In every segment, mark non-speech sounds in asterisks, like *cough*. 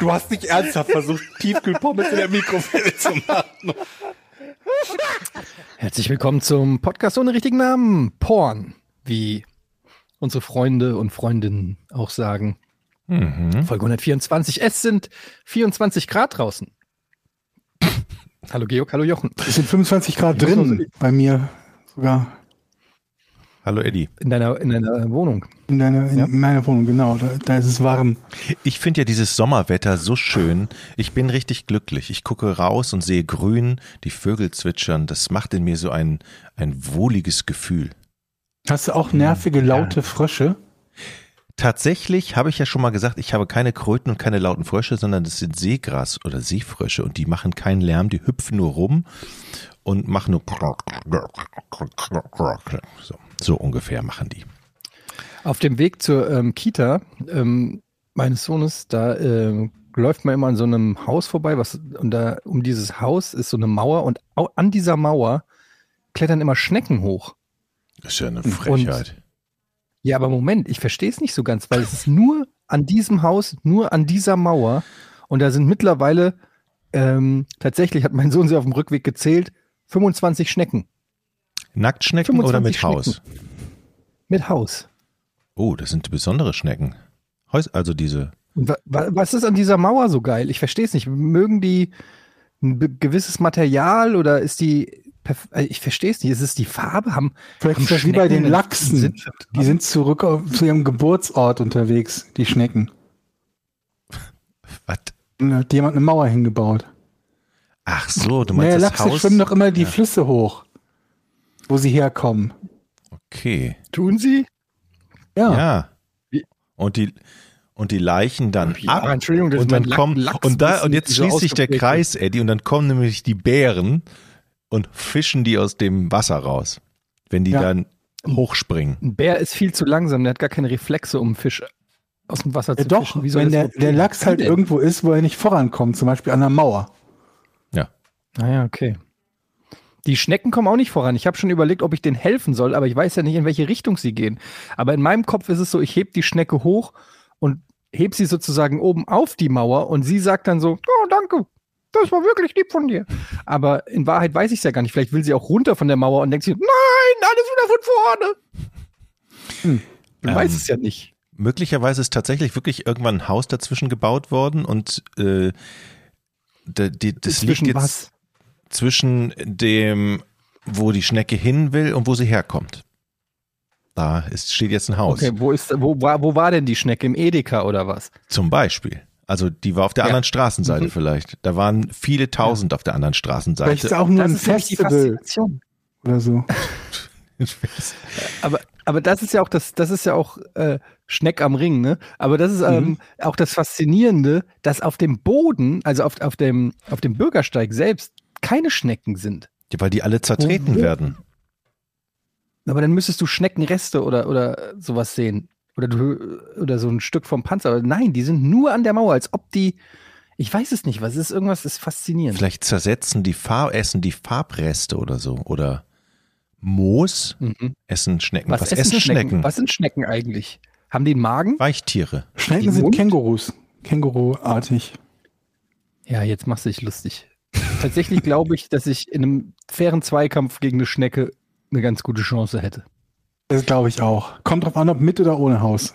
Du hast nicht ernsthaft versucht, Tiefkühlpommes in der Mikrowelle zu machen. Herzlich willkommen zum Podcast ohne richtigen Namen. Porn, wie unsere Freunde und Freundinnen auch sagen. Mhm. Folge 124. Es sind 24 Grad draußen. hallo Georg, hallo Jochen. Es sind 25 Grad drin bei mir sogar. Hallo Eddie. In deiner, in deiner Wohnung. In, deiner, in Ja. meiner Wohnung, genau. Da, da ist es warm. Ich finde ja dieses Sommerwetter so schön. Ich bin richtig glücklich. Ich gucke raus und sehe grün, die Vögel zwitschern. Das macht in mir so ein, ein wohliges Gefühl. Hast du auch nervige, laute Frösche? Tatsächlich habe ich ja schon mal gesagt, ich habe keine Kröten und keine lauten Frösche, sondern das sind Seegras oder Seefrösche und die machen keinen Lärm, die hüpfen nur rum und machen nur so, so ungefähr machen die. Auf dem Weg zur ähm, Kita ähm, meines Sohnes, da ähm, läuft man immer an so einem Haus vorbei, was und da um dieses Haus ist so eine Mauer und an dieser Mauer klettern immer Schnecken hoch. Das ist ja eine Frechheit. Ja, aber Moment, ich verstehe es nicht so ganz, weil es ist nur an diesem Haus, nur an dieser Mauer und da sind mittlerweile ähm, tatsächlich hat mein Sohn sie auf dem Rückweg gezählt 25 Schnecken Nacktschnecken oder 25 mit Haus? mit Haus. Oh, das sind besondere Schnecken. Heus- Also diese. Und wa wa was ist an dieser Mauer so geil? Ich verstehe es nicht. Mögen die ein gewisses Material oder ist die. äh, Ich verstehe es nicht. Ist es die Farbe? Haben, Vielleicht haben ist das wie bei Schnecken den Lachsen. Sinn? Die sind zurück auf, zu ihrem Geburtsort unterwegs, die Schnecken. Was? Da hat jemand eine Mauer hingebaut. Ach so, du Naja, meinst das Lachse Haus? schwimmen doch immer die Ja. Flüsse hoch, wo sie herkommen. Okay. Tun sie? Ja. Ja. Und die und die Leichen dann Ja, ab Entschuldigung, das und dann kommen Lachs- und da und jetzt schließt sich der Kreis, Eddie, und dann kommen nämlich die Bären und fischen die aus dem Wasser raus, wenn die Ja. dann hochspringen. Ein Bär ist viel zu langsam. Der hat gar keine Reflexe, um einen Fisch aus dem Wasser Ja, zu doch, fischen. Wie wenn der, der? Lachs halt irgendwo ist, wo er nicht vorankommt, zum Beispiel an der Mauer. Ja. Naja, okay. Die Schnecken kommen auch nicht voran. Ich habe schon überlegt, ob ich denen helfen soll, aber ich weiß ja nicht, in welche Richtung sie gehen. Aber in meinem Kopf ist es so, ich heb die Schnecke hoch und heb sie sozusagen oben auf die Mauer und sie sagt dann so, oh, danke, das war wirklich lieb von dir. Aber in Wahrheit weiß ich es ja gar nicht. Vielleicht will sie auch runter von der Mauer und denkt sich, nein, alles wieder von vorne. Hm. Man Ähm, weiß es ja nicht. Möglicherweise ist tatsächlich wirklich irgendwann ein Haus dazwischen gebaut worden und äh, da- die, das liegt jetzt was? Zwischen dem, wo die Schnecke hin will und wo sie herkommt. Da ist, steht jetzt ein Haus. Okay, wo, ist, wo, war, wo war denn die Schnecke? Im Edeka oder was? Zum Beispiel. Also die war auf der Ja. anderen Straßenseite Mhm. vielleicht. Da waren viele tausend auf der anderen Vielleicht ist Straßenseite. auch nur ein Das die Festival Faszination. oder so. *laughs* Aber, aber das ist ja auch das, das ist ja auch äh, Schneck am Ring, ne? Aber das ist ähm, auch das Faszinierende, dass auf dem Boden, also auf, auf, dem, auf dem Bürgersteig selbst, keine Schnecken sind. Ja, weil die alle zertreten Wo- werden. Aber dann müsstest du Schneckenreste oder, oder sowas sehen. Oder, du, oder so ein Stück vom Panzer. Aber nein, die sind nur an der Mauer, als ob die. Ich weiß es nicht, was ist irgendwas, ist faszinierend. Vielleicht zersetzen die Farb, essen die Farbreste oder so. Oder Moos Mhm. essen Schnecken. Was, essen Schnecken? Was sind Schnecken eigentlich? Haben die einen Magen? Weichtiere. Schnecken sind Mund? Kängurus. Känguruartig. Ja, jetzt machst du dich lustig. Tatsächlich glaube ich, dass ich in einem fairen Zweikampf gegen eine Schnecke eine ganz gute Chance hätte. Das glaube ich auch. Kommt drauf an, ob mit oder ohne Haus.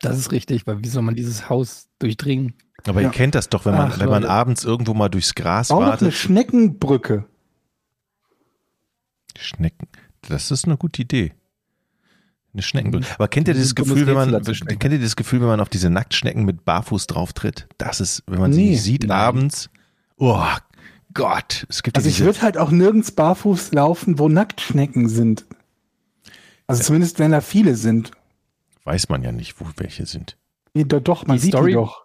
Das ist richtig, weil wie soll man dieses Haus durchdringen? Aber Ja. ihr kennt das doch, wenn man, Ach, wenn man Leute. abends irgendwo mal durchs Gras Bau doch eine wartet. Schneckenbrücke. Schnecken. Das ist eine gute Idee. Eine Schneckenbrücke. Aber kennt ihr Das dieses Gefühl, wenn man, kennt ihr dieses Gefühl, wenn man auf diese Nacktschnecken mit Barfuß drauf tritt? Das ist, wenn man sie Nee. nicht sieht Nein. abends. Oh Gott. Es gibt ja Also ich würde halt auch nirgends barfuß laufen, wo Nacktschnecken sind. Also zumindest wenn da viele sind. weiß man ja nicht, wo welche sind. Nee, doch, doch, man Die sieht Story- die doch.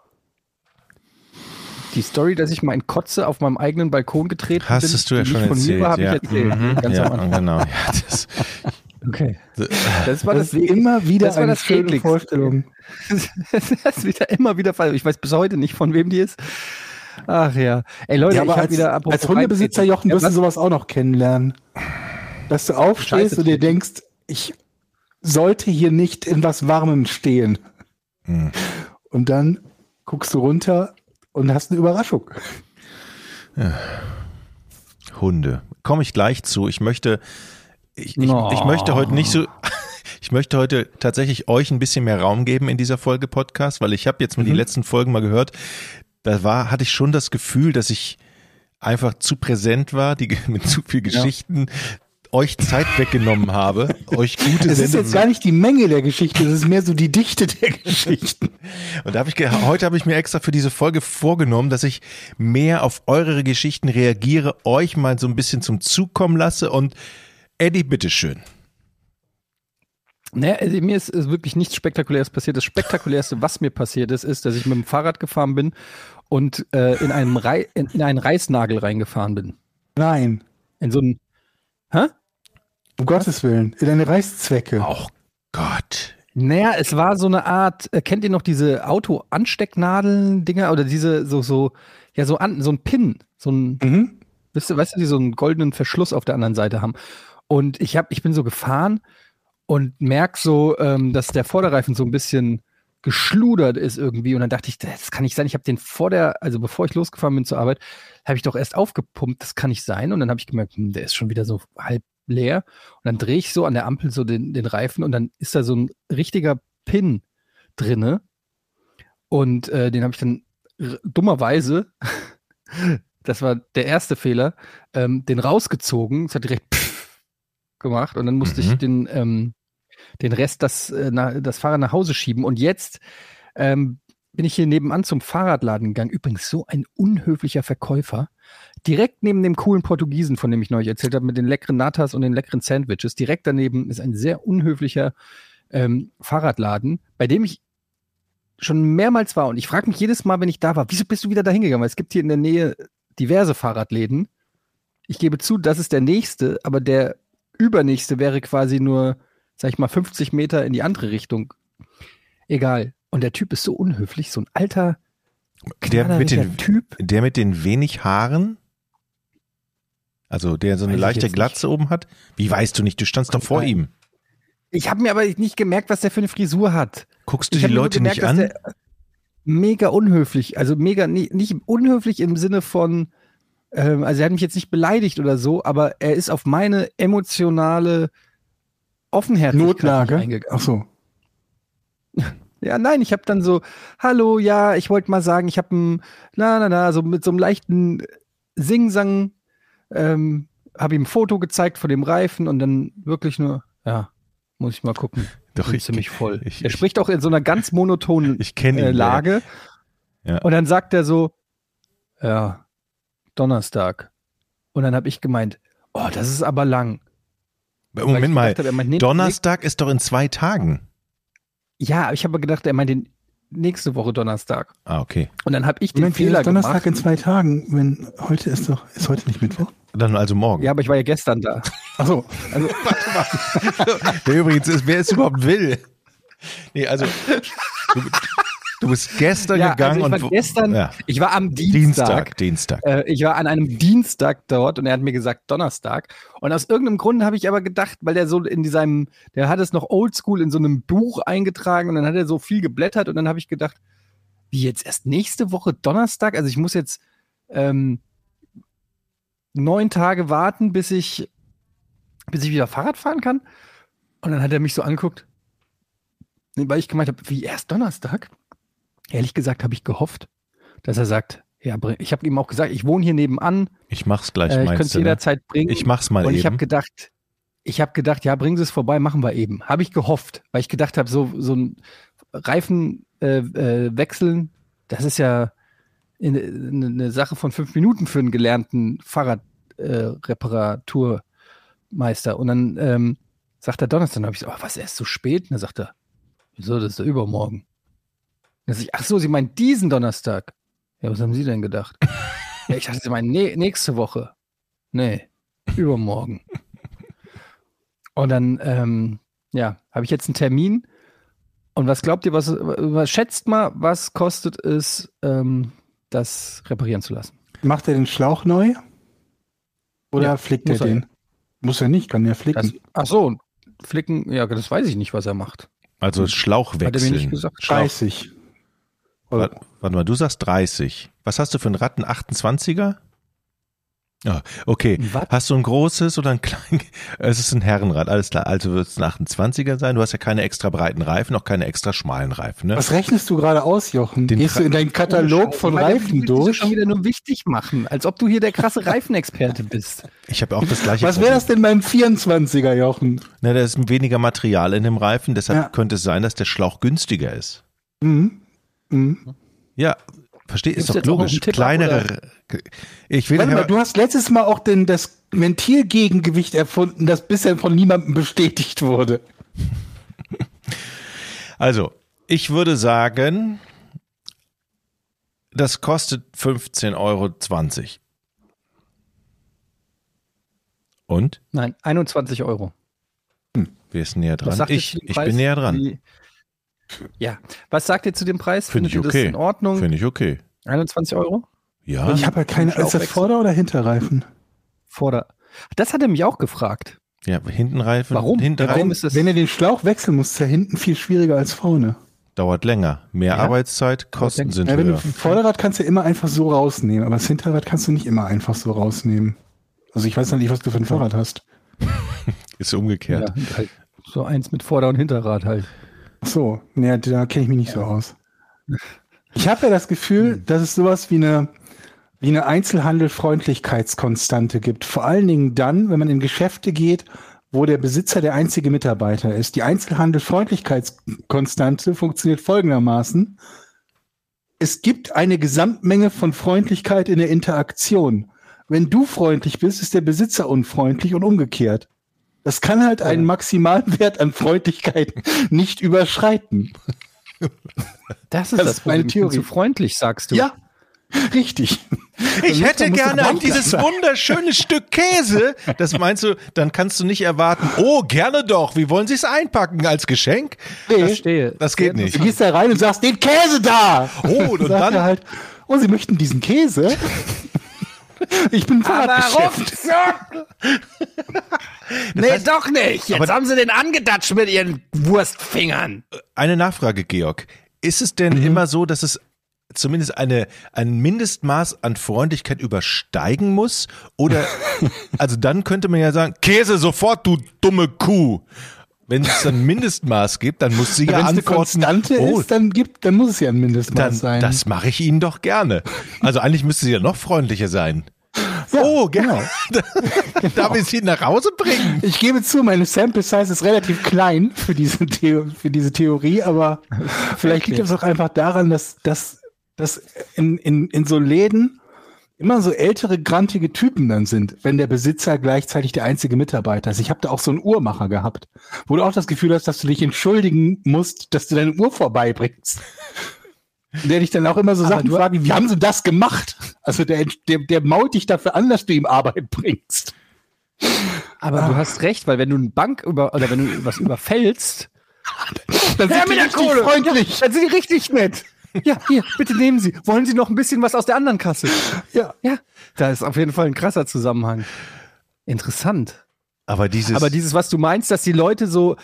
Die Story, dass ich mal in Kotze auf meinem eigenen Balkon getreten bin. Hast du ja die schon nicht von erzählt. Mir war, ja. ich erzählt. Mhm, Ganz ja, genau. Ja, das, *laughs* Okay. Das war Das das, immer wieder das war eine das schöne. Vorstellung. *laughs* das ist wieder immer wieder. Ich weiß bis heute nicht, von wem die ist. Ach ja. Ey Leute, Ja, aber ich habe als, wieder apropos als Hundebesitzer. Jochen, Ja, wirst du was? sowas auch noch kennenlernen. Dass du aufstehst Scheiße und dir denkst, ich sollte hier nicht in was Warmem stehen. Hm. Und dann guckst du runter und hast eine Überraschung. Hunde. Komme ich gleich zu. Ich möchte, ich, ich, No. ich möchte heute nicht so, *laughs* ich möchte heute tatsächlich euch ein bisschen mehr Raum geben in dieser Folge Podcast, weil ich habe jetzt mal die letzten Folgen mal gehört. Da war, hatte ich schon das Gefühl, dass ich einfach zu präsent war, die *laughs* mit zu viel Geschichten euch Zeit weggenommen habe, euch gute Es ist Sendungen. jetzt gar nicht die Menge der Geschichte, es ist mehr so die Dichte der Geschichten. Und da habe ich heute habe ich mir extra für diese Folge vorgenommen, dass ich mehr auf eure Geschichten reagiere, euch mal so ein bisschen zum Zug kommen lasse und Eddie, bitteschön. Naja, also mir ist, ist wirklich nichts Spektakuläres passiert. Das Spektakulärste, was mir passiert ist, ist, dass ich mit dem Fahrrad gefahren bin und äh, in, einem Rei in, in einen Reißnagel reingefahren bin. Nein, In so einen. Hä? um Gottes Willen, in deine Reißzwecke. Oh Gott. Naja, es war so eine Art, äh, kennt ihr noch diese Auto-Anstecknadeln-Dinger oder diese so, so, ja, so, an, so ein Pin, so ein, Mhm. Weißt du, weißt du, die so einen goldenen Verschluss auf der anderen Seite haben. Und ich hab, ich bin so gefahren und merk so, ähm, dass der Vorderreifen so ein bisschen geschludert ist irgendwie. Und dann dachte ich, das kann nicht sein. Ich habe den vor der, also bevor ich losgefahren bin zur Arbeit, habe ich doch erst aufgepumpt. Das kann nicht sein. Und dann habe ich gemerkt, hm, der ist schon wieder so halb leer. Und dann drehe ich so an der Ampel so den, den Reifen und dann ist da so ein richtiger Pin drinne. Und äh, den habe ich dann dummerweise, *laughs* das war der erste Fehler, ähm, den rausgezogen. Es hat direkt *laughs* gemacht und dann musste Mhm. ich den, ähm, den Rest, das, äh, das Fahrrad nach Hause schieben. Und jetzt ähm, bin ich hier nebenan zum Fahrradladen gegangen. Übrigens so ein unhöflicher Verkäufer. Direkt neben dem coolen Portugiesen, von dem ich neulich erzählt habe, mit den leckeren Natas und den leckeren Sandwiches. Direkt daneben ist ein sehr unhöflicher ähm, Fahrradladen, bei dem ich schon mehrmals war. Und ich frage mich jedes Mal, wenn ich da war, wieso bist du wieder da hingegangen? Weil es gibt hier in der Nähe diverse Fahrradläden. Ich gebe zu, das ist der nächste, aber der übernächste wäre quasi nur, sag ich mal, 50 Meter in die andere Richtung. Egal. Und der Typ ist so unhöflich, so ein alter, Der mit, den, Typ. der mit den wenig Haaren? Also der so eine Weiß ich leichte Glatze oben hat? Wie weißt du nicht? Du standst doch vor ihm. Ich habe mir aber nicht gemerkt, was der für eine Frisur hat. Guckst du Ich die Leute gemerkt, nicht an? Mega unhöflich. Also mega, nicht, nicht unhöflich im Sinne von, ähm, also er hat mich jetzt nicht beleidigt oder so, aber er ist auf meine emotionale Offenherzigkeit nicht Notlage. eingegangen. Ach so. *laughs* Ja, nein, ich habe dann so, hallo, ja, ich wollte mal sagen, ich habe ein, na, na, na, so mit so einem leichten Singsang, ähm, habe ihm ein Foto gezeigt von dem Reifen und dann wirklich nur, ja, muss ich mal gucken. *laughs* Doch, Bin ich- ziemlich voll. ich- er ich- spricht auch in so einer ganz monotonen *laughs* Ich kenne ihn. äh, Lage. Ja. Und dann sagt er so, ja, Donnerstag. Und dann habe ich gemeint, oh, das ist aber lang. Moment mal, gedacht hab, er meint, nee, Donnerstag ist doch in zwei Tagen. Ja, aber ich habe gedacht, er meint den nächste Woche Donnerstag. Ah, okay. Und dann habe ich den Moment, Fehler Donnerstag gemacht. in zwei Tagen, wenn heute ist doch, ist heute nicht Mittwoch? Dann also morgen. Ja, aber ich war ja gestern da. Ach so. Also, *laughs* Wer übrigens ist, wer es überhaupt will. Nee, also du, du bist gestern ja, gegangen also ich und war gestern, ja, ich war am Dienstag, Dienstag. Dienstag. Äh, ich war an einem Dienstag dort und er hat mir gesagt Donnerstag. Und aus irgendeinem Grund habe ich aber gedacht, weil der so in diesem, der hat es noch oldschool in so einem Buch eingetragen und dann hat er so viel geblättert und dann habe ich gedacht, wie jetzt erst nächste Woche Donnerstag? Also ich muss jetzt ähm, neun Tage warten, bis ich, bis ich wieder Fahrrad fahren kann. Und dann hat er mich so angeguckt, weil ich gemeint habe, wie erst Donnerstag? Ehrlich gesagt habe ich gehofft, dass er sagt, ja, ich habe ihm auch gesagt, ich wohne hier nebenan, Ich mach's gleich, äh, ich könnte meinst es du? Ne? jederzeit bringen. Ich mach's mal und ich habe eben. gedacht, ich habe gedacht, ja, bringen Sie es vorbei, machen wir eben. Habe ich gehofft, weil ich gedacht habe, so, so ein Reifen äh, äh, wechseln, das ist ja eine, eine Sache von fünf Minuten für einen gelernten Fahrradreparaturmeister. Äh, und dann ähm, sagt er Donnerstag, dann habe ich so, oh, was, erst so spät? Und dann sagt er, wieso, das ist ja übermorgen. Sag ich, ach so, Sie meinen diesen Donnerstag? Ja, was haben Sie denn gedacht? *laughs* ja, ich dachte, Sie meinen nee, nächste Woche. Nee, übermorgen. Und dann, ähm, ja, habe ich jetzt einen Termin. Und was glaubt ihr, was, was schätzt mal, was kostet es, ähm, das reparieren zu lassen? Macht er den Schlauch neu? Oder Ja, flickt er muss er den? Muss er nicht, kann er flicken. Das, ach so, flicken, ja, das weiß ich nicht, was er macht. Also Schlauch Hat er mir nicht wechseln. gesagt. Schlauch, 30. warte, warte mal, du sagst 30. Was hast du für einen Ratten? 28er? Ah, okay. Watt? Hast du ein großes oder ein *laughs* kleines? Es ist ein Herrenrad, alles klar. Also wird es ein 28er sein. Du hast ja keine extra breiten Reifen, auch keine extra schmalen Reifen. Ne? Was rechnest du gerade aus, Jochen? Den Gehst du in deinen Katalog von Weil Reifen du durch? das schon wieder nur wichtig machen, als ob du hier der krasse Reifenexperte bist. Ich habe auch das gleiche. Was wäre das denn beim 24er, Jochen? Na, da ist weniger Material in dem Reifen, deshalb Ja. könnte es sein, dass der Schlauch günstiger ist. Mhm. Mhm. Ja, verstehe, ist doch logisch. ab, Kleinere. Ich will Warte mal, du hast letztes Mal auch den, das Ventilgegengewicht erfunden, das bisher von niemandem bestätigt wurde. *laughs* also, ich würde sagen, das kostet 15,20 Euro. Und? Nein, 21 Euro. Wer ist näher dran? Ich, ich Preis? bin näher dran. Wie- Ja, was sagt ihr zu dem Preis? Finde Findet ich ihr okay. das in Ordnung? Finde ich okay. 21 Euro? Ja, Ich habe ja keine, ist das. Vorder- oder Hinterreifen? Vorder. Das hat er mich auch gefragt. ja Hintenreifen. Warum? Hinterreifen Warum ist das? Wenn er den Schlauch wechseln muss, ist er hinten viel schwieriger als vorne. dauert länger. Mehr Ja. Arbeitszeit, Kosten sind Ja, wenn du höher. ein Vorderrad kannst du immer einfach so rausnehmen, aber das Hinterrad kannst du nicht immer einfach so rausnehmen. Also ich weiß noch nicht, was du für ein Fahrrad hast. *laughs* Ist umgekehrt. Ja, halt so eins mit Vorder- und Hinterrad halt. Ach so, nee, da kenne ich mich nicht so aus. Ich habe ja das Gefühl, dass es sowas wie eine, wie eine Einzelhandel-Freundlichkeitskonstante gibt. Vor allen Dingen dann, wenn man in Geschäfte geht, wo der Besitzer der einzige Mitarbeiter ist. Die Einzelhandel-Freundlichkeitskonstante funktioniert folgendermaßen. Es gibt eine Gesamtmenge von Freundlichkeit in der Interaktion. Wenn du freundlich bist, ist der Besitzer unfreundlich und umgekehrt. Das kann halt einen Maximalwert an Freundlichkeit *laughs* nicht überschreiten. Das ist Das das, ist meine Problem. Theorie. zu freundlich, sagst du. Ja, richtig. *laughs* Ich hätte gerne auch dieses wunderschöne Stück Käse. Das meinst du, dann kannst du nicht erwarten, oh, gerne doch. Wie wollen Sie es einpacken als Geschenk? Nee, Verstehe. Das geht nicht. du gehst da rein und sagst, den Käse da! Oh, und Sagt dann- halt, oh, Sie möchten diesen Käse? *laughs* Ich bin Fahrradgeschäft. nee, doch nicht. Jetzt haben sie den angedatscht mit ihren Wurstfingern. Eine Nachfrage, Georg. Ist es denn immer so, dass es zumindest eine, ein Mindestmaß an Freundlichkeit übersteigen muss? Oder, *laughs* also dann könnte man ja sagen, Käse sofort, du dumme Kuh. Wenn es ein Mindestmaß gibt, dann muss sie ja Wenn es eine antworten. Konstante oh, ist, dann gibt, dann muss es ja ein Mindestmaß dann, sein. das mache ich Ihnen doch gerne. Also eigentlich müsste sie ja noch freundlicher sein. oh, genau. *laughs* Darf ich sie nach Hause bringen? ich gebe zu, meine Sample Size ist relativ klein für diese, Theo für diese Theorie, aber vielleicht liegt es auch einfach daran, dass, dass, dass in, in, in so Läden immer so ältere, grantige Typen dann sind, wenn der Besitzer gleichzeitig der einzige Mitarbeiter ist. Ich habe da auch so einen Uhrmacher gehabt, wo du auch das Gefühl hast, dass du dich entschuldigen musst, dass du deine Uhr vorbeibringst. Der dich dann auch immer so Aber Sachen du- fragt, wie haben sie das gemacht? Also der, der, der mault dich dafür an, dass du ihm Arbeit *laughs* bringst. Aber du hast recht, weil wenn du eine Bank über oder wenn du was überfällst, *laughs* Dann sind die richtig Kohle. freundlich. dann sind die richtig nett. Ja, hier, bitte nehmen Sie. Wollen Sie noch ein bisschen was aus der anderen Kasse? Ja. Ja, da ist auf jeden Fall ein krasser Zusammenhang. Interessant. Aber dieses, Aber dieses, was du meinst, dass die Leute so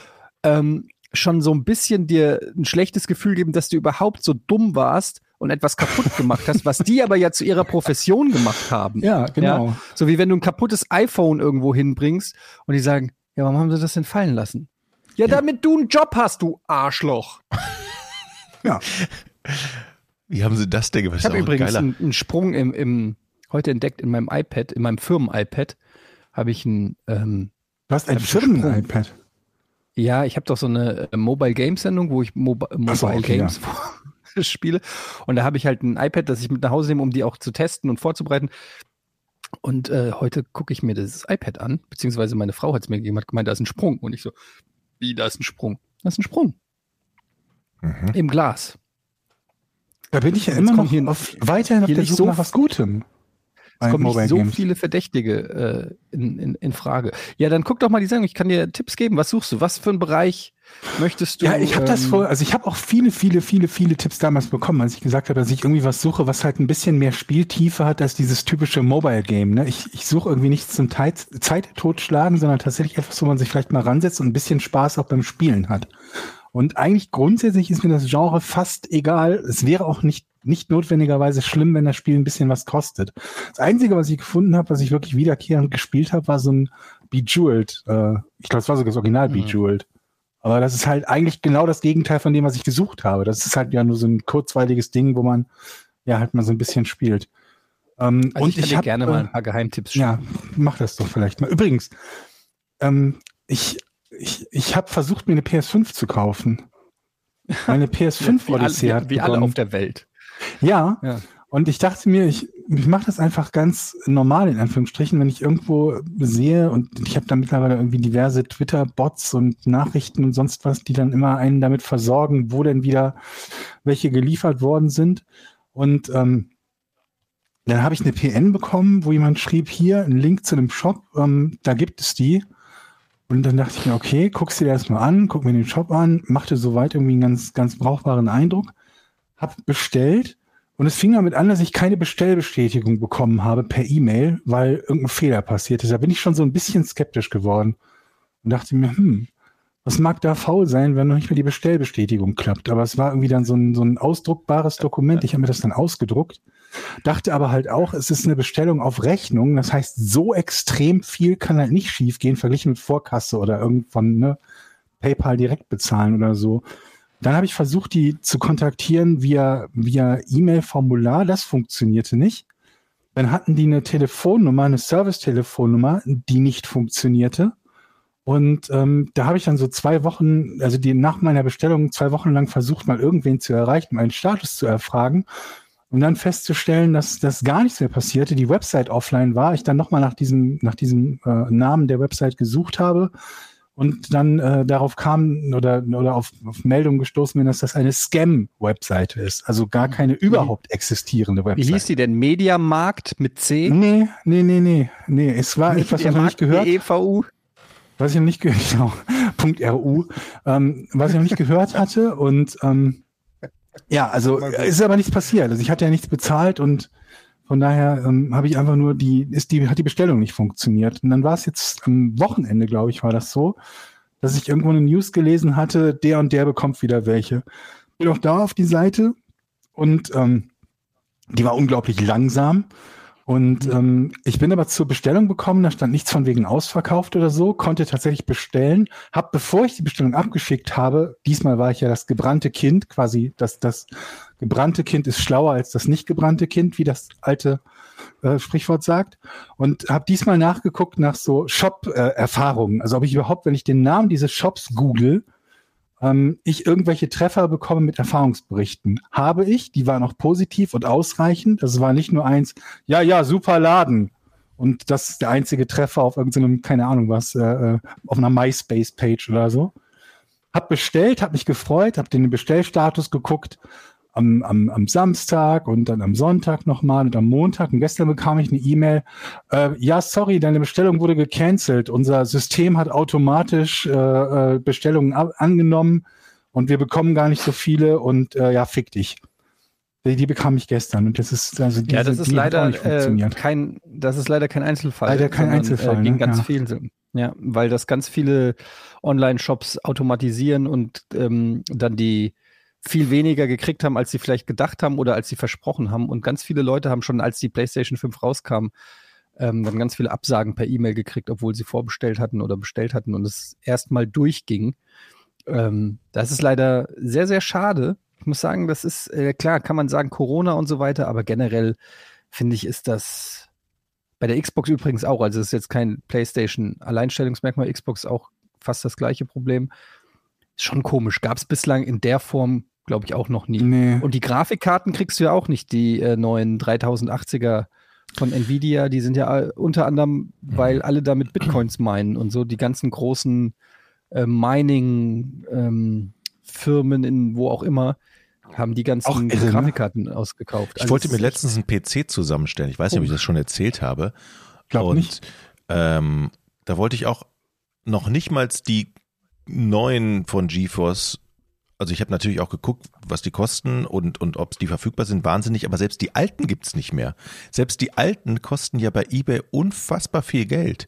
ähm, schon so ein bisschen dir ein schlechtes Gefühl geben, dass du überhaupt so dumm warst und etwas kaputt gemacht hast, was die aber ja zu ihrer Profession gemacht haben. Ja, genau. Ja? So wie wenn du ein kaputtes iPhone irgendwo hinbringst und die sagen, ja, warum haben sie das denn fallen lassen? Ja, damit du einen Job hast, du Arschloch. Ja. Wie haben sie das denn gemacht? Ich habe Das übrigens geiler. einen, Sprung im, im heute entdeckt in meinem iPad, in meinem Firmen-iPad, habe ich einen ähm, Du hast ein. Firmen-iPad. Ja, ich habe doch so eine äh, Mobile Games Sendung, wo ich Mobi Mobile so, okay, Games *laughs* spiele. Und da habe ich halt ein iPad, das ich mit nach Hause nehme, um die auch zu testen und vorzubereiten. Und äh, heute gucke ich mir das iPad an, beziehungsweise meine Frau hat es mir gegeben, hat gemeint, da ist ein Sprung. Und ich so, wie, da ist ein Sprung? Da ist ein Sprung. Mhm. Im Glas. Da bin ich ja immer noch hier- auf, weiterhin auf der Suche so nach was Gutem. Es kommen nicht so Games. viele Verdächtige äh, in, in, in Frage. Ja, dann guck doch mal die Sendung. Ich kann dir Tipps geben. Was suchst du? Was für einen Bereich möchtest du? Ja, ich habe das ähm, vor, also ich habe auch viele, viele, viele, viele Tipps damals bekommen, als ich gesagt habe, dass ich irgendwie was suche, was halt ein bisschen mehr Spieltiefe hat als dieses typische Mobile Game. Ne? Ich, ich suche irgendwie nichts zum Zeit, Zeit totschlagen, sondern tatsächlich etwas, wo man sich vielleicht mal ransetzt und ein bisschen Spaß auch beim Spielen hat. Und eigentlich grundsätzlich ist mir das Genre fast egal. Es wäre auch nicht, nicht notwendigerweise schlimm, wenn das Spiel ein bisschen was kostet. Das Einzige, was ich gefunden habe, was ich wirklich wiederkehrend gespielt habe, war so ein Bejeweled. Äh, ich glaube, es war sogar das Original Mhm. Bejeweled. Aber das ist halt eigentlich genau das Gegenteil von dem, was ich gesucht habe. Das ist halt ja nur so ein kurzweiliges Ding, wo man ja halt mal so ein bisschen spielt. Ähm, Also und ich ich dir hab, gerne äh, mal ein paar Geheimtipps ja, mach das doch vielleicht mal. Übrigens, ähm, ich, ich, ich habe versucht, mir eine PS5 zu kaufen. Meine *laughs* PS5 wie, alle, Odyssee hat wie, alle auf der Welt. Ja, Ja. und ich dachte mir, ich, ich mache das einfach ganz normal in Anführungsstrichen, wenn ich irgendwo sehe und ich habe da mittlerweile irgendwie diverse Twitter-Bots und Nachrichten und sonst was, die dann immer einen damit versorgen, wo denn wieder welche geliefert worden sind. Und ähm, dann habe ich eine PN bekommen, wo jemand schrieb, hier ein Link zu einem Shop, ähm, da gibt es die. Und dann dachte ich mir, okay, guckst dir das mal an, guck mir den Shop an, machte soweit irgendwie einen ganz, ganz brauchbaren Eindruck habe bestellt und es fing damit an, dass ich keine Bestellbestätigung bekommen habe per E-Mail, weil irgendein Fehler passiert ist. Da bin ich schon so ein bisschen skeptisch geworden und dachte mir, hm, was mag da faul sein, wenn noch nicht mal die Bestellbestätigung klappt? Aber es war irgendwie dann so ein, so ein ausdruckbares Dokument. Ich habe mir das dann ausgedruckt, dachte aber halt auch, es ist eine Bestellung auf Rechnung. Das heißt, so extrem viel kann halt nicht schiefgehen, verglichen mit Vorkasse oder irgendwann ne, PayPal direkt bezahlen oder so. Dann habe ich versucht, die zu kontaktieren via, via E-Mail-Formular. Das funktionierte nicht. Dann hatten die eine Telefonnummer, eine Service-Telefonnummer, die nicht funktionierte. Und ähm, da habe ich dann so zwei Wochen, also die nach meiner Bestellung zwei Wochen lang versucht, mal irgendwen zu erreichen, meinen Status zu erfragen. Und dann festzustellen, dass das gar nichts mehr passierte, die Website offline war, ich dann nochmal nach diesem, nach diesem äh, Namen der Website gesucht habe und dann äh, darauf kam oder, oder auf, auf Meldung gestoßen bin, dass das eine Scam-Webseite ist. Also gar keine überhaupt existierende Wie Website. hieß die denn? Mediamarkt mit C? Nee, nee, nee, nee. Nee, es war etwas, was ich noch nicht gehört EVU? was ich noch nicht gehört, *laughs* genau, Punkt RU, ähm, was ich noch nicht gehört hatte und ähm, ja, also ist aber nichts passiert. Also ich hatte ja nichts bezahlt und von daher ähm, habe ich einfach nur die, ist die, hat die Bestellung nicht funktioniert. Und dann war es jetzt am Wochenende, glaube ich, war das so, dass ich irgendwo eine News gelesen hatte, der und der bekommt wieder welche. Bin auch da auf die Seite und ähm, die war unglaublich langsam. Und ähm, ich bin aber zur Bestellung gekommen, da stand nichts von wegen ausverkauft oder so, konnte tatsächlich bestellen, habe, bevor ich die Bestellung abgeschickt habe, diesmal war ich ja das gebrannte Kind, quasi das, das gebrannte Kind ist schlauer als das nicht gebrannte Kind, wie das alte äh, Sprichwort sagt, und habe diesmal nachgeguckt nach so Shop-Erfahrungen, also ob ich überhaupt, wenn ich den Namen dieses Shops google, ähm, ich irgendwelche Treffer bekomme mit Erfahrungsberichten. Habe ich, die waren auch positiv und ausreichend. Das war nicht nur eins, ja, ja, super Laden. Und das ist der einzige Treffer auf irgendeinem, keine Ahnung was, äh, äh, auf einer MySpace-Page oder so. Hab bestellt, hab mich gefreut, hab den Bestellstatus geguckt am, am, am Samstag und dann am Sonntag nochmal und am Montag. Und gestern bekam ich eine E-Mail, äh, ja, sorry, deine Bestellung wurde gecancelt. Unser System hat automatisch äh, äh, Bestellungen angenommen und wir bekommen gar nicht so viele und äh, ja, fick dich. Die, die bekam ich gestern und das ist also diese, Ja, das ist die leider nicht äh, funktioniert. kein, das ist leider kein Einzelfall. Leider kein sondern, Einzelfall, Äh, ging ne? ganz Ja. viel so. Ja, weil das ganz viele Online-Shops automatisieren und ähm, dann die viel weniger gekriegt haben, als sie vielleicht gedacht haben oder als sie versprochen haben. Und ganz viele Leute haben schon, als die PlayStation 5 rauskam, ähm, dann ganz viele Absagen per E-Mail gekriegt, obwohl sie vorbestellt hatten oder bestellt hatten und es erstmal durchging. Ähm, das ist leider sehr, sehr schade. Ich muss sagen, das ist, äh, klar, kann man sagen, Corona und so weiter, aber generell finde ich, ist das bei der Xbox übrigens auch, also es ist jetzt kein PlayStation-Alleinstellungsmerkmal, Xbox auch fast das gleiche Problem. Ist schon komisch. Gab es bislang in der Form, glaube ich, auch noch nie. Nee. Und die Grafikkarten kriegst du ja auch nicht, die äh, neuen 3080er von Nvidia, die sind ja unter anderem, weil alle damit Bitcoins meinen und so die ganzen großen äh, Mining-Firmen in wo auch immer haben die ganzen Auch irre, ne? Grafikkarten ausgekauft. Ich Also wollte mir letztens einen PC zusammenstellen. Ich weiß nicht, ob ich das schon erzählt habe. Glaub Und nicht. Ähm, da wollte ich auch noch nicht mal die neuen von GeForce. Also ich habe natürlich auch geguckt, was die kosten und, und ob die verfügbar sind, wahnsinnig, aber selbst die alten gibt's nicht mehr. Selbst die alten kosten ja bei eBay unfassbar viel Geld.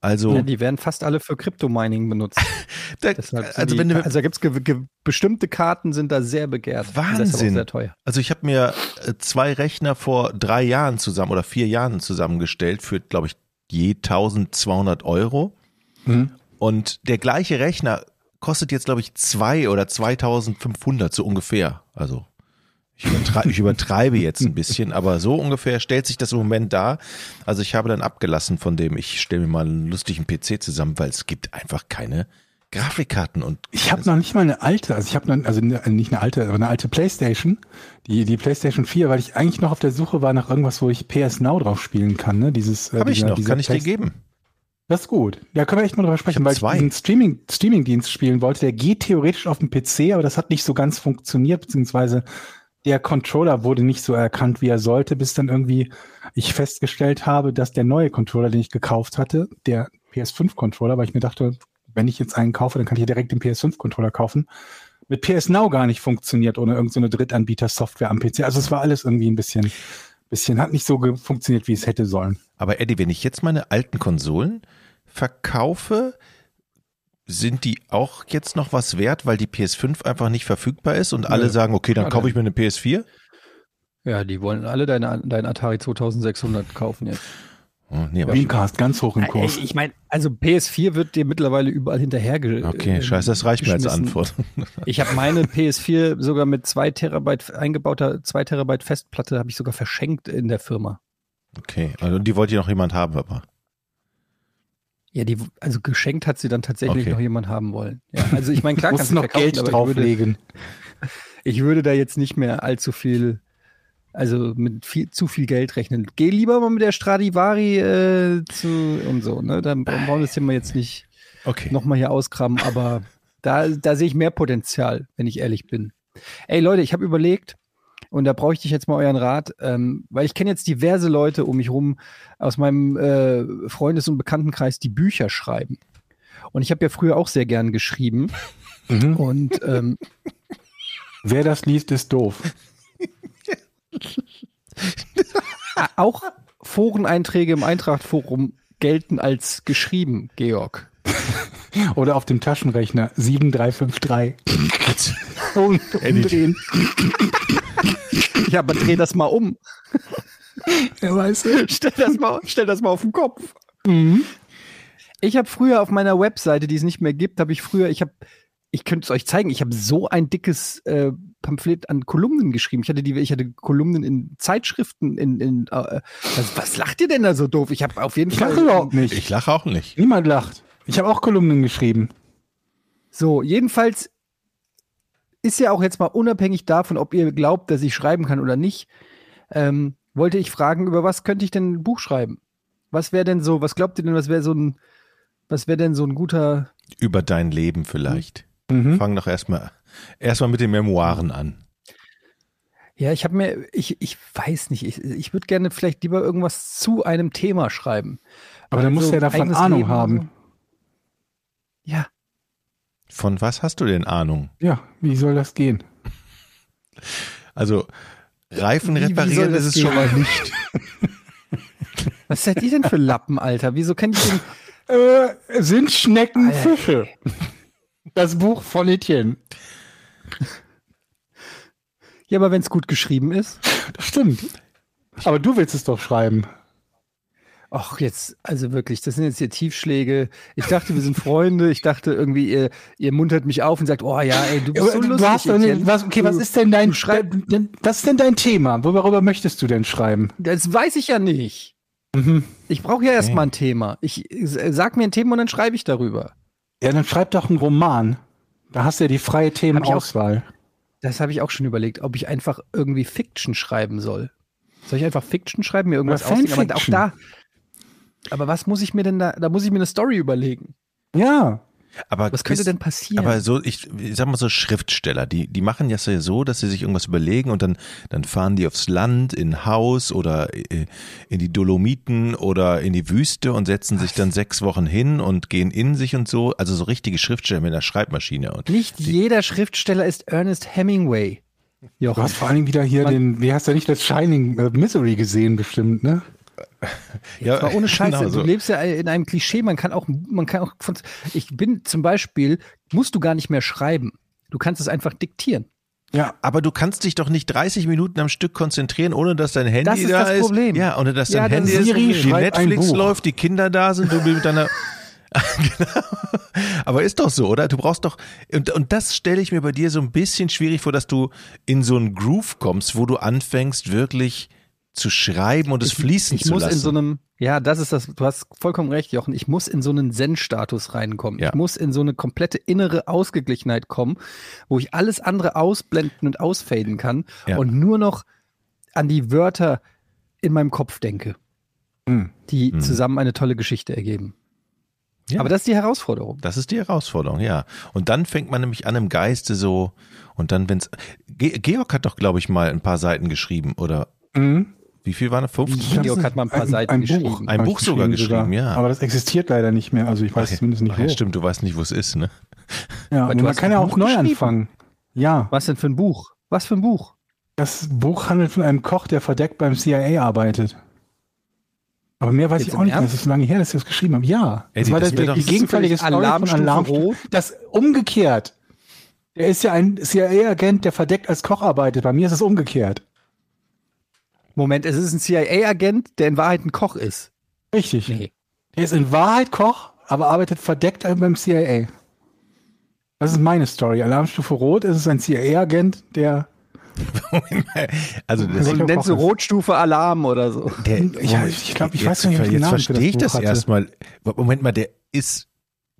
Also, Ja, die werden fast alle für Crypto-Mining benutzt. *laughs* da, Deshalb also die, wenn du, also da gibt's ge ge bestimmte Karten sind da sehr begehrt. Wahnsinn. sehr teuer. Also ich habe mir äh, zwei Rechner vor drei Jahren zusammen oder vier Jahren zusammengestellt für, glaube ich, je 1200 Euro. Mhm. Und der gleiche Rechner kostet jetzt, glaube ich, zwei oder 2500 so ungefähr. Also ich, übertreibe, ich übertreibe jetzt ein bisschen, aber so ungefähr stellt sich das im Moment dar. Also ich habe dann abgelassen von dem, ich stelle mir mal einen lustigen PC zusammen, weil es gibt einfach keine Grafikkarten und Ich habe noch nicht mal eine alte, also ich habe noch, also ne- nicht eine alte, aber eine alte Playstation, die, die Playstation 4, weil ich eigentlich noch auf der Suche war nach irgendwas, wo ich PS Now drauf spielen kann, ne? Dieses, äh, habe ich dieser- noch, kann ich dir geben. Das ist gut. Ja, können wir echt mal drüber sprechen, hab weil zwei. ich diesen Streaming, Streaming-Dienst spielen wollte. Der geht theoretisch auf dem PC, aber das hat nicht so ganz funktioniert, beziehungsweise der Controller wurde nicht so erkannt, wie er sollte, bis dann irgendwie ich festgestellt habe, dass der neue Controller, den ich gekauft hatte, der PS5-Controller, weil ich mir dachte, wenn ich jetzt einen kaufe, dann kann ich ja direkt den PS5-Controller kaufen, mit PS Now gar nicht funktioniert ohne irgendeine Drittanbieter-Software am PC. Also es war alles irgendwie ein bisschen, bisschen, hat nicht so funktioniert, wie es hätte sollen. Aber Eddie, wenn ich jetzt meine alten Konsolen verkaufe, sind die auch jetzt noch was wert, weil die PS5 einfach nicht verfügbar ist und alle Nö. sagen, okay, dann Ja, kaufe ich mir eine PS4? Ja, die wollen alle deine, dein Atari 2600 kaufen jetzt. Oh, nee, Dreamcast ganz hoch im Kurs. Ich meine, also PS4 wird dir mittlerweile überall hinterher ge okay, äh, scheiße, das reicht mir als. Antwort. Ich habe meine PS4 sogar mit zwei Terabyte eingebauter zwei Terabyte Festplatte habe ich sogar verschenkt in der Firma. Okay, also die wollte noch jemand haben, aber Ja, die, also geschenkt hat sie dann tatsächlich Okay. noch jemand haben wollen. Ja, also ich meine, klar *laughs* kannst du noch Geld aber ich würde, drauflegen. *laughs* ich würde da jetzt nicht mehr allzu viel, also mit viel, zu viel Geld rechnen. Geh lieber mal mit der Stradivari äh, zu und so, ne? Dann brauchen wir das Thema jetzt nicht okay. nochmal hier ausgraben, aber da, da sehe ich mehr Potenzial, wenn ich ehrlich bin. Ey Leute, ich habe überlegt, und da brauche ich dich jetzt mal euren Rat, ähm, weil ich kenne jetzt diverse Leute um mich rum aus meinem äh, Freundes- und Bekanntenkreis, die Bücher schreiben. Und ich habe ja früher auch sehr gern geschrieben. Mhm. Und ähm, Wer das liest, ist doof. *laughs* auch Foreneinträge im Eintrachtforum gelten als geschrieben, Georg. *laughs* Oder auf dem Taschenrechner 7353. *laughs* Und umdrehen. Ja, aber dreh das mal um. Ja, weißt du? Stell das mal, stell das mal auf den Kopf. Ich habe früher auf meiner Webseite, die es nicht mehr gibt, habe ich früher, ich habe, ich könnte es euch zeigen, ich habe so ein dickes äh, Pamphlet an Kolumnen geschrieben. Ich hatte die, ich hatte Kolumnen in Zeitschriften, in, in äh, was, was lacht ihr denn da so doof? Ich habe auf jeden Ich Fall lache überhaupt nicht. Ich lache auch nicht. Niemand lacht. Ich habe auch Kolumnen geschrieben. So, jedenfalls ist ja auch jetzt mal unabhängig davon, ob ihr glaubt, dass ich schreiben kann oder nicht, ähm, wollte ich fragen, über was könnte ich denn ein Buch schreiben? Was wäre denn so, was glaubt ihr denn, was wäre so ein, was wäre denn so ein guter, Über dein Leben vielleicht. Mhm. Fang doch erstmal erstmal mit den Memoiren an. ja, ich habe mir, ich, ich weiß nicht, ich, ich würde gerne vielleicht lieber irgendwas zu einem Thema schreiben. Aber dann Also, musst du ja davon eigenes Ahnung Leben haben. so. Ja, Von was hast du denn Ahnung? Ja, wie soll das gehen? Also Reifen Wie- wie reparieren das ist es schon gehen? mal nicht. *laughs* was seid ihr denn für Lappen, Alter? Wieso kennt ihr den? Äh, sind Schnecken Alter. Fische? Das Buch von Etienne. Ja, aber wenn es gut geschrieben ist. Das stimmt. Aber du willst es doch schreiben. Ach, jetzt, also wirklich, das sind jetzt hier Tiefschläge. Ich dachte, wir sind Freunde. Ich dachte irgendwie, ihr, ihr muntert mich auf und sagt, oh ja, ey, du bist so du lustig. hast nicht, was, okay, was ist denn dein Was ist denn dein Thema? Worüber möchtest du denn schreiben? Das weiß ich ja nicht. Mhm. Ich brauche ja erstmal ein Thema. Ich äh, sag mir ein Thema und dann schreibe ich darüber. Ja, dann schreib doch einen Roman. Da hast du ja die freie Hab ich auch- Themenauswahl. Das habe ich auch schon überlegt, ob ich einfach irgendwie Fiction schreiben soll. Soll ich einfach Fiction schreiben, mir irgendwas ausdenken? Aber auch da. Aber was muss ich mir denn da? Da muss ich mir eine Story überlegen. Ja. Aber Was könnte ist- denn passieren? Aber so, ich, ich sag mal so Schriftsteller, die, die machen ja so, dass sie sich irgendwas überlegen und dann, dann fahren die aufs Land, in ein Haus oder äh, in die Dolomiten oder in die Wüste und setzen sich dann sechs Wochen hin und gehen in sich und so. Also so richtige Schriftsteller mit einer Schreibmaschine. Und Nicht jeder Schriftsteller ist Ernest Hemingway. Du Jochen. hast vor allen Dingen wieder hier Man- den, wie hast du nicht das Shining äh, Misery gesehen bestimmt, ne? Ja, Aber ohne *laughs* Scheiße, genau so. du lebst ja in einem Klischee, man kann auch, man kann auch von, ich bin zum Beispiel, musst du gar nicht mehr schreiben. Du kannst es einfach diktieren. Ja. Aber du kannst dich doch nicht 30 Minuten am Stück konzentrieren, ohne dass dein Handy Das ist da das ist. Problem. Ja, ohne dass dein Ja, das Handy ist ist, die Netflix läuft, die Kinder da sind, du mit deiner *laughs* genau. Aber ist doch so, oder? Du brauchst doch und, und das stelle ich mir bei dir so ein bisschen schwierig vor, dass du in so einen Groove kommst, wo du anfängst wirklich zu schreiben und es fließen Ich zu muss lassen. in so einem, ja, das ist das, du hast vollkommen recht, Jochen. Ich muss in so einen Zen-Status reinkommen. Ja. Ich muss in so eine komplette innere Ausgeglichenheit kommen, wo ich alles andere ausblenden und ausfaden kann Ja. und nur noch an die Wörter in meinem Kopf denke, Hm. die Hm. zusammen eine tolle Geschichte ergeben. Ja. Aber das ist die Herausforderung. Das ist die Herausforderung, ja. Und dann fängt man nämlich an im Geiste so und dann wenn's Ge Georg hat doch glaube ich mal ein paar Seiten geschrieben oder Mhm. Wie viel waren es? 50? glaub, Georg hat mal ein paar Seiten ein geschrieben. Buch, Ein Buch sogar geschrieben, ja. Aber das existiert leider nicht mehr. Also ich weiß Ach ja. zumindest nicht Ach wo. ja, stimmt, du weißt nicht, wo es ist, ne? Ja, Aber und man kann ein ja auch neu anfangen. Ja, Was denn für ein Buch? Was für ein Buch? das Buch handelt von einem Koch, der verdeckt beim CIA arbeitet. Aber mehr weiß Jetzt ich auch nicht mehr. Ernst? Das ist so lange her, dass ich das geschrieben habe. Ja, Eddie, das war das wär der, die gegenteilige Ist das Story Alarmstufe von. Rot? Das umgekehrt. Der ist ja ein CIA-Agent, der verdeckt als Koch arbeitet. Bei mir ist es umgekehrt. Moment, es ist ein CIA-Agent, der in Wahrheit ein Koch ist. Richtig. Nee. Der ist in Wahrheit Koch, aber arbeitet verdeckt beim CIA. Das ist meine Story. Alarmstufe Rot ist es ein CIA-Agent, der. *laughs* Also das, Also- nennst du. Rotstufe Alarm oder so. der, Ja, ich glaube, ich weiß nicht, ob ich jetzt verstehe ich das hatte. erstmal. Moment mal, der ist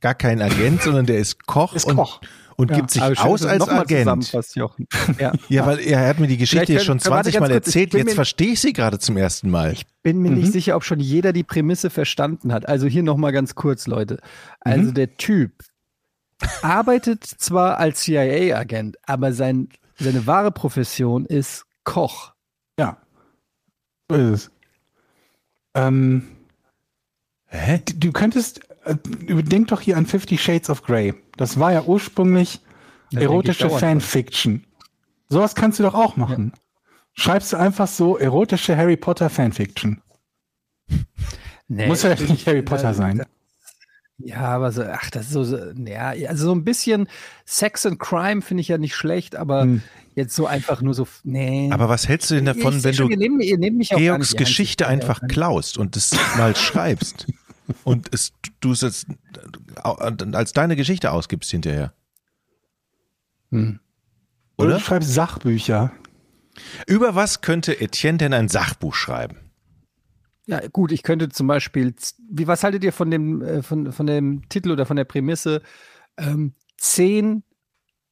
gar kein Agent, sondern der ist Koch Ist und, Koch. Und Ja. gibt sich aus als noch mal Agent. *laughs* Ja. Ja, weil er hat mir die Geschichte jetzt schon können- warte 20 ganz Mal erzählt. Jetzt verstehe ich sie gerade zum ersten Mal. Ich bin mir nicht sicher, ob schon jeder die Prämisse verstanden hat. Also hier nochmal ganz kurz, Leute. Also der Typ arbeitet zwar als CIA-Agent, aber sein, seine wahre Profession ist Koch. Ja. So ist es. Ähm, Hä? du- du könntest, äh, denk doch hier an Fifty Shades of Grey. Das war ja ursprünglich Da denk ich erotische. Fanfiction. Sowas kannst du doch auch machen. Schreibst du einfach so erotische Harry Potter Fanfiction. Nee, Muss ja nicht Harry Potter äh, sein. Ja, aber so, ach, das ist so, so ja, also so ein bisschen Sex and Crime finde ich ja nicht schlecht, aber Hm. jetzt so einfach nur so, nee. Aber was hältst du denn davon, Ich wenn schon, du ihr nehmt, ihr nehmt Georgs. Geschichte Ich- einfach klaust und es mal *laughs* schreibst und es, du es jetzt als deine Geschichte ausgibst hinterher? Hm. Oder Oder? du schreibst Sachbücher. Über was könnte Etienne denn ein Sachbuch schreiben? Ja, gut, ich könnte zum Beispiel, wie, was haltet ihr von dem, äh, von, von dem Titel oder von der Prämisse? Ähm, zehn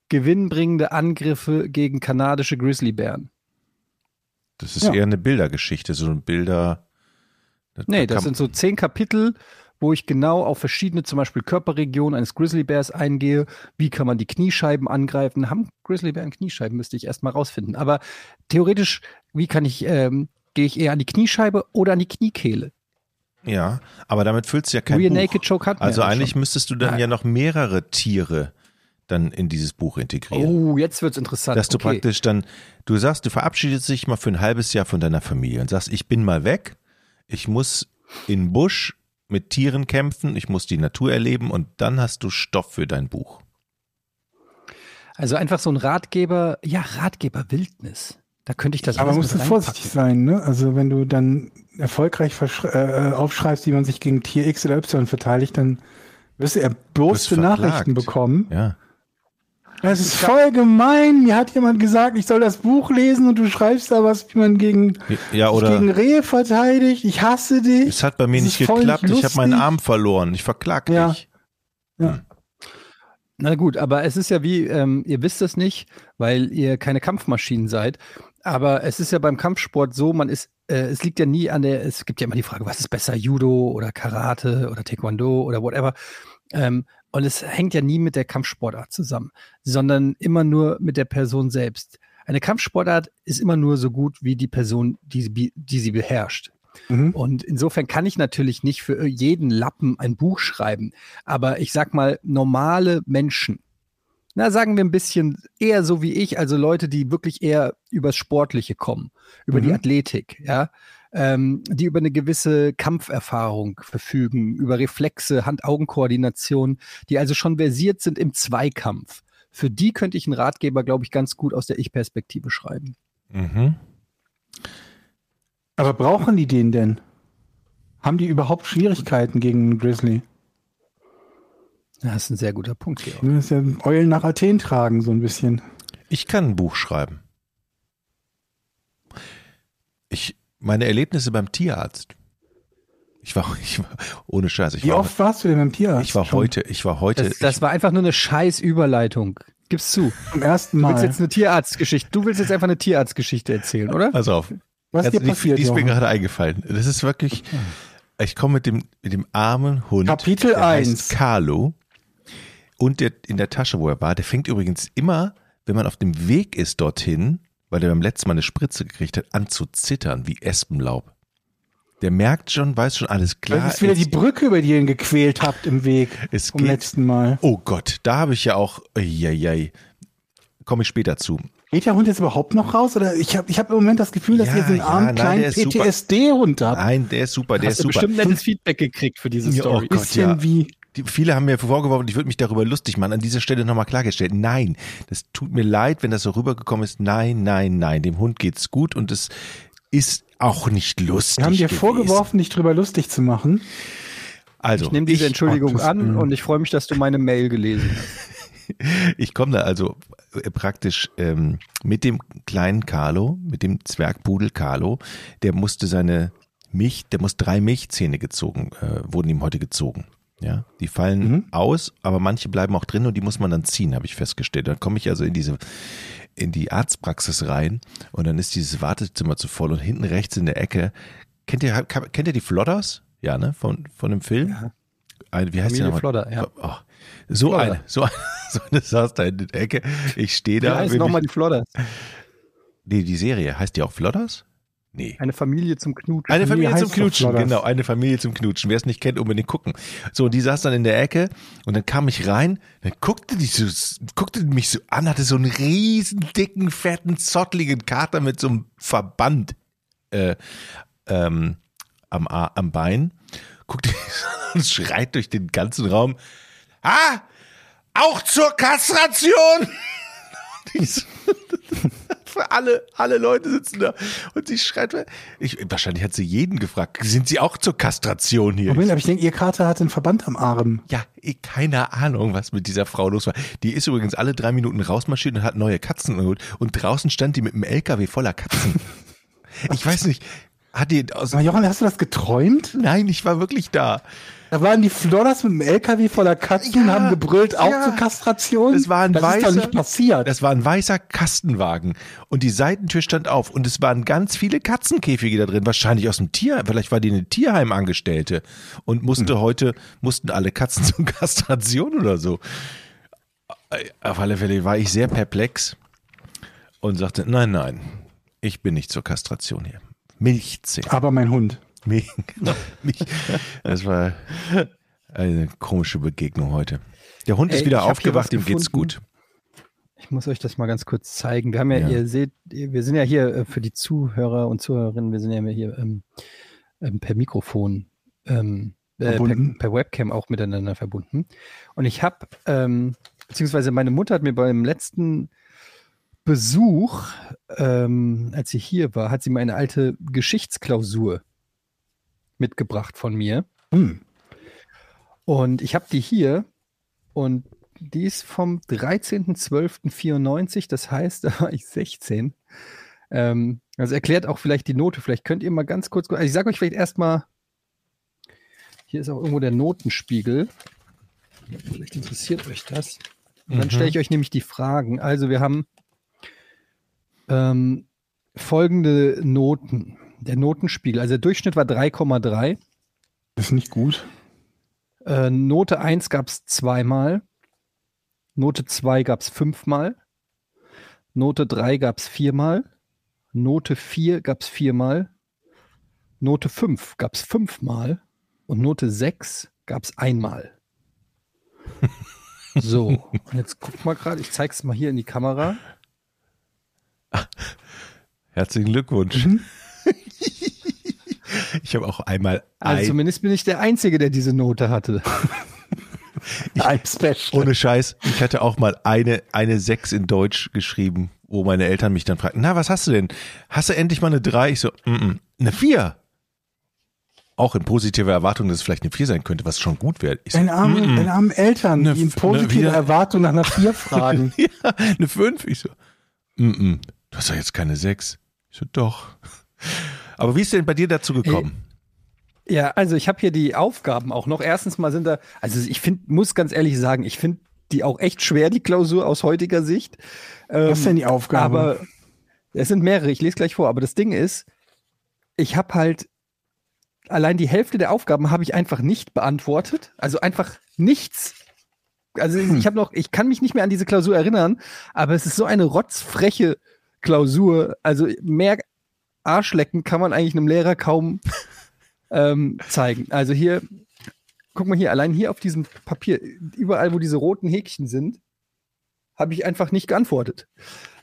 gewinnbringende Angriffe gegen kanadische Grizzlybären. Das ist Ja. eher eine Bildergeschichte, so ein Bilder. Nee, das sind so zehn Kapitel, wo ich genau auf verschiedene, zum Beispiel Körperregionen eines Grizzlybärs eingehe. Wie kann man die Kniescheiben angreifen? Haben Grizzlybären Kniescheiben? Müsste ich erstmal rausfinden. Aber theoretisch, wie kann ich, ähm, gehe ich eher an die Kniescheibe oder an die Kniekehle? Ja, aber damit füllst du ja kein Rear Buch. Naked Choke hat Also eigentlich schon. müsstest du dann Ja. ja noch mehrere Tiere dann in dieses Buch integrieren. Oh, jetzt wird's interessant. Dass du okay. praktisch dann, du sagst, du verabschiedest dich mal für ein halbes Jahr von deiner Familie und sagst, ich bin mal weg, ich muss in Busch mit Tieren kämpfen, ich muss die Natur erleben und dann hast du Stoff für dein Buch. Also einfach so ein Ratgeber, ja, Ratgeber Wildnis. Da könnte ich das Aber musst du vorsichtig sein, ne? Also wenn du dann erfolgreich äh, aufschreibst, wie man sich gegen Tier X oder Y verteidigt, dann wirst du wirst Nachrichten bekommen. Ja. Das ist voll gemein. Mir hat jemand gesagt, ich soll das Buch lesen und du schreibst da was, wie man gegen, Ja, gegen Rehe verteidigt. Ich hasse dich. es hat bei mir Das nicht geklappt, nicht ich habe meinen. Arm verloren, ich verklag Ja. dich. Na gut, aber es ist ja wie, ähm, ihr wisst es nicht, weil ihr keine Kampfmaschinen seid. Aber es ist ja beim Kampfsport so, man ist, äh, es liegt ja nie an der, es gibt ja immer die Frage, was ist besser, Judo oder Karate oder Taekwondo oder whatever. Ähm, und es hängt ja nie mit der Kampfsportart zusammen, sondern immer nur mit der Person selbst. Eine Kampfsportart ist immer nur so gut wie die Person, die, sie- die sie beherrscht. Mhm. Und insofern kann ich natürlich nicht für jeden Lappen ein Buch schreiben. Aber ich sag mal, normale Menschen, na, sagen wir ein bisschen eher so wie ich, also Leute, die wirklich eher übers Sportliche kommen, über die Mhm. Athletik, ja, ähm, die über eine gewisse Kampferfahrung verfügen, über Reflexe, Hand-Augen-Koordination, die also schon versiert sind im Zweikampf. Für die könnte ich einen Ratgeber, glaube ich, ganz gut aus der Ich-Perspektive schreiben. Mhm. Aber brauchen die den denn? Haben die überhaupt Schwierigkeiten gegen einen Grizzly? Das ist ein sehr guter Punkt, Georg. Das ist ja Eulen nach Athen tragen, so ein bisschen. Ich kann ein Buch schreiben. Ich, meine Erlebnisse beim Tierarzt. Ich war, *laughs* ich war ohne Scheiß. Ich Wie war, oft warst du denn beim Tierarzt? ich war schon? heute, ich war heute. Das, das war einfach nur eine scheiß Überleitung. Gib's zu. Zum ersten Du willst Mal. jetzt eine Tierarztgeschichte. Du willst jetzt einfach eine Tierarztgeschichte erzählen, oder? ich, pass auf. Was ist dir die, passiert, die ist mir Jochen? gerade eingefallen. Das ist wirklich, ich komme mit dem, mit dem armen Hund. Kapitel der heißt eins. Carlo. Und der in der Tasche, wo er war, der fängt übrigens immer, wenn man auf dem Weg ist dorthin, weil der beim letzten Mal eine Spritze gekriegt hat, an zu zittern wie Espenlaub. Der merkt schon, weiß schon alles klar. Das ist wieder die Brücke, über die ihr ihn gequält habt im Weg Es vom geht- letzten Mal. Oh Gott, da habe ich ja auch, eieiei, komme ich später zu. Geht der Hund jetzt überhaupt noch raus? Oder ich habe ich hab im Moment das Gefühl, dass Ja, ihr so einen ja, armen nein, kleinen der ist super. PTSD-Hund habt. Nein, der ist super, der Hast ist du super. bestimmt nettes Feedback gekriegt für diese oh Story. Gott. Bisschen ja. wie. Die, viele haben mir vorgeworfen, ich würde mich darüber lustig machen. An dieser Stelle nochmal klargestellt. Nein, das tut mir leid, wenn das so rübergekommen ist. Nein, nein, nein. Dem Hund geht's gut und es ist auch nicht lustig. Wir haben dir gewesen. vorgeworfen, dich drüber lustig zu machen. Also, ich nehme diese ich, Entschuldigung an Willen. und ich freue mich, dass du meine Mail gelesen hast. *laughs* ich komme da also äh, praktisch ähm, mit dem kleinen Carlo, mit dem Zwergpudel Carlo, der musste seine Milch, der muss drei Milchzähne gezogen, äh, wurden ihm heute gezogen. Ja, die fallen Mhm. aus, aber manche bleiben auch drin und die muss man dann ziehen, habe ich festgestellt. Dann komme ich also in diese in die Arztpraxis rein und dann ist dieses Wartezimmer zu voll und hinten rechts in der Ecke kennt ihr kennt ihr die Flodders? Ja, ne, von von dem Film? Ja. Ein, wie heißt die Familie nochmal? Flodder, ja. Oh, so Flodder. eine, so eine, *laughs* so eine saß da in der Ecke. Ich stehe Da da. heißt nochmal die Flodders. nee, die Serie, heißt die auch Flodders? Nee. Eine Familie zum Knutschen. Eine Familie zum Knutschen, genau, eine Familie zum Knutschen. Wer es nicht kennt, unbedingt gucken. So, und die saß dann in der Ecke und dann kam ich rein, dann guckte die so, guckte mich so an, hatte so einen riesen, dicken, fetten, zottligen Kater mit so einem Verband äh, ähm, am, am Bein, guckte mich so an und schreit durch den ganzen Raum, ah, auch zur Kastration! *laughs* *laughs* Für alle, alle Leute sitzen da und sie schreit. Ich, wahrscheinlich hat sie jeden gefragt. Sind Sie auch zur Kastration hier? Moment, aber ich denke, ihr Kater hat einen Verband am Arm. Ja, ich, keine Ahnung, was mit dieser Frau los war. Die ist übrigens alle drei Minuten rausmarschiert und hat neue Katzen geholt. Und draußen stand die mit einem LKW voller Katzen. *laughs* ich weiß nicht, hat die aus. Aber Jochen, hast du das geträumt? Nein, ich war wirklich da. Da waren die Flodders mit einem LKW voller Katzen und Ja, haben gebrüllt, auch ja. zur Kastration. Das war ein das weißer, ist doch nicht passiert. Das war ein weißer Kastenwagen und die Seitentür stand auf und es waren ganz viele Katzenkäfige da drin, wahrscheinlich aus dem Tier, vielleicht war die eine Tierheimangestellte und musste Hm. heute mussten alle Katzen *laughs* zur Kastration oder so. Auf alle Fälle war ich sehr perplex und sagte, nein, nein, ich bin nicht zur Kastration hier. Milchzähne. aber mein Hund. Milch. Das war eine komische Begegnung heute. Der Hund Ey, ist wieder aufgewacht, ihm geht's gut. Ich muss euch das mal ganz kurz zeigen. Wir haben ja, Ja. ihr seht, wir sind ja hier äh, für die Zuhörer und Zuhörerinnen, wir sind ja hier ähm, ähm, per Mikrofon, ähm, äh, per, per Webcam auch miteinander verbunden. Und ich habe, ähm, beziehungsweise meine Mutter hat mir beim letzten Besuch, ähm, als sie hier war, hat sie mir eine alte Geschichtsklausur mitgebracht von mir. Hm. Und ich habe die hier und die ist vom 13.12.94, das heißt, *laughs* da war ich 16. Ähm, das erklärt auch vielleicht die Note. Vielleicht könnt ihr mal ganz kurz, also ich sage euch vielleicht erstmal, hier ist auch irgendwo der Notenspiegel. Vielleicht interessiert euch das. Und dann Mhm. stelle ich euch nämlich die Fragen. Also wir haben ähm, folgende Noten. Der Notenspiegel, also der Durchschnitt war 3,3. Das ist nicht gut. Äh, Note 1 gab es zweimal. Note 2 gab es fünfmal. Note 3 gab es viermal. Note 4 gab es viermal. Note 5 gab es fünfmal. Und Note 6 gab es einmal. *laughs* So, und jetzt guck mal gerade, ich zeig's mal hier in die Kamera. Herzlichen Glückwunsch. Mhm. *laughs* Ich habe auch einmal Also ein, zumindest bin ich der Einzige, der diese Note hatte. *laughs* Special. ohne Scheiß, ich hatte auch mal eine, eine 6 in Deutsch geschrieben, wo meine Eltern mich dann fragten, na, was hast du denn? Hast du endlich mal eine 3? Ich so, mm -mm, eine 4. Auch in positiver Erwartung, dass es vielleicht eine 4 sein könnte, was schon gut wäre. Ich so, Deine armen, mm -mm. deine armen Eltern, Ne, die in positiver Erwartung nach einer 4 fragen. *laughs* ja, eine 5. Ich so, mm -mm, du hast doch jetzt keine 6. Ich so, doch. Aber wie ist denn bei dir dazu gekommen? Ja, also ich habe hier die Aufgaben auch noch. Erstens mal sind da, also ich finde, muss ganz ehrlich sagen, ich finde die auch echt schwer, die Klausur aus heutiger Sicht. Ähm, Was denn die Aufgabe? Aber es sind mehrere, ich lese gleich vor. Aber das Ding ist, ich habe halt allein die Hälfte der Aufgaben habe ich einfach nicht beantwortet. Also einfach nichts. Also Hm. ich habe noch, ich kann mich nicht mehr an diese Klausur erinnern, aber es ist so eine rotzfreche Klausur. Also mehr Arschlecken kann man eigentlich einem Lehrer kaum *laughs* ähm, zeigen. Also hier, guck mal hier, allein hier auf diesem Papier, überall, wo diese roten Häkchen sind, habe ich einfach nicht geantwortet.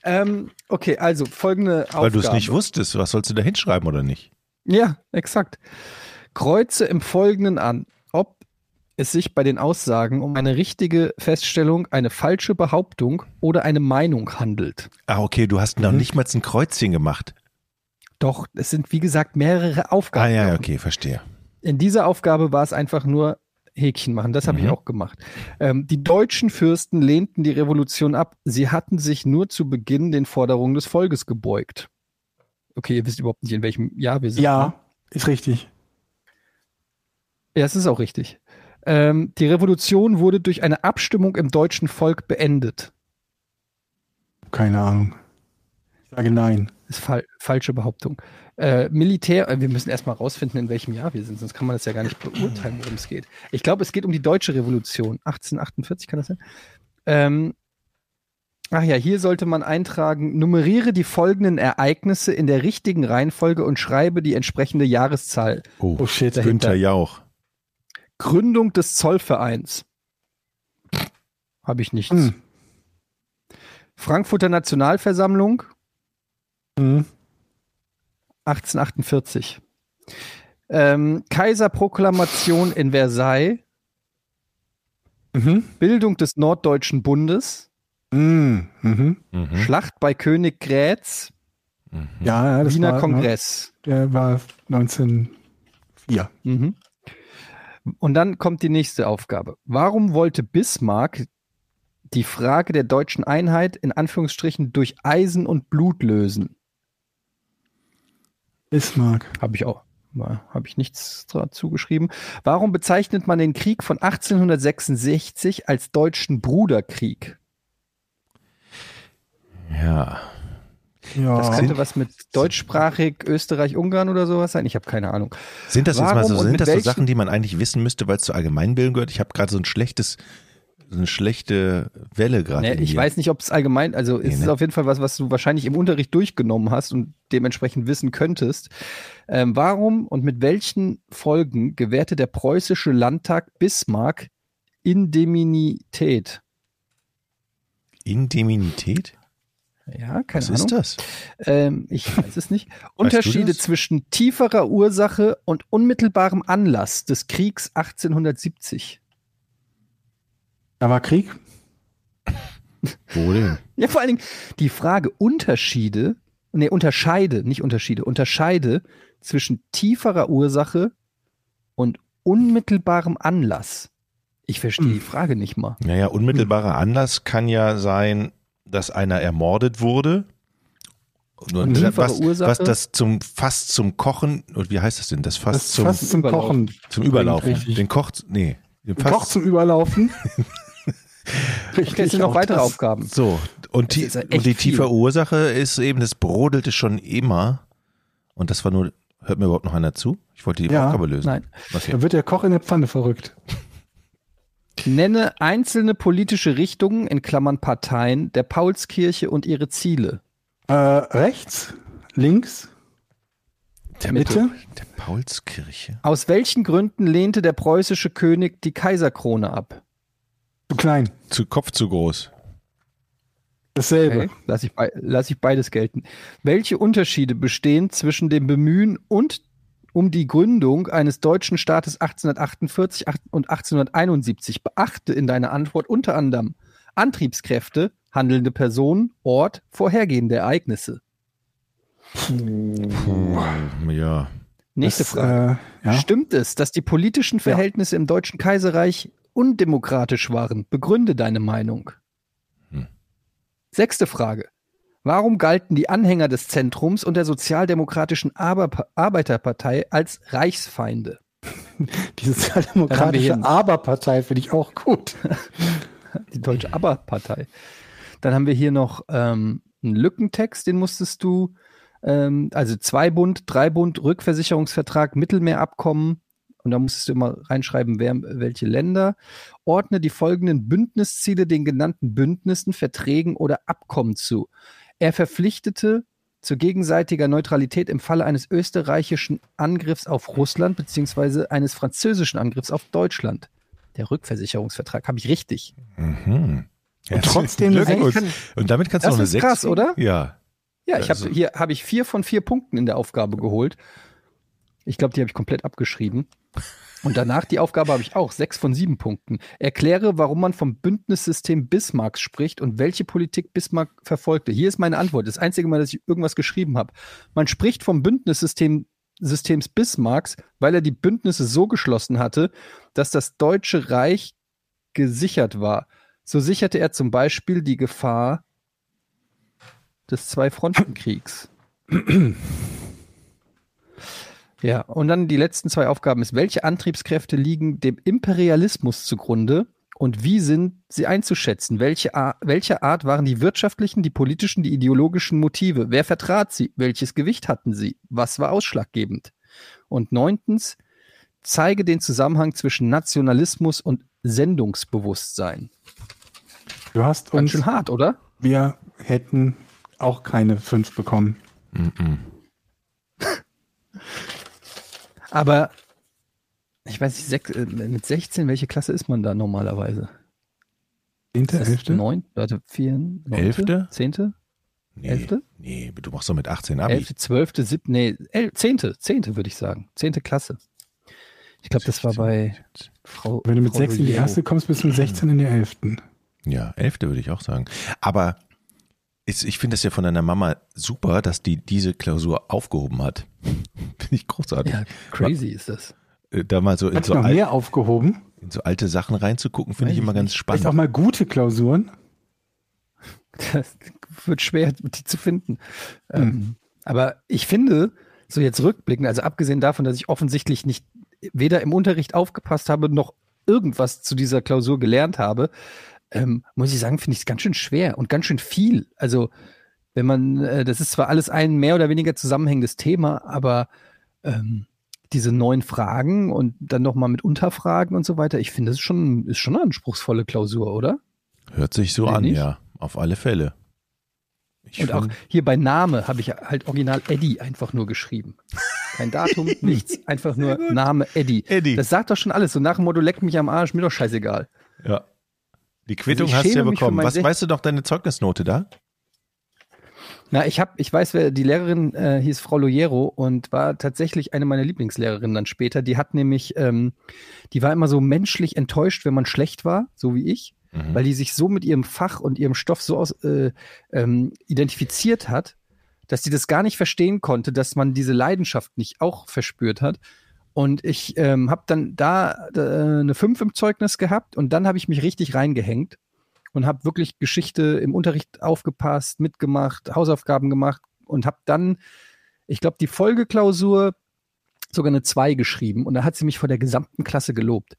Ähm, okay, also folgende Aufgabe. Weil du es nicht wusstest. Was sollst du da hinschreiben oder nicht? Ja, exakt. Kreuze im Folgenden an, ob es sich bei den Aussagen um eine richtige Feststellung, eine falsche Behauptung oder eine Meinung handelt. Ah, okay, du hast noch Mhm. nicht mal ein Kreuzchen gemacht. Doch, es sind wie gesagt mehrere Aufgaben. Ah ja, okay, verstehe. In dieser Aufgabe war es einfach nur Häkchen machen. Das habe ich Mhm. auch gemacht. Ähm, die deutschen Fürsten lehnten die Revolution ab. Sie hatten sich nur zu Beginn den Forderungen des Volkes gebeugt. Okay, ihr wisst überhaupt nicht, in welchem Jahr wir sind. ne? ja, ist richtig. Ja, es ist auch richtig. Ähm, die Revolution wurde durch eine Abstimmung im deutschen Volk beendet. Keine Ahnung. Sage nein. Ist fal falsche Behauptung. Äh, Militär, äh, wir müssen erstmal rausfinden, in welchem Jahr wir sind, sonst kann man das ja gar nicht beurteilen, worum es geht. Ich glaube, es geht um die deutsche Revolution. 1848 kann das sein? Ähm, ach ja, hier sollte man eintragen, nummeriere die folgenden Ereignisse in der richtigen Reihenfolge und schreibe die entsprechende Jahreszahl. Oh, Oh shit. dahinter. Günther Jauch. Gründung des Zollvereins. Habe ich nichts. Hm. Frankfurter Nationalversammlung Hm. 1848. Ähm, Kaiserproklamation in Versailles. Mhm. Bildung des Norddeutschen Bundes. Mhm. Mhm. Mhm. Schlacht bei Königgrätz. Mhm. Ja, ja, das Wiener war, Kongress. Der war 1904. Mhm. Und dann kommt die nächste Aufgabe. Warum wollte Bismarck die Frage der deutschen Einheit in Anführungsstrichen durch Eisen und Blut lösen? Bismarck. Habe ich auch. Habe ich nichts dazu geschrieben. Warum bezeichnet man den Krieg von 1866 als deutschen Bruderkrieg? Ja. Ja. Das könnte was mit deutschsprachig Österreich-Ungarn oder sowas sein. Ich habe keine Ahnung. Sind das jetzt mal Warum so, sind das so Sachen, die man eigentlich wissen müsste, weil es zur Allgemeinbildung gehört? Ich habe gerade so ein schlechtes, eine schlechte Welle gerade. Ne, in ich weiß nicht, ob es allgemein, also Nee, es ist ne? auf jeden Fall was, was du wahrscheinlich im Unterricht durchgenommen hast und dementsprechend wissen könntest. Ähm, warum und mit welchen Folgen gewährte der preußische Landtag Bismarck Indemnität? Indeminität? Ja, keine Was Ahnung. ist das? Ähm, ich *laughs* weiß es nicht. Unterschiede zwischen tieferer Ursache und unmittelbarem Anlass des Kriegs 1870. Da war Krieg. Wo denn? *laughs* Ja, vor allen Dingen die Frage Unterschiede, nee, Unterscheide, nicht Unterschiede, Unterscheide zwischen tieferer Ursache und unmittelbarem Anlass. Ich verstehe Hm. die Frage nicht mal. Naja, unmittelbarer Anlass kann ja sein, dass einer ermordet wurde. Und was, Ursache? was das zum fast zum Kochen, und wie heißt das denn? Das fast Das zum, fast zum Überlaufen. Kochen. zum Überlaufen. Den Koch, nee. Den Koch zum Überlaufen. *laughs* Okay, jetzt sind noch auch weitere das- Aufgaben. so. Und, die, ja und die tiefe Ursache ist eben, das brodelte schon immer. Und das war nur, hört mir überhaupt noch einer zu? Ich wollte die Ja. Aufgabe lösen. Nein. Okay. Da wird der Koch in der Pfanne verrückt. Nenne einzelne politische Richtungen, in Klammern Parteien, der Paulskirche und ihre Ziele. Äh, rechts, links, Der, Mitte? der Paulskirche. Aus welchen Gründen lehnte der preußische König die Kaiserkrone ab? Zu klein. Zu Kopf zu groß. Dasselbe. Okay, lass, ich lass ich beides gelten. Welche Unterschiede bestehen zwischen dem Bemühen und um die Gründung eines deutschen Staates 1848 und 1871? Beachte in deiner Antwort unter anderem Antriebskräfte, handelnde Personen, Ort, vorhergehende Ereignisse. Puh, ja. Nächste Das, Frage. Äh, ja. Stimmt es, dass die politischen Verhältnisse im Deutschen Kaiserreich undemokratisch waren? Begründe deine Meinung. Hm. Sechste Frage. Warum galten die Anhänger des Zentrums und der Sozialdemokratischen Arbe- Arbeiterpartei als Reichsfeinde? *laughs* Die sozialdemokratische Aber-Partei finde ich auch gut. *laughs* Die Deutsche Aber-Partei. Dann haben wir hier noch ähm, einen Lückentext, den musstest du, ähm, also zwei Bund, drei Bund, Rückversicherungsvertrag, Mittelmeerabkommen. Und da musstest du immer reinschreiben, wer, welche Länder. Ordne die folgenden Bündnisziele den genannten Bündnissen, Verträgen oder Abkommen zu. Er verpflichtete zu gegenseitiger Neutralität im Falle eines österreichischen Angriffs auf Russland beziehungsweise eines französischen Angriffs auf Deutschland. Der Rückversicherungsvertrag habe ich richtig. Mhm. Und trotzdem Glückwunsch. Eigentlich Und damit kannst du Das noch eine ist 6 krass, oder? Ja. Ja, ich Also- habe hier habe ich vier von vier Punkten in der Aufgabe geholt. Ich glaube, die habe ich komplett abgeschrieben. Und danach die Aufgabe habe ich auch sechs von sieben Punkten. Erkläre, warum man vom Bündnissystem Bismarcks spricht und welche Politik Bismarck verfolgte. Hier ist meine Antwort. Das einzige Mal, dass ich irgendwas geschrieben habe. Man spricht vom Bündnissystem Systems Bismarcks, weil er die Bündnisse so geschlossen hatte, dass das Deutsche Reich gesichert war. So sicherte er zum Beispiel die Gefahr des Zwei-Fronten-Kriegs. Ja, und dann die letzten zwei Aufgaben ist, welche Antriebskräfte liegen dem Imperialismus zugrunde und wie sind sie einzuschätzen? Welche, Ar welcher Art waren die wirtschaftlichen, die politischen, die ideologischen Motive? Wer vertrat sie? Welches Gewicht hatten sie? Was war ausschlaggebend? Und neuntens, zeige den Zusammenhang zwischen Nationalismus und Sendungsbewusstsein. Du hast Ganz uns, schön hart, oder? wir hätten auch keine fünf bekommen. Mhm. *laughs* Aber ich weiß nicht, sech, äh, mit 16, welche Klasse ist man da normalerweise? Zehnte, elfte? Neun, warte, vier, neunte, Elfte? Zehnte, Nee, Elfte? Nee, du machst doch mit 18 Abi. elfte, zwölfte, siebte, nee, el, zehnte, zehnte würde ich sagen. Zehnte Klasse. Ich glaube, das war bei Frau. Wenn du mit Frau sechs in die erste kommst, bist du mit 16 in die elften. Ja, Elfte würde ich auch sagen. Aber ist, ich finde es ja von deiner Mama super, dass die diese Klausur aufgehoben hat. *laughs* finde ich großartig. Ja, crazy ist das. Äh, Da mal so in Hat so, noch mehr aufgehoben? in so alte Sachen reinzugucken, finde ich immer ich ganz spannend. Vielleicht auch mal gute Klausuren? Das wird schwer, die zu finden. Ähm, aber ich finde, so jetzt rückblickend, also abgesehen davon, dass ich offensichtlich nicht weder im Unterricht aufgepasst habe, noch irgendwas zu dieser Klausur gelernt habe, ähm, muss ich sagen, finde ich es ganz schön schwer und ganz schön viel. Also, wenn man, äh, das ist zwar alles ein mehr oder weniger zusammenhängendes Thema, aber ähm, diese neuen Fragen und dann nochmal mit Unterfragen und so weiter, ich finde, es ist schon, ist schon eine anspruchsvolle Klausur, oder? Hört sich so Nee, an, nicht? ja. Auf alle Fälle. Ich Und auch find- hier bei Name habe ich halt original Eddie einfach nur geschrieben. Kein Datum, *laughs* nichts, einfach nur Name Eddie. Eddie. Das sagt doch schon alles. So nach dem Motto, leck mich am Arsch, mir doch scheißegal. Ja. Die Quittung Also hast du ja bekommen. Was weißt du noch deine Zeugnisnote da? Na, ich habe, ich weiß, wer die Lehrerin äh, hieß Frau Loyero und war tatsächlich eine meiner Lieblingslehrerinnen dann später. Die hat nämlich, ähm, die war immer so menschlich enttäuscht, wenn man schlecht war, so wie ich, Mhm. weil die sich so mit ihrem Fach und ihrem Stoff so aus, äh, ähm, identifiziert hat, dass sie das gar nicht verstehen konnte, dass man diese Leidenschaft nicht auch verspürt hat. Und ich ähm, habe dann da äh, eine 5 im Zeugnis gehabt und dann habe ich mich richtig reingehängt und habe wirklich Geschichte im Unterricht aufgepasst, mitgemacht, Hausaufgaben gemacht und habe dann, ich glaube, die Folgeklausur sogar eine 2 geschrieben und da hat sie mich vor der gesamten Klasse gelobt.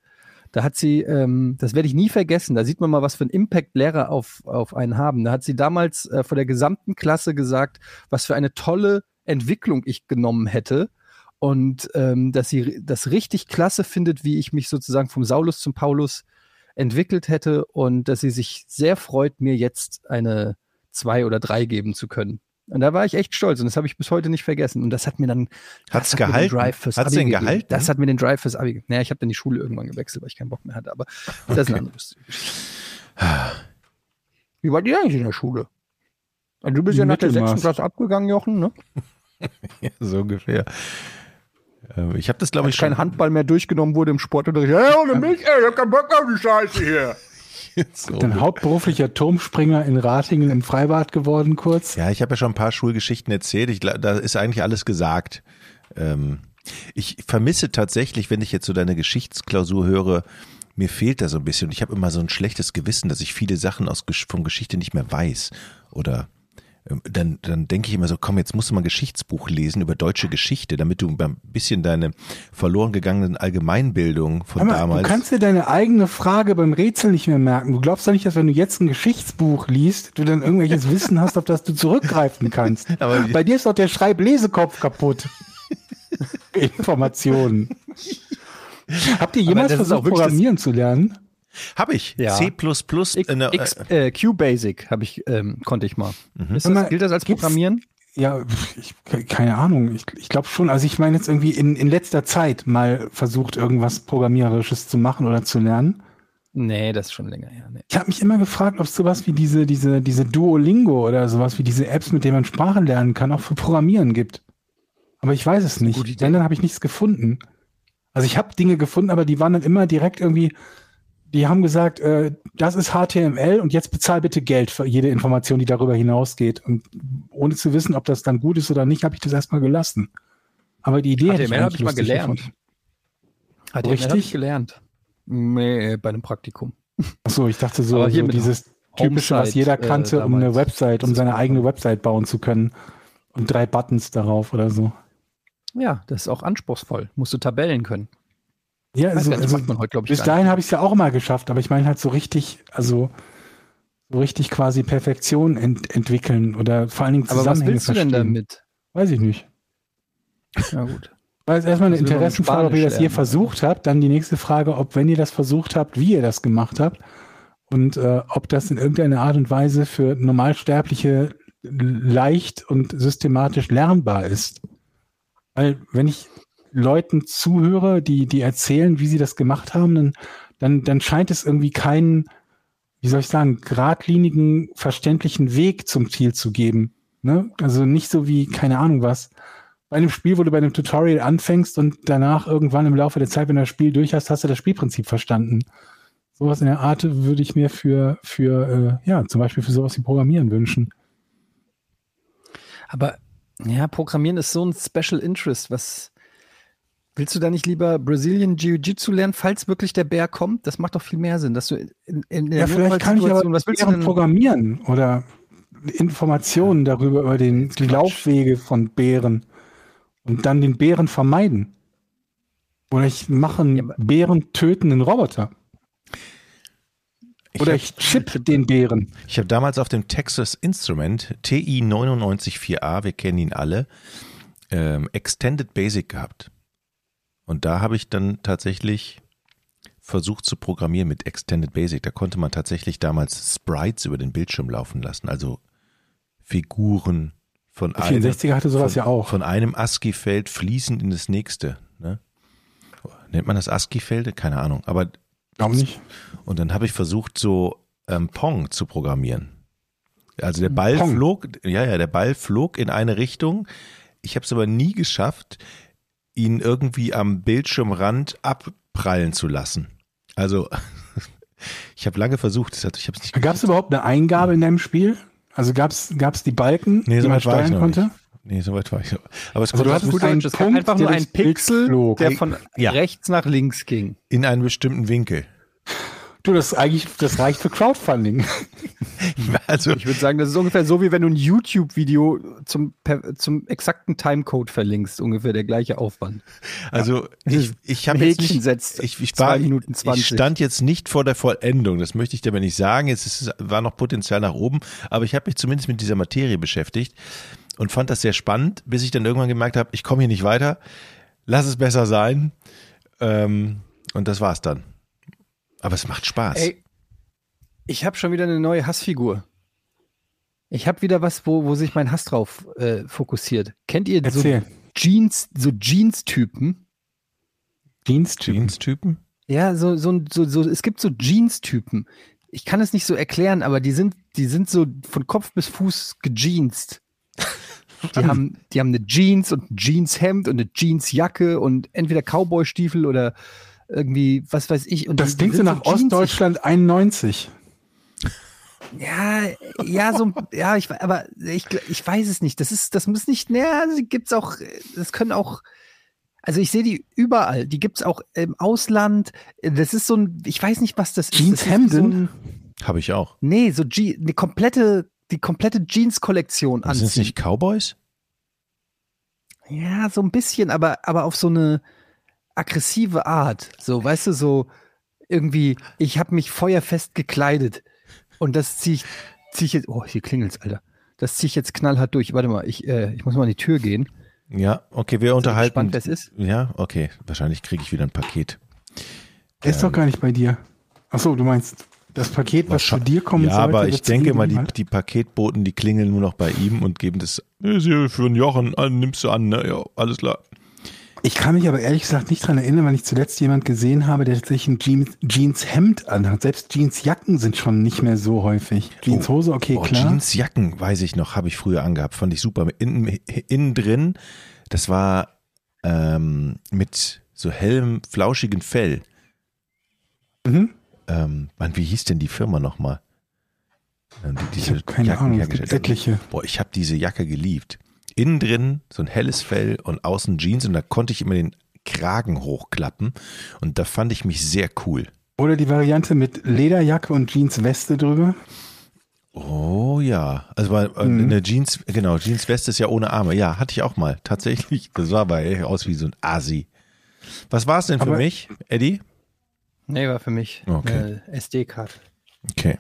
Da hat sie, ähm, das werde ich nie vergessen, da sieht man mal, was für einen Impact Lehrer auf, auf einen haben. Da hat sie damals äh, vor der gesamten Klasse gesagt, was für eine tolle Entwicklung ich genommen hätte und ähm, dass sie das richtig klasse findet, wie ich mich sozusagen vom Saulus zum Paulus entwickelt hätte und dass sie sich sehr freut, mir jetzt eine zwei oder drei geben zu können. Und da war ich echt stolz und das habe ich bis heute nicht vergessen. Und das hat mir dann Hat's hat mir den gehalten? Drive fürs Hat's Abi den gegeben. gehalten? Das hat mir den Drive fürs Abi. gegeben. Naja, ich habe dann die Schule irgendwann gewechselt, weil ich keinen Bock mehr hatte. Aber das ist eine andere Geschichte. Wie war die eigentlich in der Schule? Also du bist ja nach der sechsten Klasse abgegangen, Jochen, ne? *laughs* Ja, so ungefähr. Ähm, Ich habe das, glaube ich, schon kein Handball mehr durchgenommen wurde im Sportunterricht. Hey, ohne mich, ey, ich hab keinen Bock auf die Scheiße hier. *laughs* so Dann hauptberuflicher Turmspringer in Ratingen im Freibad geworden kurz. Ja, ich habe ja schon ein paar Schulgeschichten erzählt. Ich, da ist eigentlich alles gesagt. Ähm, ich vermisse tatsächlich, wenn ich jetzt so deine Geschichtsklausur höre, mir fehlt da so ein bisschen. Und ich habe immer so ein schlechtes Gewissen, dass ich viele Sachen aus, von Geschichte nicht mehr weiß. Oder dann, dann denke ich immer so, komm, jetzt musst du mal ein Geschichtsbuch lesen über deutsche Geschichte, damit du ein bisschen deine verloren gegangenen Allgemeinbildung von Aber damals. du kannst dir deine eigene Frage beim Rätsel nicht mehr merken. Du glaubst doch nicht, dass wenn du jetzt ein Geschichtsbuch liest, du dann irgendwelches Wissen hast, auf das du zurückgreifen kannst. *laughs* Aber- Bei dir ist doch der Schreib-Lesekopf kaputt. *laughs* Informationen. Habt ihr jemals versucht, das- Programmieren zu lernen? Habe ich. Ja. C++. X, äh, X, äh, Q-Basic habe ich, ähm, konnte ich mal. Ist Sag mal, das, gilt das als Programmieren? Ja, ich, keine Ahnung. Ich, ich glaube schon. Also ich meine jetzt irgendwie in, in letzter Zeit mal versucht, irgendwas Programmiererisches zu machen oder zu lernen. Nee, das ist schon länger her. Nee. Ich habe mich immer gefragt, ob es sowas wie diese, diese, diese Duolingo oder sowas wie diese Apps, mit denen man Sprachen lernen kann, auch für Programmieren gibt. Aber ich weiß es nicht. Wenn, dann habe ich nichts gefunden. Also ich habe Dinge gefunden, aber die waren dann immer direkt irgendwie, die haben gesagt, äh, das ist HTML und jetzt bezahl bitte Geld für jede Information, die darüber hinausgeht. Und ohne zu wissen, ob das dann gut ist oder nicht, habe ich das erstmal gelassen. Aber die Idee HTML habe ich mal gelernt. gefunden. HTML Richtig? ich gelernt. Nee, bei einem Praktikum. Achso, ich dachte so, so dieses typische, was jeder äh, kannte, um eine. Website, um seine eigene Website bauen zu können. Und drei Buttons darauf oder so. Ja, das ist auch anspruchsvoll. Musst du Tabellen können. Ja, also, nicht, also man heute, glaube ich, bis dahin habe ich es ja auch mal geschafft, aber ich meine halt so richtig, also so richtig quasi Perfektion ent entwickeln oder vor allen Dingen Aber was Zusammenhänge willst du denn verstehen. damit? Weiß ich nicht. Na gut. Weil es erstmal eine Interessenfrage, ob ihr das je lernen. versucht habt. Dann die nächste Frage, ob, wenn ihr das versucht habt, wie ihr das gemacht habt. Und äh, ob das in irgendeiner Art und Weise für Normalsterbliche leicht und systematisch lernbar ist. Weil wenn ich Leuten zuhöre, die, die erzählen, wie sie das gemacht haben, dann, dann, dann scheint es irgendwie keinen, wie soll ich sagen, geradlinigen, verständlichen Weg zum Ziel zu geben. Ne? Also nicht so wie, keine Ahnung was, bei einem Spiel, wo du bei einem Tutorial anfängst und danach irgendwann im Laufe der Zeit, wenn du das Spiel durch hast, hast du das Spielprinzip verstanden. Sowas in der Art würde ich mir für, für äh, ja, zum Beispiel für sowas wie Programmieren wünschen. Aber ja, Programmieren ist so ein Special Interest. Was willst du da nicht lieber Brazilian Jiu-Jitsu lernen, falls wirklich der Bär kommt? Das macht doch viel mehr Sinn, dass du in, in der Ja, vielleicht kann ich aber was willst du denn? programmieren oder Informationen darüber, über den, die Laufwege von Bären und dann den Bären vermeiden. Oder ich mache einen Ja, aber- Bären tötenden Roboter. Ich Oder hab- ich chip den Bären. Ich habe damals auf dem Texas Instrument TI 994a, wir kennen ihn alle, ähm, Extended Basic gehabt. Und da habe ich dann tatsächlich versucht zu programmieren mit Extended Basic. Da konnte man tatsächlich damals Sprites über den Bildschirm laufen lassen, also Figuren von einem, 64er hatte sowas von, ja auch. von einem ASCII-Feld fließend in das nächste. Ne? Nennt man das ASCII-Felde? Keine Ahnung. Aber Glaube nicht. und dann habe ich versucht, so ähm, Pong zu programmieren. Also der Ball Pong. flog, ja, ja, der Ball flog in eine Richtung. Ich habe es aber nie geschafft, ihn irgendwie am Bildschirmrand abprallen zu lassen. Also *laughs* ich habe lange versucht, das hat- ich habe es nicht Gab es überhaupt eine Eingabe in deinem Spiel? Also gab es die Balken, Nee, die so man war ich steuern konnte? nicht. Nee, so weit war ich. noch. Aber es Also du konnte hattest Gut einen Punkt, einfach nur der ein Pixel, flog. der von Ja. rechts nach links ging. in einen bestimmten Winkel. Du, das eigentlich, das reicht für Crowdfunding. *laughs* Also Ich würde sagen, das ist ungefähr so, wie wenn du ein YouTube-Video zum, zum exakten Timecode verlinkst, ungefähr der gleiche Aufwand. Also ich, ich habe jetzt nicht, setzt ich, ich, zwei war, Minuten 20. ich stand jetzt nicht vor der Vollendung, das möchte ich dir aber nicht sagen. Es ist, war noch Potenzial nach oben, aber ich habe mich zumindest mit dieser Materie beschäftigt und fand das sehr spannend, bis ich dann irgendwann gemerkt habe, ich komme hier nicht weiter, lass es besser sein. Ähm, und das war's dann. Aber es macht Spaß. Ey, ich habe schon wieder eine neue Hassfigur. Ich habe wieder was, wo, wo sich mein Hass drauf äh, fokussiert. Kennt ihr so Erzähl. Jeans, so Jeans-Typen? Jeans-Typen. Jeans-Typen? Ja, so, so, so, so, es gibt so Jeans-Typen. Ich kann es nicht so erklären, aber die sind, die sind so von Kopf bis Fuß gejeanst. Die haben, die haben eine Jeans und ein Jeanshemd und eine Jeansjacke und entweder Cowboystiefel oder irgendwie, was weiß ich. Und Das die klingt so sind nach. Ostdeutschland 91. Ja, ja, so, ja, ich, aber ich, ich weiß es nicht. Das ist, das muss nicht, naja, die gibt's auch, das können auch, also ich sehe die überall. Die gibt's auch im Ausland. Das ist so ein, ich weiß nicht, was das ist. Das ist Jeanshemden? So Habe ich auch. nee, so Je eine komplette, die komplette Jeans-Kollektion Sind es nicht Cowboys? Ja, so ein bisschen, aber, aber auf so eine aggressive Art. So, weißt du, so irgendwie, ich habe mich feuerfest gekleidet. Und das ziehe ich, zieh ich jetzt, oh, hier klingelt's, Alter. Das ziehe ich jetzt knallhart durch. Warte mal, ich, äh, ich muss mal an die Tür gehen. Ja, okay, wir unterhalten. wer es ist? Ja, okay. Wahrscheinlich kriege ich wieder ein Paket. Der ist doch gar nicht bei dir. Ach so, du meinst das Paket, was zu dir kommen ja, sollte? aber ich denke mal, die, die Paketboten, die klingeln nur noch bei ihm und geben das "Ist hier für einen Jochen, ah, nimmst du an, ne? Ja, alles klar. Ich kann mich aber ehrlich gesagt nicht dran erinnern, weil ich zuletzt jemand gesehen habe, der tatsächlich ein Jeans, Jeanshemd anhat. Selbst Jeansjacken sind schon nicht mehr so häufig. Jeanshose, okay, Oh, klar. Jeansjacken, weiß ich noch, habe ich früher angehabt, fand ich super. Innen, innen drin, das war ähm, mit so hellem, flauschigen Fell. Mhm. Ähm, Mann, wie hieß denn die Firma nochmal? Die Ich diese habe keine Jacken Ahnung, es gibt etliche. Boah, ich habe diese Jacke geliebt. Innen drin so ein helles Fell und außen Jeans und da konnte ich immer den Kragen hochklappen und da fand ich mich sehr cool. Oder die Variante mit Lederjacke und Jeansweste drüber. Oh ja, also weil äh, Mhm. eine Jeans, genau, Jeansweste ist ja ohne Arme. Ja, hatte ich auch mal, tatsächlich. Das sah aber echt aus wie so ein Asi. Was war es denn für Aber- mich, Eddie? Nee, war für mich Okay. eine SD-Karte. Okay.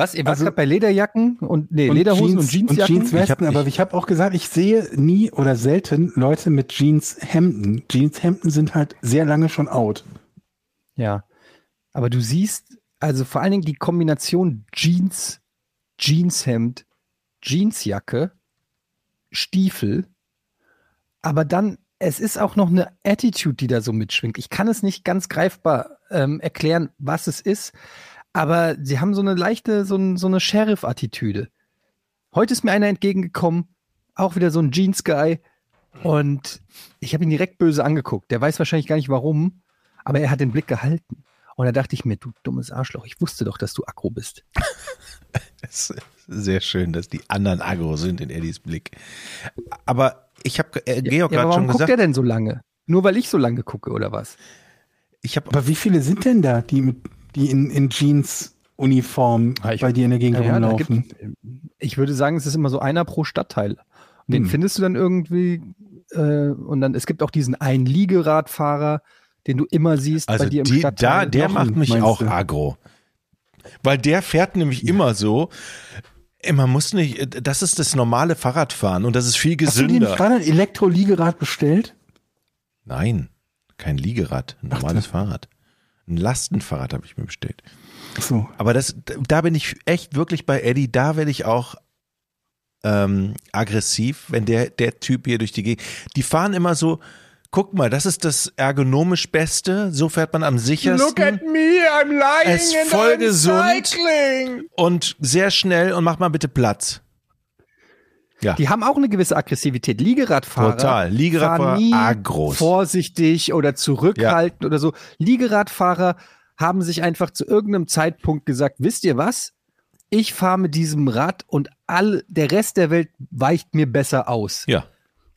Was? Ihr wart Also- bei Lederjacken und, nee, Und Lederhosen und Jeans- Jeansjacken? Und Jeanswesten, Ich aber ich habe auch gesagt, ich sehe nie oder selten Leute mit Jeanshemden. Jeanshemden sind halt sehr lange schon out. Ja. Aber du siehst, also vor allen Dingen die Kombination Jeans, Jeanshemd, Jeansjacke, Stiefel, aber dann, es ist auch noch eine Attitude, die da so mitschwingt. Ich kann es nicht ganz greifbar ähm, erklären, was es ist, aber sie haben so eine leichte, so, ein, so eine Sheriff-Attitüde. Heute ist mir einer entgegengekommen, auch wieder so ein Jeans-Guy, und ich habe ihn direkt böse angeguckt. Der weiß wahrscheinlich gar nicht warum, aber er hat den Blick gehalten. Und da dachte ich mir, du dummes Arschloch, ich wusste doch, dass du aggro bist. *laughs* Es ist sehr schön, dass die anderen aggro sind in Eddies Blick. Aber ich habe äh, Georg ja, aber gerade warum schon guckt gesagt, er denn so lange? Nur weil ich so lange gucke, oder was? ich habe Aber wie viele sind denn da, die, mit, die in, in Jeans-Uniform Ah, ich- bei dir in der Gegend Ja, ja, rumlaufen? gibt, ich würde sagen, es ist immer so einer pro Stadtteil. Und den Hm. findest du dann irgendwie, äh, und dann, es gibt auch diesen einen Liegeradfahrer, den du immer siehst also bei dir im die, Stadtteil. da, der Jochen, macht mich auch du? aggro. Weil der fährt nämlich immer so, ey, man muss nicht, das ist das normale Fahrradfahren und das ist viel Hast du gesünder. gerade ein Elektro-Liegerad bestellt? Nein, kein Liegerad, ein normales Fahrrad. Ein Lastenfahrrad habe ich mir bestellt. Ach so. Aber das, da bin ich echt wirklich bei Eddie, da werde ich auch ähm, aggressiv, wenn der, der Typ hier durch die Gegend, die fahren immer so, guck mal, das ist das ergonomisch Beste, so fährt man am sichersten me, I'm lying Es ist voll gesund. und sehr schnell und mach mal bitte Platz. Ja, Die haben auch eine gewisse Aggressivität. Liegeradfahrer. Total. Liegeradfahrer, nie aggros. Vorsichtig oder zurückhaltend oder so. Liegeradfahrer haben sich einfach zu irgendeinem Zeitpunkt gesagt, wisst ihr was? Ich fahre mit diesem Rad und all, der Rest der Welt weicht mir besser aus. ja.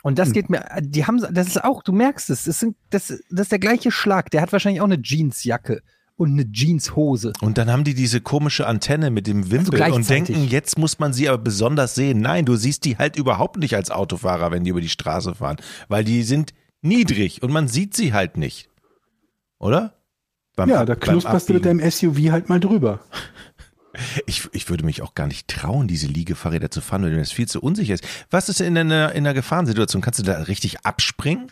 Und das geht mir, die haben, das ist auch, du merkst es, das, sind, das, das ist der gleiche Schlag. Der hat wahrscheinlich auch eine Jeansjacke und eine Jeanshose. Und dann haben die diese komische Antenne mit dem Wimpel und gleichzeitig. denken, jetzt muss man sie aber besonders sehen. Nein, du siehst die halt überhaupt nicht als Autofahrer, wenn die über die Straße fahren, weil die sind niedrig und man sieht sie halt nicht. Oder? Beim Ja, da knusperst du mit deinem SUV halt mal drüber. *laughs* Ich, ich würde mich auch gar nicht trauen, diese Liegefahrräder zu fahren, weil mir das viel zu unsicher ist. Was ist in einer, in einer Gefahrensituation? Kannst du da richtig abspringen?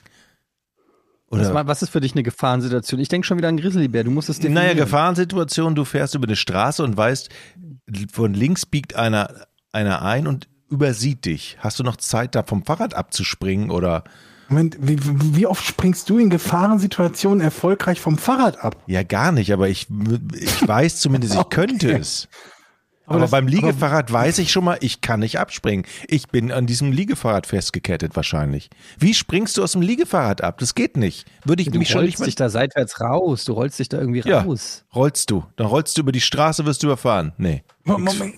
Oder Was, was ist für dich eine Gefahrensituation? Ich denke schon wieder an Grizzlybär. Du musst es definieren. Naja, Gefahrensituation, du fährst über eine Straße und weißt, von links biegt einer, einer ein und übersieht dich. Hast du noch Zeit, da vom Fahrrad abzuspringen oder? Moment, wie, wie oft springst du in Gefahrensituationen erfolgreich vom Fahrrad ab? Ja, gar nicht, aber ich, ich weiß zumindest, ich *laughs* könnte Okay. es. Aber, das- beim Liegefahrrad weiß ich schon mal, ich kann nicht abspringen. Ich bin an diesem Liegefahrrad festgekettet wahrscheinlich. Wie springst du aus dem Liegefahrrad ab? Das geht nicht. Würde ich Du mich schon nicht rollst dich da seitwärts raus. Du rollst dich da irgendwie Ja, raus. rollst du. Dann rollst du über die Straße, wirst du überfahren. Nee. Mo- Moment.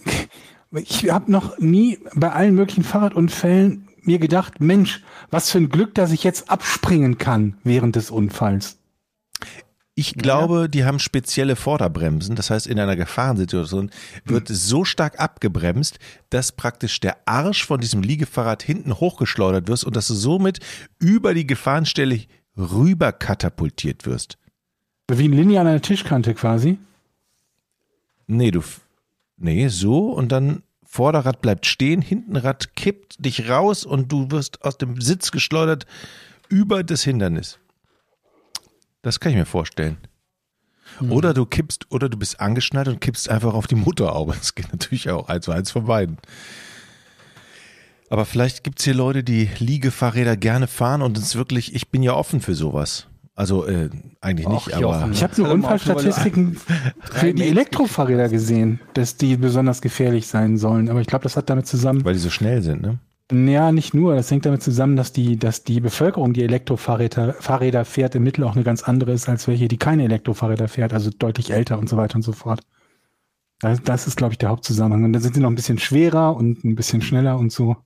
Ich habe noch nie bei allen möglichen Fahrradunfällen mir gedacht, Mensch, was für ein Glück, dass ich jetzt abspringen kann während des Unfalls. Ich glaube, die haben spezielle Vorderbremsen. Das heißt, in einer Gefahrensituation wird so stark abgebremst, dass praktisch der Arsch von diesem Liegefahrrad hinten hochgeschleudert wirst und dass du somit über die Gefahrenstelle rüber katapultiert wirst. Wie ein Linie an einer Tischkante quasi. Nee, du. Nee, so und dann Vorderrad bleibt stehen, Hintenrad kippt dich raus und du wirst aus dem Sitz geschleudert über das Hindernis. Das kann ich mir vorstellen. Oder du kippst, oder du bist angeschnallt und kippst einfach auf die Motorhaube. Das geht natürlich auch eins eins von beiden. Aber vielleicht gibt es hier Leute, die Liegefahrräder gerne fahren und es wirklich, ich bin ja offen für sowas. Also äh, eigentlich nicht, Och, aber. Ich habe nur Unfallstatistiken für die Elektrofahrräder gesehen, dass die besonders gefährlich sein sollen. Aber ich glaube, das hat damit zusammen, weil die so schnell sind, ne? Ja, nicht nur, das hängt damit zusammen, dass die, dass die Bevölkerung, die Elektrofahrräder Fahrräder fährt, im Mittel auch eine ganz andere ist, als welche, die keine Elektrofahrräder fährt, also deutlich älter und so weiter und so fort. Das, das ist, glaube ich, der Hauptzusammenhang. Und dann sind sie noch ein bisschen schwerer und ein bisschen schneller und so.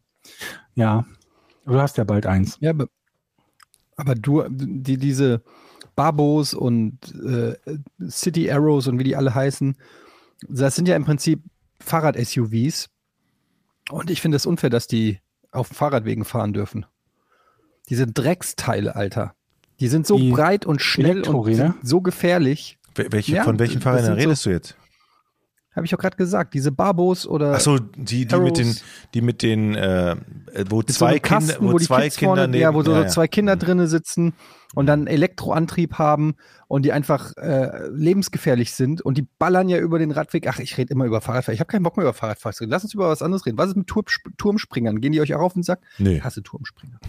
Ja. Du hast ja bald eins. Ja, aber, aber du, die, diese Babos und äh, City Arrows und wie die alle heißen, das sind ja im Prinzip Fahrrad-SUVs. Und ich finde es unfair, dass die auf Fahrradwegen fahren dürfen. Diese Drecksteile, Alter. Die sind so Die breit und schnell und so gefährlich. Wel- Welche, Ja, von welchen Fahrrädern sind so- redest du jetzt? Habe ich auch gerade gesagt. Diese Babos oder Ach so, die, die mit den, Arrows. die mit den, äh, wo mit so zwei einem Kasten, Kinder, wo, wo die zwei Kinder vorne, neben, ja, wo so ja, ja. zwei Kinder drinnen sitzen und dann Elektroantrieb haben und die einfach äh, lebensgefährlich sind und die ballern ja über den Radweg. Ach, ich rede immer über Fahrradfahren. Ich habe keinen Bock mehr über zu reden. Lass uns über was anderes reden. Was ist mit Turm, Turmspringern? Gehen die euch auch auf den Sack? Nee. Ich hasse Turmspringer.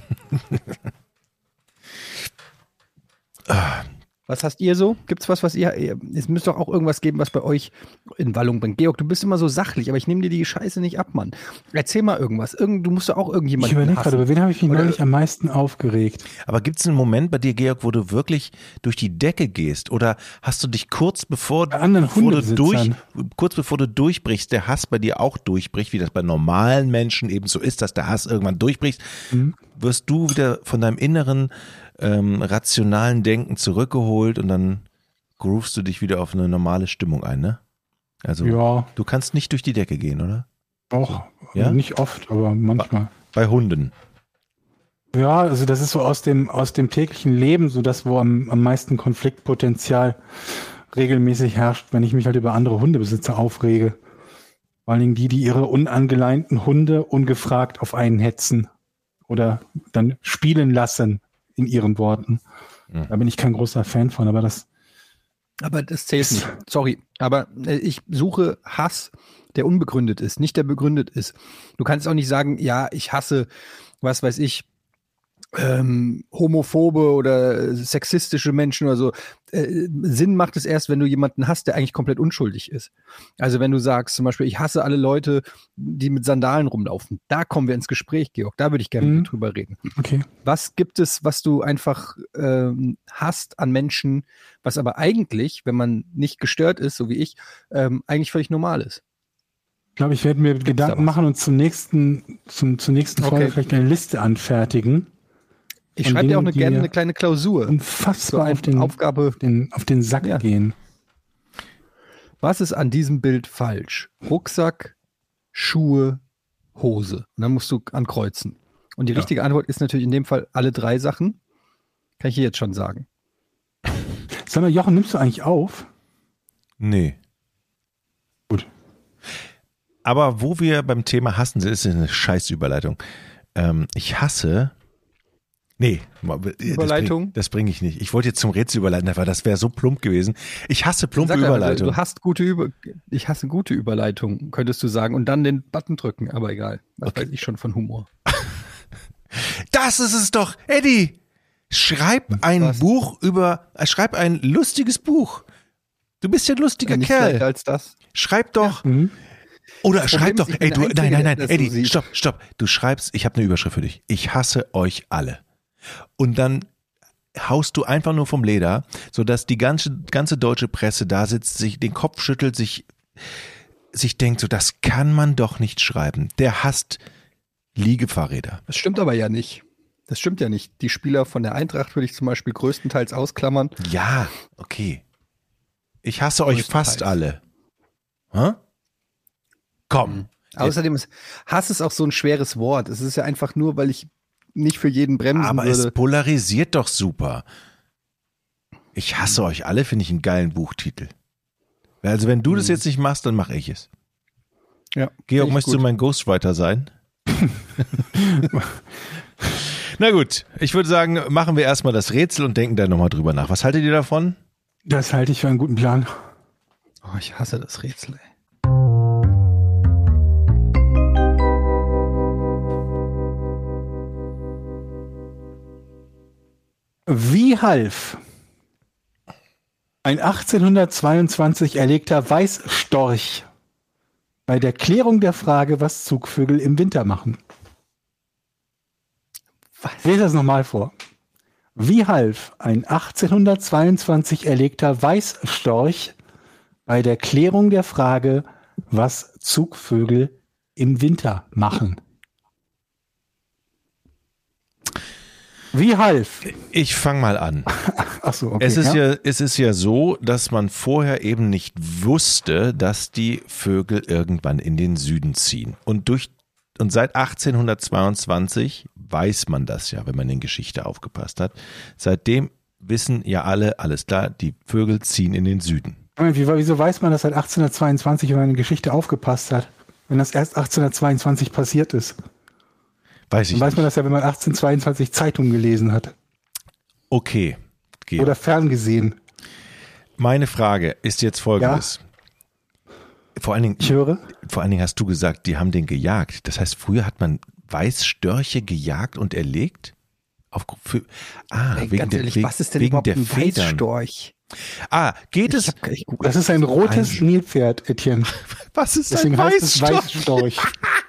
*laughs* *laughs* Was hast ihr so? Gibt's was, was ihr, ihr- es müsste doch auch irgendwas geben, was bei euch in Wallung bringt. Georg, du bist immer so sachlich, aber ich nehme dir die Scheiße nicht ab, Mann. Erzähl mal irgendwas. Irgend, du musst doch auch Ich irgendjemanden überlege gerade, über wen habe ich mich Oder- neulich am meisten aufgeregt? Aber gibt es einen Moment bei dir, Georg, wo du wirklich durch die Decke gehst? Oder hast du dich kurz bevor, Bei anderen bevor du durch, kurz bevor du durchbrichst, der Hass bei dir auch durchbricht, wie das bei normalen Menschen eben so ist, dass der Hass irgendwann durchbricht, Mhm. wirst du wieder von deinem inneren ähm, rationalen Denken zurückgeholt und dann groovst du dich wieder auf eine normale Stimmung ein, ne? Also Ja, du kannst nicht durch die Decke gehen, oder? auch. Ja? Nicht oft, aber manchmal. Bei Hunden. Ja, also das ist so aus dem, aus dem täglichen Leben, so das, wo am, am meisten Konfliktpotenzial regelmäßig herrscht, wenn ich mich halt über andere Hundebesitzer aufrege. Vor allen Dingen die, die ihre unangeleinten Hunde ungefragt auf einen hetzen oder dann spielen lassen, in ihren Worten. Mhm. Da bin ich kein großer Fan von, aber das, Aber das zählt nicht. Sorry. Aber äh, ich suche Hass, der unbegründet ist, nicht der begründet ist. Du kannst auch nicht sagen, ja, ich hasse, was weiß ich, ähm, homophobe oder sexistische Menschen oder so. Äh, Sinn macht es erst, wenn du jemanden hast, der eigentlich komplett unschuldig ist. Also wenn du sagst zum Beispiel, ich hasse alle Leute, die mit Sandalen rumlaufen. Da kommen wir ins Gespräch, Georg. Da würde ich gerne Mhm. drüber reden. okay. Was gibt es, was du einfach ähm, hast an Menschen, was aber eigentlich, wenn man nicht gestört ist, so wie ich, ähm, eigentlich völlig normal ist? Ich glaube, ich werde mir da Gedanken machen und zum nächsten, zum, zur nächsten Folge Okay. vielleicht eine Liste anfertigen. Ich schreibe dir auch eine, gerne eine kleine Klausur. So Unfassbar eine auf den, Aufgabe. den, auf den Sack Ja. gehen. Was ist an diesem Bild falsch? Rucksack, Schuhe, Hose. Und dann musst du ankreuzen. Und die Ja. richtige Antwort ist natürlich in dem Fall alle drei Sachen. Kann ich hier jetzt schon sagen. Sag mal, Jochen, nimmst du eigentlich auf? Nee. Gut. Aber wo wir beim Thema Hassen sind, ist eine scheiß Überleitung. Ähm, ich hasse Nee, das Überleitung? bring- Das bringe ich nicht. Ich wollte jetzt zum Rätsel überleiten, aber das wäre so plump gewesen. Ich hasse plumpe Überleitung. Du hast gute Über ich hasse gute Überleitung, könntest du sagen, und dann den Button drücken, aber egal. Was weiß ich schon von Humor. *laughs* Das ist es doch, Eddie. Schreib ein Was? Buch über, äh, schreib ein lustiges Buch. Du bist ja ein lustiger Nicht Kerl. als das. Schreib doch. Mhm. Oder Das schreib Problem doch. Ey, du, nein, nein, nein. das Eddie, stopp, stopp. Du schreibst, ich habe eine Überschrift für dich. Ich hasse euch alle. Und dann haust du einfach nur vom Leder, sodass die ganze, ganze deutsche Presse da sitzt, sich den Kopf schüttelt, sich, sich denkt, so, das kann man doch nicht schreiben. Der hasst Liegefahrräder. Das stimmt aber ja nicht. Das stimmt ja nicht. Die Spieler von der Eintracht würde ich zum Beispiel größtenteils ausklammern. Ja, okay. Ich hasse euch fast alle. Hä? Komm. Außerdem ist Hass ist auch so ein schweres Wort. Es ist ja einfach nur, weil ich nicht für jeden bremsen Aber es würde. polarisiert doch super. Ich hasse euch alle, finde ich einen geilen Buchtitel. Also wenn du das jetzt nicht machst, dann mache ich es. Ja, Georg, möchtest du gut. mein Ghostwriter sein? *laughs* Na gut, ich würde sagen, machen wir erstmal das Rätsel und denken dann nochmal drüber nach. Was haltet ihr davon? Das halte ich für einen guten Plan. Oh, ich hasse das Rätsel. Ey. Wie half ein 1822 erlegter Weißstorch bei der Klärung der Frage, was Zugvögel im Winter machen? Ich lese das nochmal vor. Wie half ein 1822 erlegter Weißstorch bei der Klärung der Frage, was Zugvögel im Winter machen? Wie half? Ich fange mal an. *laughs* Ach so, okay. es, ist ja. es ist ja so, dass man vorher eben nicht wusste, dass die Vögel irgendwann in den Süden ziehen. Und durch und seit 1822 weiß man das ja, wenn man in Geschichte aufgepasst hat. Seitdem wissen ja alle, alles klar, die Vögel ziehen in den Süden. Wie, wieso weiß man das seit 1822, wenn man in Geschichte aufgepasst hat? Wenn das erst 1822 passiert ist. Weiß ich Dann weiß nicht. man das ja, wenn man 1822 Zeitungen gelesen hat. Okay, Georg. Oder ferngesehen. Meine Frage ist jetzt folgendes. Vor allen Dingen, Ich höre. Vor allen Dingen hast du gesagt, die haben den gejagt. Das heißt, früher hat man Weißstörche gejagt und erlegt? Auf, für, ah, Ey, wegen ganz der, ehrlich, wegen, was ist denn wegen überhaupt der ein Federn. Weißstorch? Ah, geht Ich es? hab, ich. Das ist ein rotes Nilpferd, Etienne. *laughs* Was ist Deswegen ein heißt es Weißstorch? *laughs*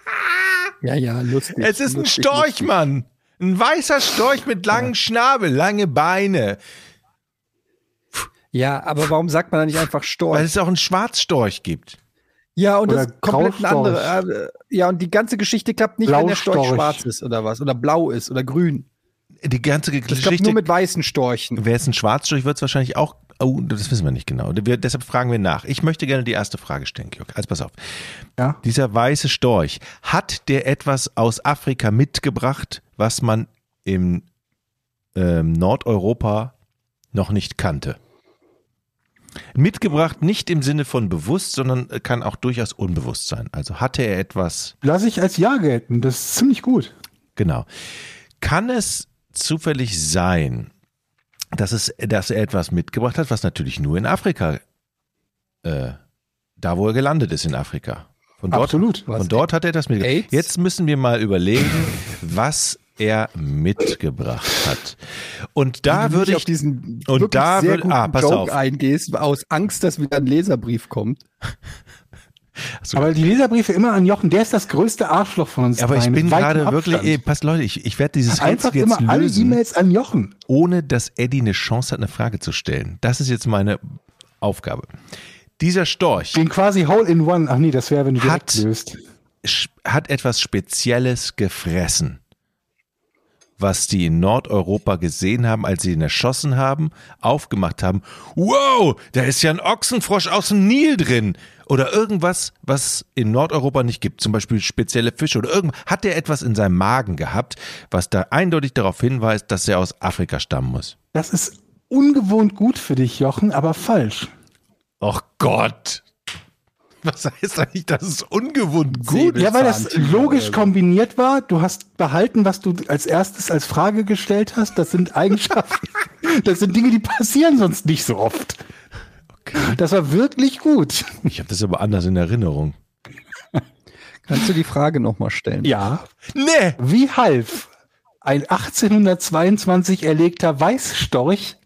Ja, ja, lustig. Es ist ein lustig, Storch, lustig. Mann. Ein weißer Storch mit langem Schnabel, lange Beine. Ja, aber warum sagt man da nicht einfach Weil Storch? es auch einen Schwarzstorch gibt. Ja, und Oder das ist komplett ein Graustorch. andere. Äh, ja, und die ganze Geschichte klappt nicht, wenn der Storch schwarz ist oder was. Oder blau ist oder grün. Die ganze Das klappt Geschichte. nur mit weißen Storchen. Wäre es ein Schwarzstorch, wird es wahrscheinlich auch. Oh, das wissen wir nicht genau. Wir, deshalb fragen wir nach. Ich möchte gerne die erste Frage stellen, Georg. Also pass auf. Ja. Dieser weiße Storch, hat der etwas aus Afrika mitgebracht, was man im ähm, Nordeuropa noch nicht kannte? Mitgebracht nicht im Sinne von bewusst, sondern kann auch durchaus unbewusst sein. Also hatte er etwas, Lass ich als Ja gelten. Das ist ziemlich gut. genau. Kann es zufällig sein, dass, es, dass er etwas mitgebracht hat, was natürlich nur in Afrika, äh, da wo er gelandet ist in Afrika. Von dort, Absolut. Von dort hat er das mitgebracht. AIDS? Jetzt müssen wir mal überlegen, was er mitgebracht hat. Und da würde ich auf diesen und da sehr würd- guten ah, pass Joke auf. eingehst, aus Angst, dass wieder ein Leserbrief kommt. So. Aber die Leserbriefe immer an Jochen, der ist das größte Arschloch von uns. Aber ich bin gerade wirklich, ey, passt Leute, ich, ich werde dieses Einfach jetzt immer alle lösen, E-Mails an Jochen. ohne dass Eddie eine Chance hat, eine Frage zu stellen. Das ist jetzt meine Aufgabe. Dieser Storch Den quasi Hole in One. Ach nee, das wäre, wenn du Hat- löst. hat etwas Spezielles gefressen, was die in Nordeuropa gesehen haben, als sie ihn erschossen haben, aufgemacht haben. Wow, da ist ja ein Ochsenfrosch aus dem Nil drin. Oder irgendwas, was in Nordeuropa nicht gibt. Zum Beispiel spezielle Fische oder irgendwas. Hat er etwas in seinem Magen gehabt, was da eindeutig darauf hinweist, dass er aus Afrika stammen muss? Das ist ungewohnt gut für dich, Jochen, aber falsch. Och Gott. Was heißt eigentlich, das ist ungewohnt gut? Ja, weil das logisch kombiniert war. Du hast behalten, was du als erstes als Frage gestellt hast. Das sind Eigenschaften. *laughs* das sind Dinge, die passieren sonst nicht so oft. Das war wirklich gut. Ich habe das aber anders in Erinnerung. *laughs* Kannst du die Frage nochmal stellen? Ja. Nee! Wie half ein 1822 erlegter Weißstorch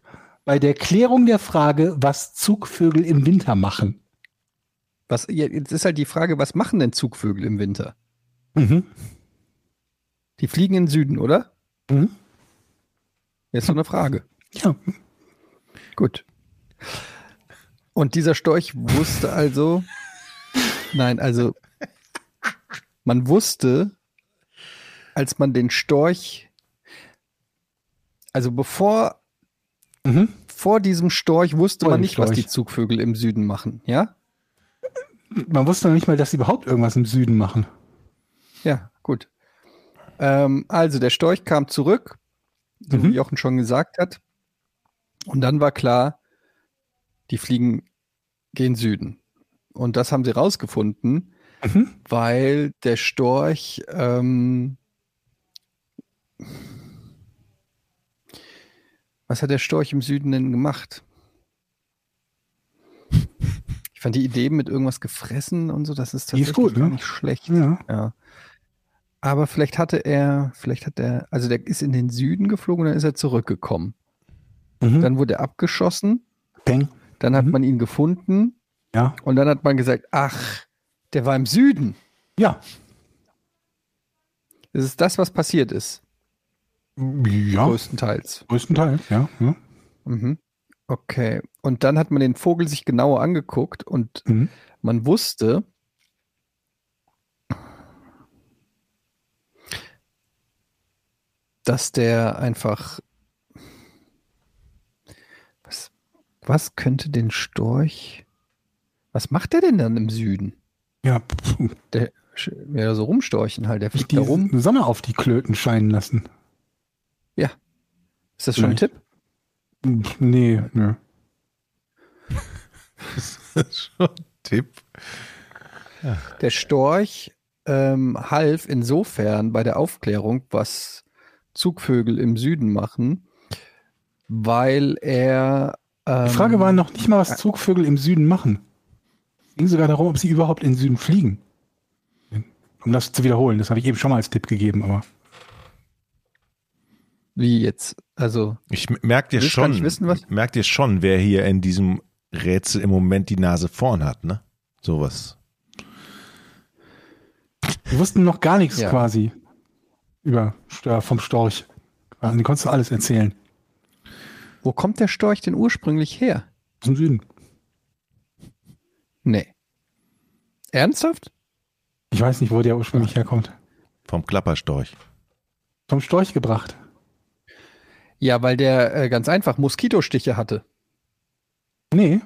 bei der Klärung der Frage, was Zugvögel im Winter machen? Was, jetzt ist halt die Frage, was machen denn Zugvögel im Winter? Mhm. Die fliegen in den Süden, oder? Mhm. Jetzt noch eine Frage. Ja. Gut. Und dieser Storch wusste also, nein, also man wusste, als man den Storch, also bevor, Mhm. vor diesem Storch wusste Vor man nicht, was Storch. die Zugvögel im Süden machen, ja? Man wusste noch nicht mal, dass sie überhaupt irgendwas im Süden machen. Ja, gut. Ähm, also der Storch kam zurück, so Mhm. wie Jochen schon gesagt hat. Und dann war klar, die fliegen gen Süden. Und das haben sie rausgefunden, Mhm. weil der Storch ähm, was hat der Storch im Süden denn gemacht? Ich fand die Idee mit irgendwas gefressen und so, das ist Die ist tatsächlich gut, gar ne? nicht schlecht. Ja. Ja. Aber vielleicht hatte er, vielleicht hat er, also der ist in den Süden geflogen und dann ist er zurückgekommen. Mhm. Dann wurde er abgeschossen, Peng. Dann hat Mhm. man ihn gefunden Ja. und dann hat man gesagt, ach, der war im Süden. Ja. Das ist das, was passiert ist, Ja. größtenteils. Größtenteils, ja. ja. Mhm. Okay. Und dann hat man den Vogel sich genauer angeguckt und Mhm. man wusste, dass der einfach. Was, was könnte den Storch. Was macht der denn dann im Süden? Ja. Der ja, so rumstorchen halt, der Nicht fliegt die da rum. Sonne auf die Klöten scheinen lassen. Ist das schon ein Vielleicht. Tipp? Nee, nö. *laughs* Das ist schon ein Tipp. Der Storch ähm, half insofern bei der Aufklärung, was Zugvögel im Süden machen, weil er. Ähm, Die Frage war noch nicht mal, was Zugvögel im Süden machen. Es ging sogar darum, ob sie überhaupt in den Süden fliegen. Um das zu wiederholen, das habe ich eben schon mal als Tipp gegeben, aber Wie jetzt? Also, Ich merke dir schon, nicht wissen, was- merk dir schon, wer hier in diesem Rätsel im Moment die Nase vorn hat, ne? Sowas. wir wussten noch gar nichts Ja. quasi über Stör vom Storch. Also, den konntest du alles erzählen. Wo kommt der Storch denn ursprünglich her? Aus dem Süden. Nee. Ernsthaft? Ich weiß nicht, wo der ursprünglich herkommt. Vom Klapperstorch. Vom Storch gebracht. Ja, weil der äh, ganz einfach Moskitostiche hatte. Nee,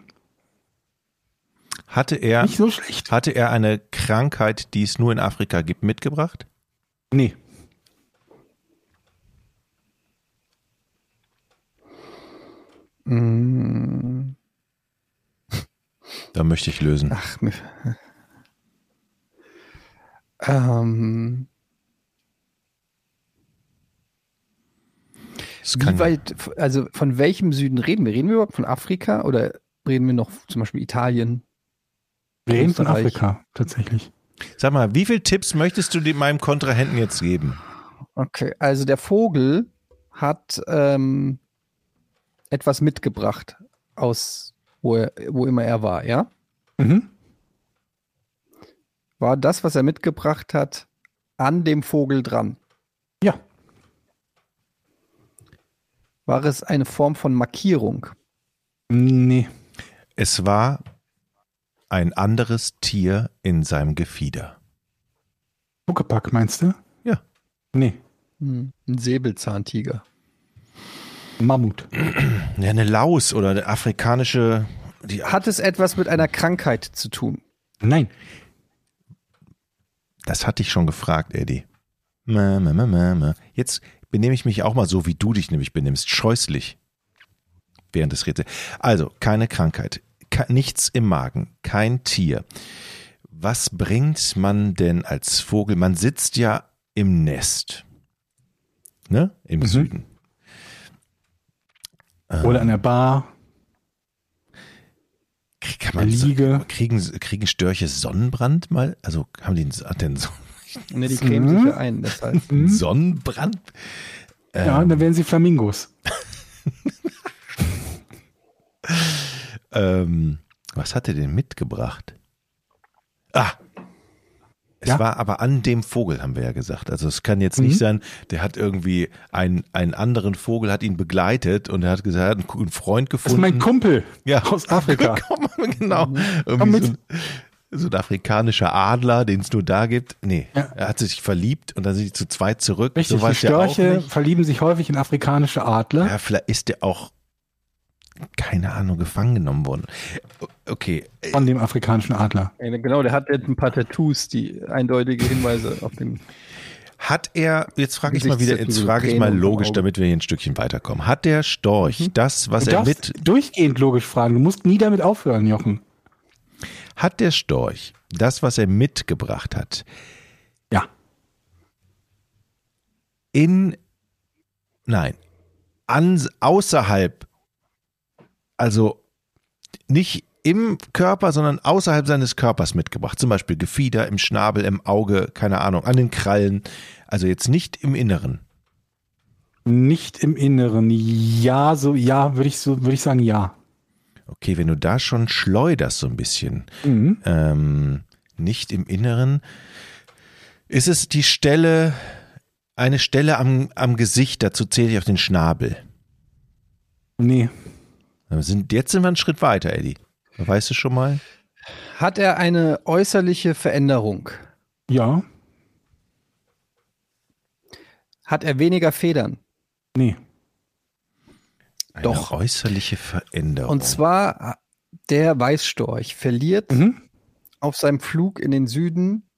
Hatte er, nicht so schlecht. hatte er eine Krankheit, die es nur in Afrika gibt, mitgebracht? Nee. Mm, Da möchte ich lösen. ach, mir. Ähm, wie weit, also von welchem Süden reden wir? Reden wir überhaupt von Afrika oder reden wir noch zum Beispiel Italien? Wir reden von. Afrika, tatsächlich. Sag mal, wie viele Tipps möchtest du meinem Kontrahenten jetzt geben? Okay, also der Vogel hat ähm, etwas mitgebracht aus, wo, er, wo immer er war, ja? Mhm. War das, was er mitgebracht hat, an dem Vogel dran? Ja. War es eine Form von Markierung? Nee. Es war ein anderes Tier in seinem Gefieder. Huckepack, meinst du? Ja. Nee. Hm, ein Säbelzahntiger. Mammut. Ja, eine Laus oder eine afrikanische. Die, Hat es etwas mit einer Krankheit zu tun? Nein. das hatte ich schon gefragt, Eddie. Mä, mä, mä, mä, mä. Jetzt benehme ich mich auch mal so, wie du dich nämlich benimmst. Scheußlich. Während des Rätsels. Also, keine Krankheit. Nichts im Magen. Kein Tier. Was bringt man denn als Vogel? Man sitzt ja im Nest. Ne? Im Mhm. Süden. Oder an der Bar. Kann man Liege. So, kriegen, kriegen Störche Sonnenbrand mal? Also haben die einen, hat einen Son- Ne, die cremen sich ja ein, deshalb. einen Sonnenbrand? Ja, dann werden sie Flamingos. *laughs* Ähm, was hat er denn mitgebracht? Ah. Es Ja. war aber an dem Vogel, haben wir ja gesagt. Also es kann jetzt nicht Mhm. sein, der hat irgendwie einen, einen anderen Vogel, hat ihn begleitet und er hat gesagt, er hat einen, einen Freund Das ist gefunden. mein Kumpel ja. aus Afrika. *laughs* Genau. Komm Irgendwie so, ein, so ein afrikanischer Adler, den es nur da gibt. Nee, Ja. er hat sich verliebt und dann sind die zu zweit zurück. Richtig, so die Störche nicht. verlieben sich häufig in afrikanische Adler. Ja, vielleicht ist der auch, keine Ahnung, gefangen genommen worden. Okay, Von dem afrikanischen Adler. Ja, genau, der hat jetzt ein paar Tattoos, die eindeutige Hinweise auf dem. Hat er, jetzt frage ich mal wieder, jetzt frage ich mal logisch, damit wir hier ein Stückchen weiterkommen. Hat der Storch das, was Du er mit, durchgehend logisch fragen. Du musst nie damit aufhören, Jochen. hat der Storch das, was er mitgebracht hat, Ja. in, nein, an, außerhalb, also nicht im Körper, sondern außerhalb seines Körpers mitgebracht. Zum Beispiel Gefieder im Schnabel, im Auge, keine Ahnung, an den Krallen. Also jetzt nicht im Inneren. Nicht im Inneren. Ja, so, ja, würde ich so, würde ich sagen, ja. Okay, wenn du da schon schleuderst so ein bisschen, Mhm. ähm, nicht im Inneren, ist es die Stelle, eine Stelle am, am Gesicht, dazu zähle ich auf den Schnabel. Nee. Sind, jetzt sind wir einen Schritt weiter, Eddie. Weißt du schon mal? Hat er eine äußerliche Veränderung? Ja. Hat er weniger Federn? Nee. Eine Doch. äußerliche Veränderung. Und zwar der Weißstorch verliert Mhm. auf seinem Flug in den Süden,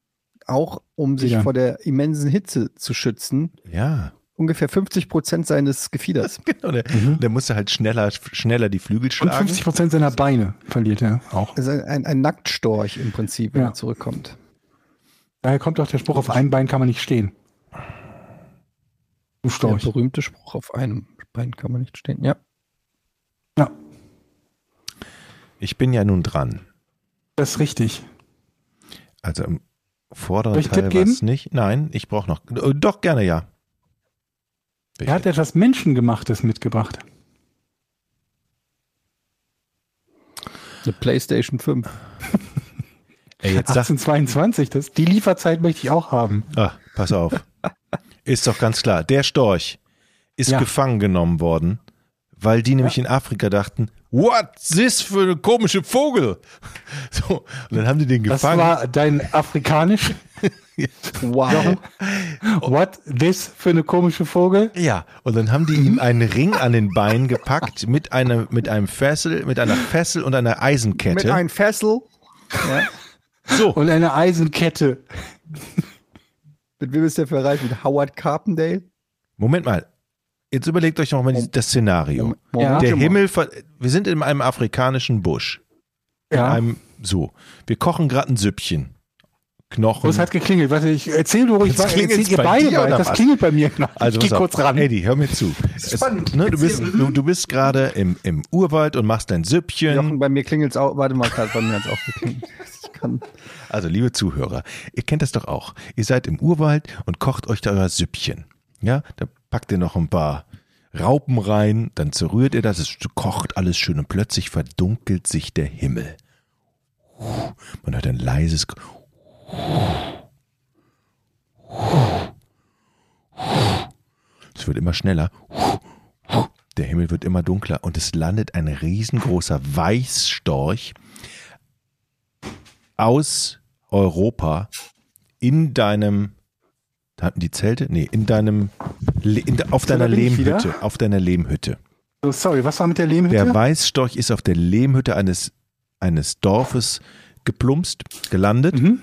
auch um sich Ja. vor der immensen Hitze zu schützen, ja, ungefähr 50 Prozent seines Gefieders. *laughs* genau. Der, der musste halt schneller, schneller die Flügel Und schlagen. 50 Prozent seiner Beine verliert er auch. Also ein, ein, Nacktstorch im Prinzip, wenn Ja. er zurückkommt. Daher kommt auch der Spruch, auf einem Bein kann man nicht stehen. Du Der Storch. berühmte Spruch auf einem Bein kann man nicht stehen. Ja. Ja, Ich bin ja nun dran. das ist richtig. Also im vorderen Teil war es nicht. Nein, ich brauche noch. äh, Doch, gerne, ja. Er hat etwas Menschengemachtes mitgebracht. Eine PlayStation 5. *laughs* Ey, jetzt sag, 1822, das, die Lieferzeit möchte ich auch haben. ah, pass auf. *laughs* Ist doch ganz klar. Der Storch ist Ja. gefangen genommen worden, weil die nämlich in Afrika dachten, what this für eine komische Vogel? *laughs* So, und dann haben die den Das gefangen. war dein Afrikanisch. *laughs* Wow. What this für eine komische Vogel? Ja, und dann haben die ihm einen Ring an den Bein gepackt mit einer mit einem Fessel, mit einer Fessel und einer Mit Eisenkette. einem Fessel. Ja. so, Und eine Eisenkette. Mit wem ist der verreist? Mit Howard Carpendale? Moment mal. Jetzt überlegt euch noch mal die- das Szenario. Ja. Der Himmel, ver- wir sind in einem afrikanischen Busch. In Ja. einem, so, wir kochen gerade ein Süppchen. Knochen. Was hat geklingelt? Warte, ich erzähl du ruhig klingelt's Erzähl ihr bei beide weiter. Das was? klingelt bei mir. Genau. also ich geh auf. kurz ran. Eddie, hör mir zu. Es, spannend. ne, du, bist, du, du bist gerade im, im Urwald und machst dein Süppchen. Jochen, bei mir klingelt es auch. Warte mal, gerade bei mir hat es auch geklingelt. Ich kann. Also, liebe Zuhörer, ihr kennt das doch auch. Ihr seid im Urwald und kocht euch da euer Süppchen. Ja, da packt ihr noch ein paar Raupen rein, dann zerrührt ihr das, es kocht alles schön und plötzlich verdunkelt sich der Himmel. Man hört ein leises. Es wird immer schneller. Der Himmel wird immer dunkler und es landet ein riesengroßer Weißstorch aus Europa in deinem da hatten die Zelte? Nee, in deinem in, auf da deiner Lehmhütte, auf deiner Lehmhütte. So, sorry, was war mit der Lehmhütte? Der Weißstorch ist auf der Lehmhütte eines eines Dorfes geplumpst, gelandet. Mhm.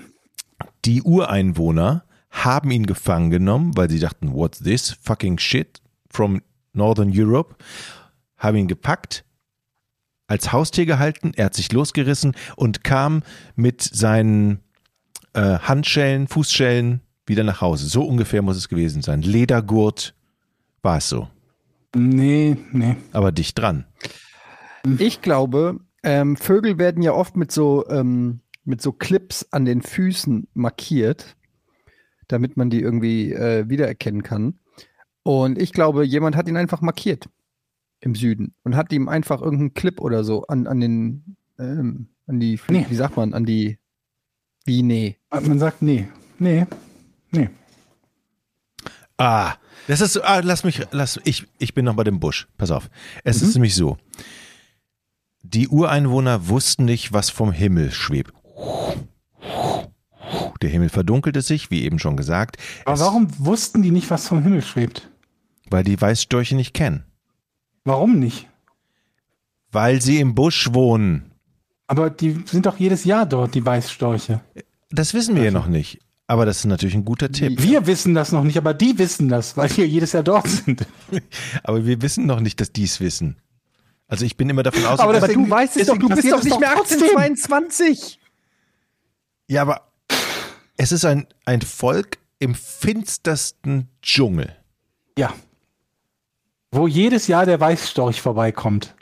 Die Ureinwohner haben ihn gefangen genommen, weil sie dachten, what's this fucking shit from Northern Europe? Haben ihn gepackt, als Haustier gehalten, er hat sich losgerissen und kam mit seinen äh, Handschellen, Fußschellen, wieder nach Hause. So ungefähr muss es gewesen sein. Ledergurt, war es so. Nee, nee. Aber dicht dran. Ich glaube, ähm, Vögel werden ja oft mit so, ähm, mit so Clips an den Füßen markiert, damit man die irgendwie äh, wiedererkennen kann. Und ich glaube, jemand hat ihn einfach markiert im Süden und hat ihm einfach irgendeinen Clip oder so an, an den, ähm, an die, Nee. wie sagt man, an die, wie, nee. Man sagt nee. Nee. Nee. Ah, das ist, ah, lass mich, lass, ich, ich bin noch bei dem Busch. Pass auf. Es ist nämlich so. Die Ureinwohner wussten nicht, was vom Himmel schwebt. Der Himmel verdunkelte sich, wie eben schon gesagt, Aber es, warum wussten die nicht, was vom Himmel schwebt? weil die Weißstörche nicht kennen. Warum nicht? Weil sie im Busch wohnen. Aber die sind doch jedes Jahr dort, die Weißstorche. Das wissen wir ja noch nicht. Aber das ist natürlich ein guter Tipp. Wir wissen das noch nicht, aber die wissen das, weil wir jedes Jahr dort sind. *laughs* Aber wir wissen noch nicht, dass die es wissen. Also ich bin immer davon aus. Aber Aber du weißt es doch, du bist doch nicht mehr trotzdem. 1822. ja, aber es ist ein, ein Volk im finstersten Dschungel. Ja. Wo jedes Jahr der Weißstorch vorbeikommt.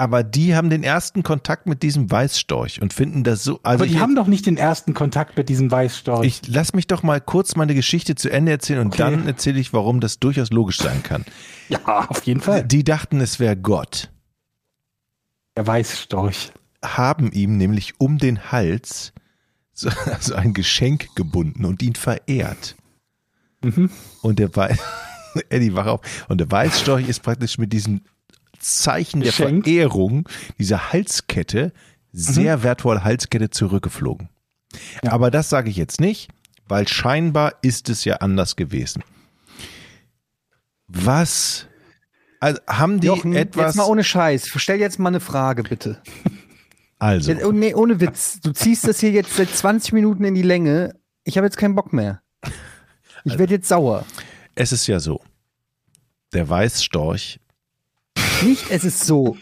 Aber die haben den ersten Kontakt mit diesem Weißstorch und finden das so. Also Aber die ich, haben doch nicht den ersten Kontakt mit diesem Weißstorch. ich lass mich doch mal kurz meine Geschichte zu Ende erzählen und Okay. dann erzähle ich, warum das durchaus logisch sein kann. *laughs* ja, auf jeden Fall. Die dachten, es wäre Gott, Der Weißstorch. haben ihm nämlich um den Hals so, *laughs* so ein Geschenk gebunden und ihn verehrt. Mhm. Und der Weiß, *laughs* Eddie, wach auf. Und der Weißstorch ist praktisch mit diesem Zeichen der Verehrung, dieser Halskette, sehr wertvolle Halskette zurückgeflogen. Mhm. Ja. Aber das sage ich jetzt nicht, weil scheinbar ist es ja anders gewesen. Was? Also haben die Jochen, etwas? jetzt mal ohne Scheiß. Stell jetzt mal eine Frage, bitte. *laughs* also, oh, nee, ohne Witz. Du ziehst das hier jetzt seit 20 Minuten in die Länge. Ich habe jetzt keinen Bock mehr. Ich werde jetzt sauer. es ist ja so. Der Weißstorch, Nicht, es ist so.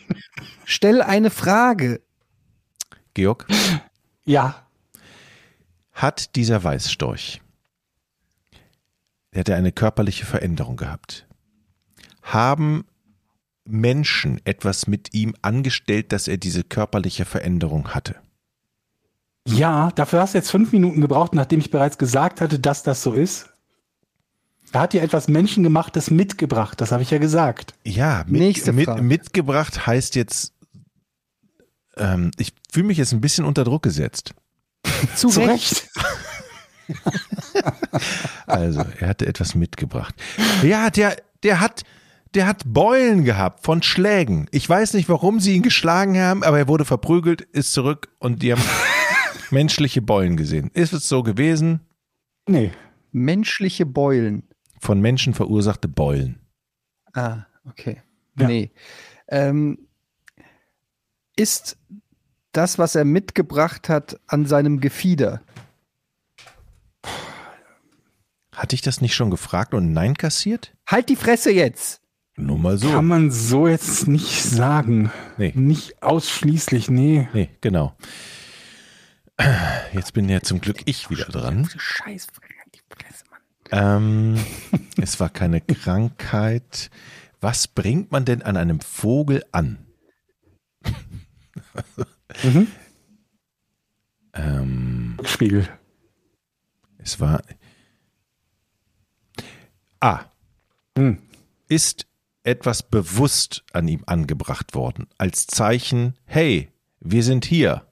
Stell eine Frage. Georg, Ja. hat dieser Weißstorch, der hat ja eine körperliche Veränderung gehabt. Haben Menschen etwas mit ihm angestellt, dass er diese körperliche Veränderung hatte? Ja, dafür hast du jetzt fünf Minuten gebraucht, nachdem ich bereits gesagt hatte, dass das so ist. Da hat dir etwas Menschengemachtes mitgebracht, das habe ich ja gesagt. Ja, mit, Nächste mit, Frage. mitgebracht heißt jetzt, ähm, ich fühle mich jetzt ein bisschen unter Druck gesetzt. Zu, Zu Recht. Recht. *laughs* Also, er hatte etwas mitgebracht. Ja, der, der hat, der hat Beulen gehabt von Schlägen. Ich weiß nicht, warum sie ihn geschlagen haben, aber er wurde verprügelt, ist zurück und die haben *laughs* menschliche Beulen gesehen. Ist es so gewesen? Nee. Menschliche Beulen. Von Menschen verursachte Beulen. Ah, okay. Ja. Nee. Ähm, ist das, was er mitgebracht hat, an seinem Gefieder? Hatte ich das nicht schon gefragt und Nein kassiert? Halt die Fresse jetzt! Nur mal so. Kann man so jetzt nicht sagen. Nee. Nicht ausschließlich, nee. Nee, genau. Jetzt bin ja zum Glück ich wieder dran. Scheiß die Fresse, Mann. Ähm, *laughs* es war keine Krankheit. Was bringt man denn an einem Vogel an? *laughs* Mhm. Ähm, Spiegel. es war. Ah, Hm. ist etwas bewusst an ihm angebracht worden, als Zeichen, hey, wir sind hier.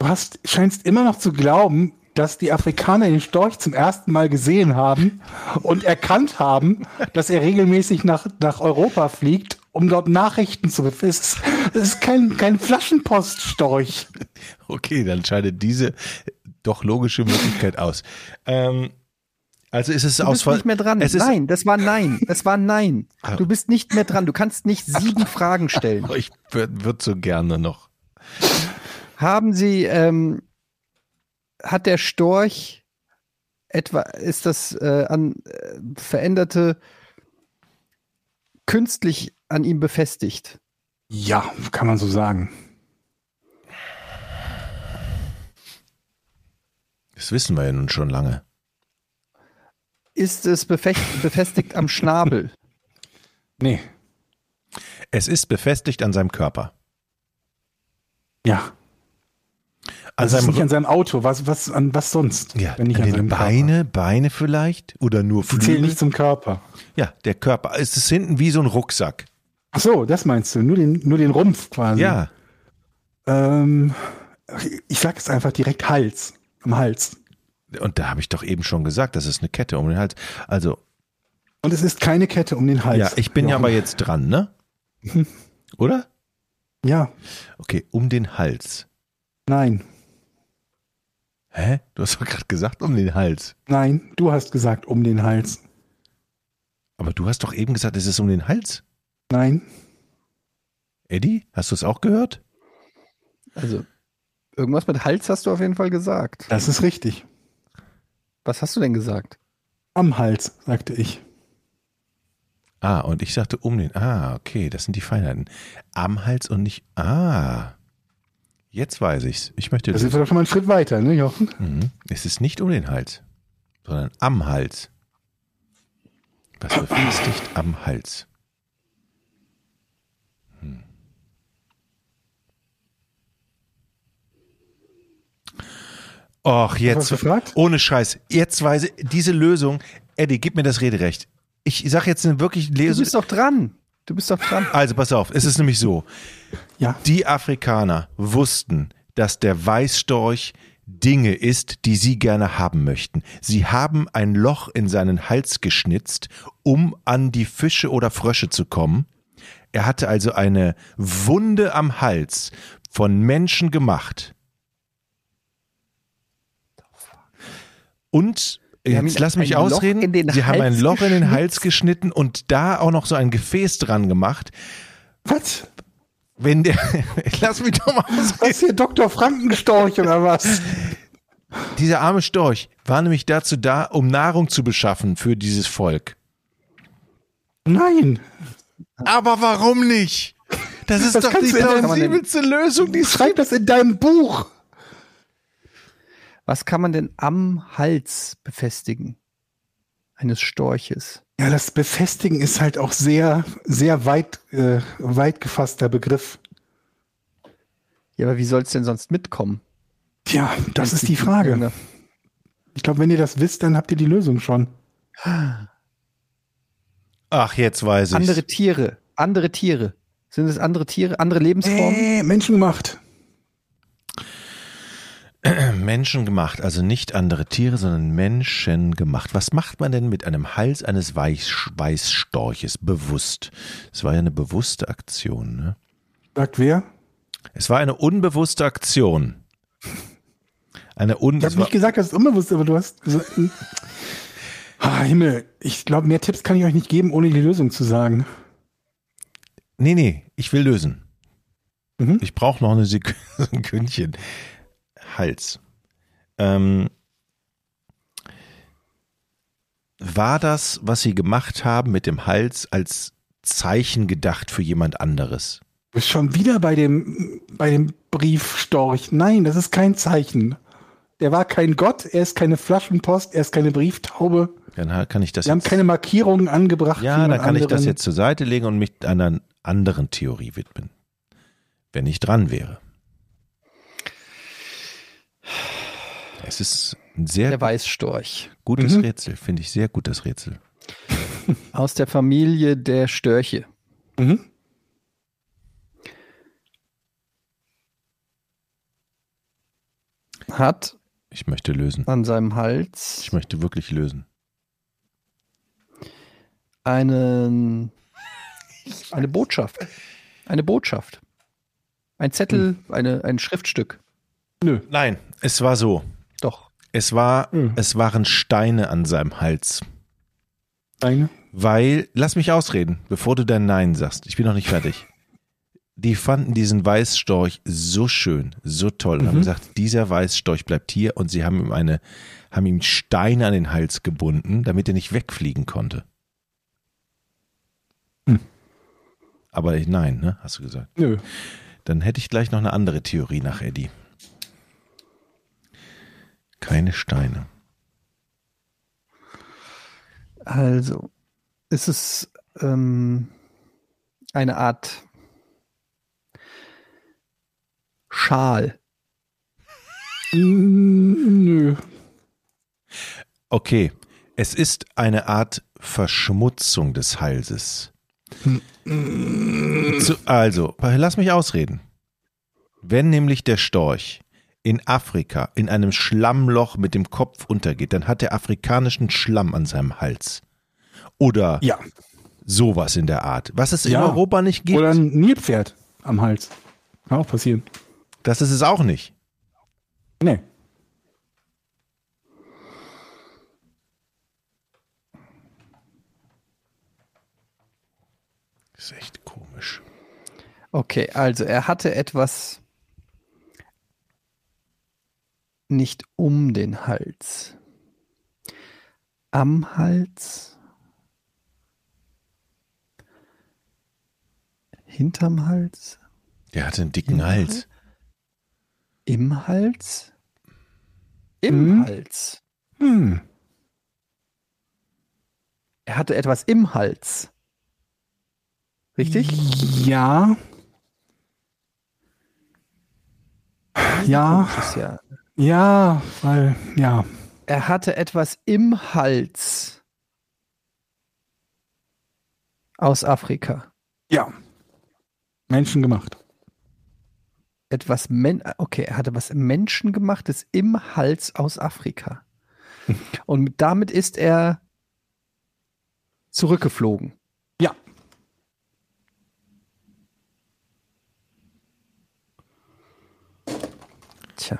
Du hast, scheinst immer noch zu glauben, dass die Afrikaner den Storch zum ersten Mal gesehen haben und erkannt haben, dass er regelmäßig nach, nach Europa fliegt, um dort Nachrichten zu befehlen. Es ist, es ist kein, kein Flaschenpoststorch. Okay, dann scheidet diese doch logische Möglichkeit aus. Ähm, also ist es Du aus bist nicht mehr dran. Es nein, das war Nein. Das war Nein. Ah. Du bist nicht mehr dran. Du kannst nicht sieben Fragen stellen. *laughs* Ich würde würd so gerne noch. Haben Sie, ähm, hat der Storch etwa, ist das äh, an äh, veränderte künstlich an ihm befestigt? Ja, kann man so sagen. Das wissen wir ja nun schon lange. Ist es befestigt am Schnabel? *laughs* Nee. Es ist befestigt an seinem Körper. Ja. An Also ist seinem nicht an seinem Auto. Was, was, an was sonst? ja, wenn nicht an an, den seinem Beine, Beine vielleicht oder nur Körper? Die zählen Flügel. nicht zum Körper. Ja, der Körper. Es ist hinten wie so ein Rucksack. Ach so, das meinst du. Nur den, nur den Rumpf quasi. Ja, Ähm, ich sag es einfach direkt Hals. Am Hals. und da habe ich doch eben schon gesagt, das ist eine Kette um den Hals. Also, Und es ist keine Kette um den Hals. ja, ich bin ja Jochen. aber jetzt dran, ne? *laughs* Oder? Ja, Okay, um den Hals. nein. Hä? Du hast doch gerade gesagt, um den Hals. Nein, du hast gesagt um den Hals. Aber du hast doch eben gesagt, es ist um den Hals. Nein. Eddie, hast du es auch gehört? Also, irgendwas mit Hals hast du auf jeden Fall gesagt. Das ist richtig. Was hast du denn gesagt? Am Hals, sagte ich. Ah, und ich sagte um den. Ah, okay, das sind die Feinheiten. Am Hals und nicht. Ah. Jetzt weiß ich's. Ich möchte. Da sind wir doch schon mal einen Schritt weiter, ne, Jochen? Mhm. Es ist nicht um den Hals, sondern am Hals. Was befestigt am Hals? Hm. Och, jetzt. du? Ohne Scheiß. Jetzt weiß ich, diese Lösung. Eddie, gib mir das Rederecht. Ich sag jetzt eine wirklich Du Lesung. bist doch dran. Du bist doch dran. Also pass auf, es ist nämlich so. Ja. Die Afrikaner wussten, dass der Weißstorch Dinge isst, die sie gerne haben möchten. Sie haben ein Loch in seinen Hals geschnitzt, um an die Fische oder Frösche zu kommen. Er hatte also eine Wunde am Hals von Menschen gemacht. Und jetzt lass mich ausreden. Sie haben ein Hals Loch in den Hals geschnitten und da auch noch so ein Gefäß dran gemacht. Was? Wenn der, *laughs* lass mich doch mal ausreden. Was hier, Dr. Frankenstorch oder was? Dieser arme Storch war nämlich dazu da, um Nahrung zu beschaffen für dieses Volk. Nein. Aber warum nicht? Das ist Das doch die plausibelste Lösung, die Schreib das in deinem Buch. Was kann man denn am Hals befestigen? Eines Storches. Ja, das Befestigen ist halt auch sehr, sehr weit, äh, weit gefasster Begriff. Ja, aber wie soll es denn sonst mitkommen? Tja, das Wenn's ist die Frage. irgendeine- Ich glaube, wenn ihr das wisst, dann habt ihr die Lösung schon. Ach, jetzt weiß ich. Andere Tiere. Andere Tiere. Sind es andere Tiere? Andere Lebensformen? Äh, menschengemacht. *clears throat* Menschen gemacht, also nicht andere Tiere, sondern Menschen gemacht. Was macht man denn mit einem Hals eines Weiß Weißstorches bewusst? Es war ja eine bewusste Aktion. Ne? Sagt wer? Es war eine unbewusste Aktion. Eine un Ich habe nicht gesagt, dass es unbewusst ist, aber du hast. So, ah, Himmel, ich glaube, mehr Tipps kann ich euch nicht geben, ohne die Lösung zu sagen. Nee, nee, ich will lösen. Mhm. Ich brauche noch eine Sek *laughs* Sekündchen. Hals. Ähm, war das, was Sie gemacht haben mit dem Hals, als Zeichen gedacht für jemand anderes? Du bist schon wieder bei dem, bei dem Briefstorch. Nein, das ist kein Zeichen. Der war kein Gott, er ist keine Flaschenpost, er ist keine Brieftaube. Dann kann ich das Wir haben keine Markierungen angebracht. ja, dann kann ich das anderen- jetzt zur Seite legen und mich einer anderen Theorie widmen, wenn ich dran wäre. Es ist ein sehr Der Weißstorch. gutes Mhm. Rätsel, finde ich sehr gut, das Rätsel. *laughs* Aus der Familie der Störche. Mhm. Hat Ich möchte lösen. an seinem Hals Ich möchte wirklich lösen. einen, eine Botschaft. Eine Botschaft. Ein Zettel, eine, ein Schriftstück. Nö. Nein, es war so. Doch. Es war, Hm. es waren Steine an seinem Hals. Eine. Weil, lass mich ausreden, bevor du dein Nein sagst. Ich bin noch nicht fertig. Die fanden diesen Weißstorch so schön, so toll und haben Mhm. gesagt, dieser Weißstorch bleibt hier und sie haben ihm eine, haben ihm Steine an den Hals gebunden, damit er nicht wegfliegen konnte. Hm. Aber nein, ne, hast du gesagt. Nö. Dann hätte ich gleich noch eine andere Theorie nach Eddie. Keine Steine. Also, ist es ähm, eine Art Schal? Nö. Okay, es ist eine Art Verschmutzung des Halses. Zu, also, lass mich ausreden. Wenn nämlich der Storch in Afrika in einem Schlammloch mit dem Kopf untergeht, dann hat er afrikanischen Schlamm an seinem Hals. Oder Ja. sowas in der Art. Was es Ja. in Europa nicht gibt, Oder ein Nilpferd am Hals. Kann auch passieren. das ist es auch nicht. Nee. Das ist echt komisch. Okay, also er hatte etwas nicht um den Hals. Am Hals. Hinterm Hals. Der hatte einen dicken Hals. Im Hals. Im Hm. Hals. Hm. Er hatte etwas im Hals. Richtig? Ja. Ja, ja. Ja, weil, ja. Er hatte etwas im Hals. Aus Afrika. Ja. Menschen gemacht. Etwas Men okay, er hatte was Menschengemachtes im Hals aus Afrika. *laughs* Und damit ist er zurückgeflogen. Ja. Tja,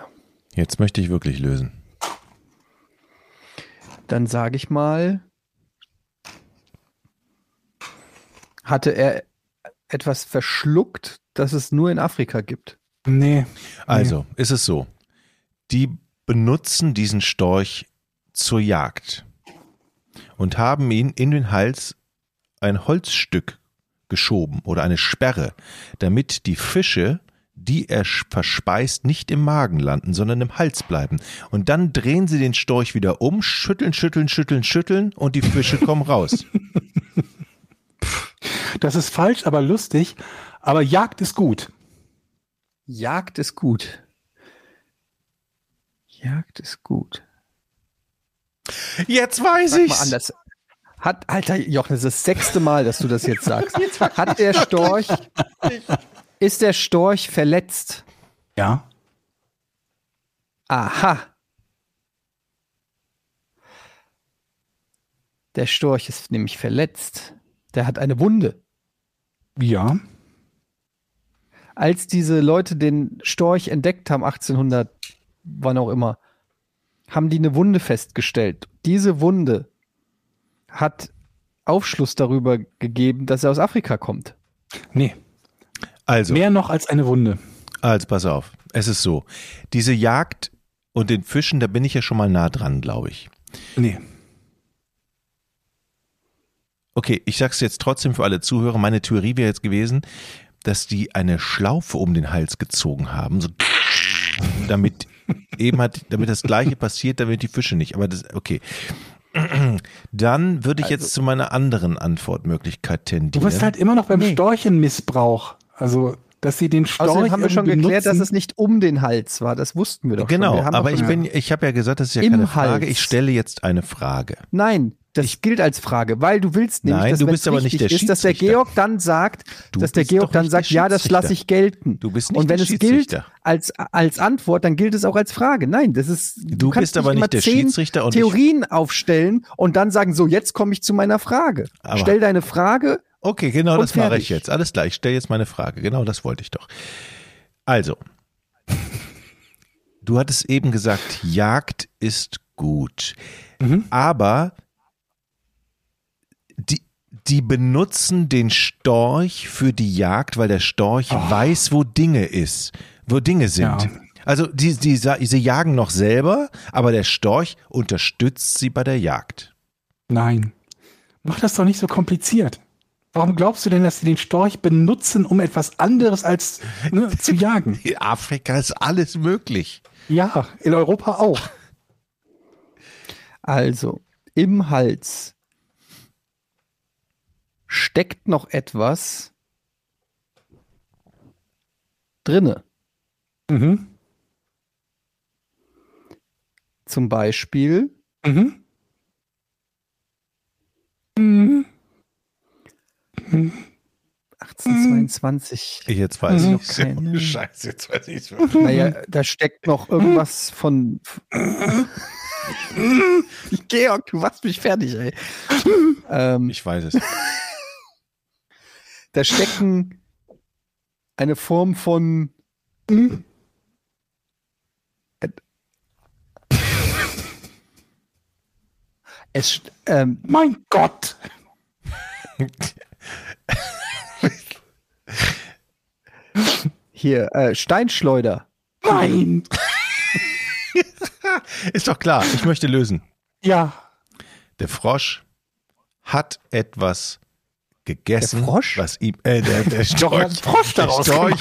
Jetzt möchte ich wirklich lösen. dann sage ich mal, hatte er etwas verschluckt, das es nur in Afrika gibt. Nee. Also, ist es so. Die benutzen diesen Storch zur Jagd und haben ihn in den Hals ein Holzstück geschoben oder eine Sperre, damit die Fische, die er verspeist, nicht im Magen landen, sondern im Hals bleiben. Und dann drehen sie den Storch wieder um, schütteln, schütteln, schütteln, schütteln und die Fische *laughs* kommen raus. Das ist falsch, aber lustig. Aber Jagd ist gut. Jagd ist gut. Jagd ist gut. Jetzt weiß Sag mal ich's. anders. Hat, Alter, Jochen, das ist das sechste Mal, dass du das jetzt sagst. *laughs* Hat der Storch, ist der Storch verletzt? Ja. Aha. Der Storch ist nämlich verletzt. Der hat eine Wunde. Ja. Als diese Leute den Storch entdeckt haben, 1800, wann auch immer, haben die eine Wunde festgestellt. Diese Wunde hat Aufschluss darüber gegeben, dass er aus Afrika kommt. Nee. Also, Mehr noch als eine Wunde. Also pass auf, es ist so. Diese Jagd und den Fischen, da bin ich ja schon mal nah dran, glaube ich. Nee. Okay, ich sag's jetzt trotzdem für alle Zuhörer. Meine Theorie wäre jetzt gewesen, dass die eine Schlaufe um den Hals gezogen haben, so *laughs* damit eben hat, damit das Gleiche passiert, damit die Fische nicht. Aber das, okay. *clears throat* Dann würde ich jetzt zu meiner anderen Antwortmöglichkeit Du tendieren. bist halt immer noch beim Nee. Storchenmissbrauch. Also, dass sie den Storch Außerdem haben wir schon irgendwie geklärt, dass benutzen. es nicht um den Hals war. Das wussten wir doch schon. genau, haben aber ich schon- bin, ich habe ja gesagt, das ist ja Im keine Frage. Hals. Ich stelle jetzt eine Frage. Nein, das gilt als Frage, weil du willst nämlich, Nein, dass du bist aber nicht richtig der ist, dass der. Georg dann sagt, Du dass der Georg dann sagt, ja, das lasse ich gelten. Du bist nicht Und wenn der es gilt als, als Antwort, dann gilt es auch als Frage. Nein, das ist. Du kannst bist aber immer nicht der zehn Schiedsrichter und ich- Theorien aufstellen und dann sagen, so, jetzt komme ich zu meiner Frage. Aber- Stell deine Frage. Okay, genau Und das mache fertig. ich jetzt. Alles klar, ich stelle jetzt meine Frage. Genau das wollte ich doch. Also, du hattest eben gesagt, Jagd ist gut. Mhm. Aber die, die benutzen den Storch für die Jagd, weil der Storch weiß, wo Dinge ist, wo Dinge sind. Ja. Also die, die, sie jagen noch selber, aber der Storch unterstützt sie bei der Jagd. Nein. Mach das doch nicht so kompliziert. Warum glaubst du denn, dass sie den Storch benutzen, um etwas anderes als ne, zu jagen? *laughs* In Afrika ist alles möglich. Ja, in Europa auch. Also, im Hals steckt noch etwas drinne. Mhm. Zum Beispiel Mhm. Mhm. 1822. Jetzt weiß Mhm. ich Keine- Scheiße, jetzt weiß ich es wirklich. Naja, da steckt noch irgendwas von. *laughs* Georg, du machst mich fertig, ey. ähm, Ich weiß es. da stecken eine Form von. Es, ähm, Mein Gott. *laughs* hier, äh, Steinschleuder. Nein. *laughs* Ist doch klar, ich möchte lösen. Ja. Der Frosch hat etwas gegessen. Der Frosch? Was ihm, äh, der, der *laughs* Storch, Frosch der, daraus Storch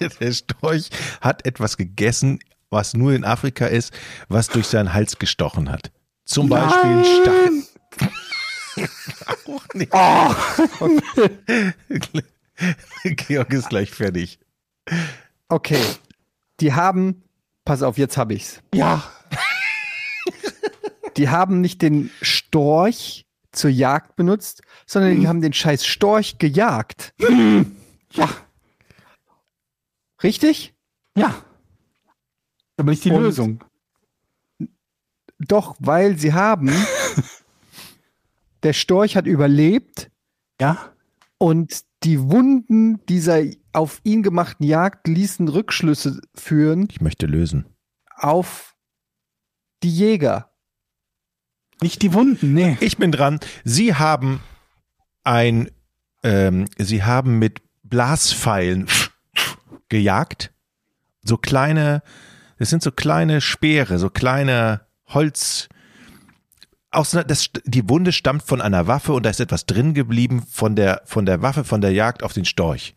*laughs* der Storch hat etwas gegessen, was nur in Afrika ist, was durch seinen Hals gestochen hat. Zum Beispiel ein Stachel. Auch nicht. Oh. Georg ist gleich fertig. Okay. Die haben, pass auf, jetzt habe ich's. Ja. *laughs* Die haben nicht den Storch zur Jagd benutzt, sondern die haben den scheiß Storch gejagt. Ja. Richtig? Ja. Aber nicht die Und- Lösung. Doch, weil sie haben. *laughs* der Storch hat überlebt Ja. und die Wunden dieser auf ihn gemachten Jagd ließen Rückschlüsse führen Ich möchte lösen. auf die Jäger. Nicht die Wunden, nee. Ich bin dran. Sie haben ein, ähm, Sie haben mit Blaspfeilen *laughs* gejagt. So kleine, das sind so kleine Speere, so kleine Holz. Aus, einer- das, die Wunde stammt von einer Waffe und da ist etwas drin geblieben von der, von der Waffe, von der Jagd auf den Storch.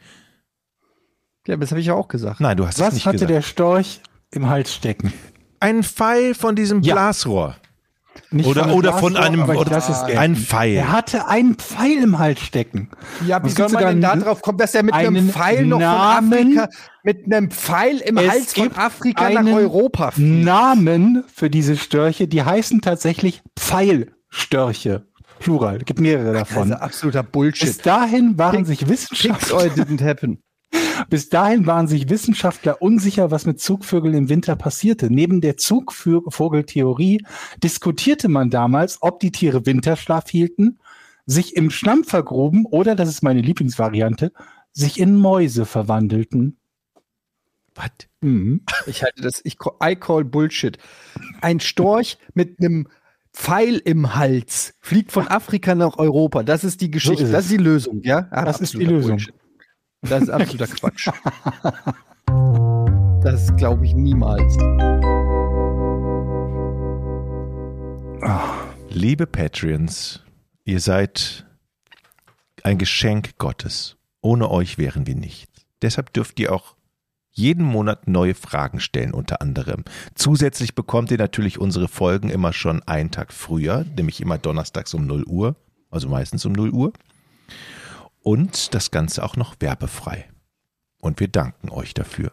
Ja, das habe ich ja auch gesagt. Nein, du hast es Was nicht hatte gesagt. der Storch im Hals stecken? Ein Pfeil von diesem Ja. Blasrohr. Nicht Oder- einem oder von einem- oder-. Ein Pfeil. Er hatte einen Pfeil im Hals stecken. Ja, wie soll man denn da drauf kommen, dass er mit einem Pfeil noch Namen- von Afrika, mit einem Pfeil im Es Hals von gibt Afrika nach Europa fliegt? Namen für diese Störche, die heißen tatsächlich Pfeilstörche. Plural. Es gibt mehrere davon. Also absoluter Bullshit. Bis dahin waren Pix- sich Wissenschaftler, happen. Bis dahin waren sich Wissenschaftler unsicher, was mit Zugvögeln im Winter passierte. Neben der Zugvogeltheorie diskutierte man damals, ob die Tiere Winterschlaf hielten, sich im Schlamm vergruben oder, das ist meine Lieblingsvariante, sich in Mäuse verwandelten. Was? Mhm. Ich halte das, ich I call Bullshit. Ein Storch mit einem Pfeil im Hals fliegt von Afrika nach Europa. Das ist die Geschichte. ist das ist die Lösung, ja? Ah, Das ist die Lösung. Bullshit. Das ist absoluter Quatsch. *laughs* Das glaube ich niemals. Liebe Patreons, ihr seid ein Geschenk Gottes. Ohne euch wären wir nichts. Deshalb dürft ihr auch jeden Monat neue Fragen stellen, unter anderem. Zusätzlich bekommt ihr natürlich unsere Folgen immer schon einen Tag früher, nämlich immer donnerstags um 0 Uhr, also meistens um 0 Uhr. Und das Ganze auch noch werbefrei. Und wir danken euch dafür.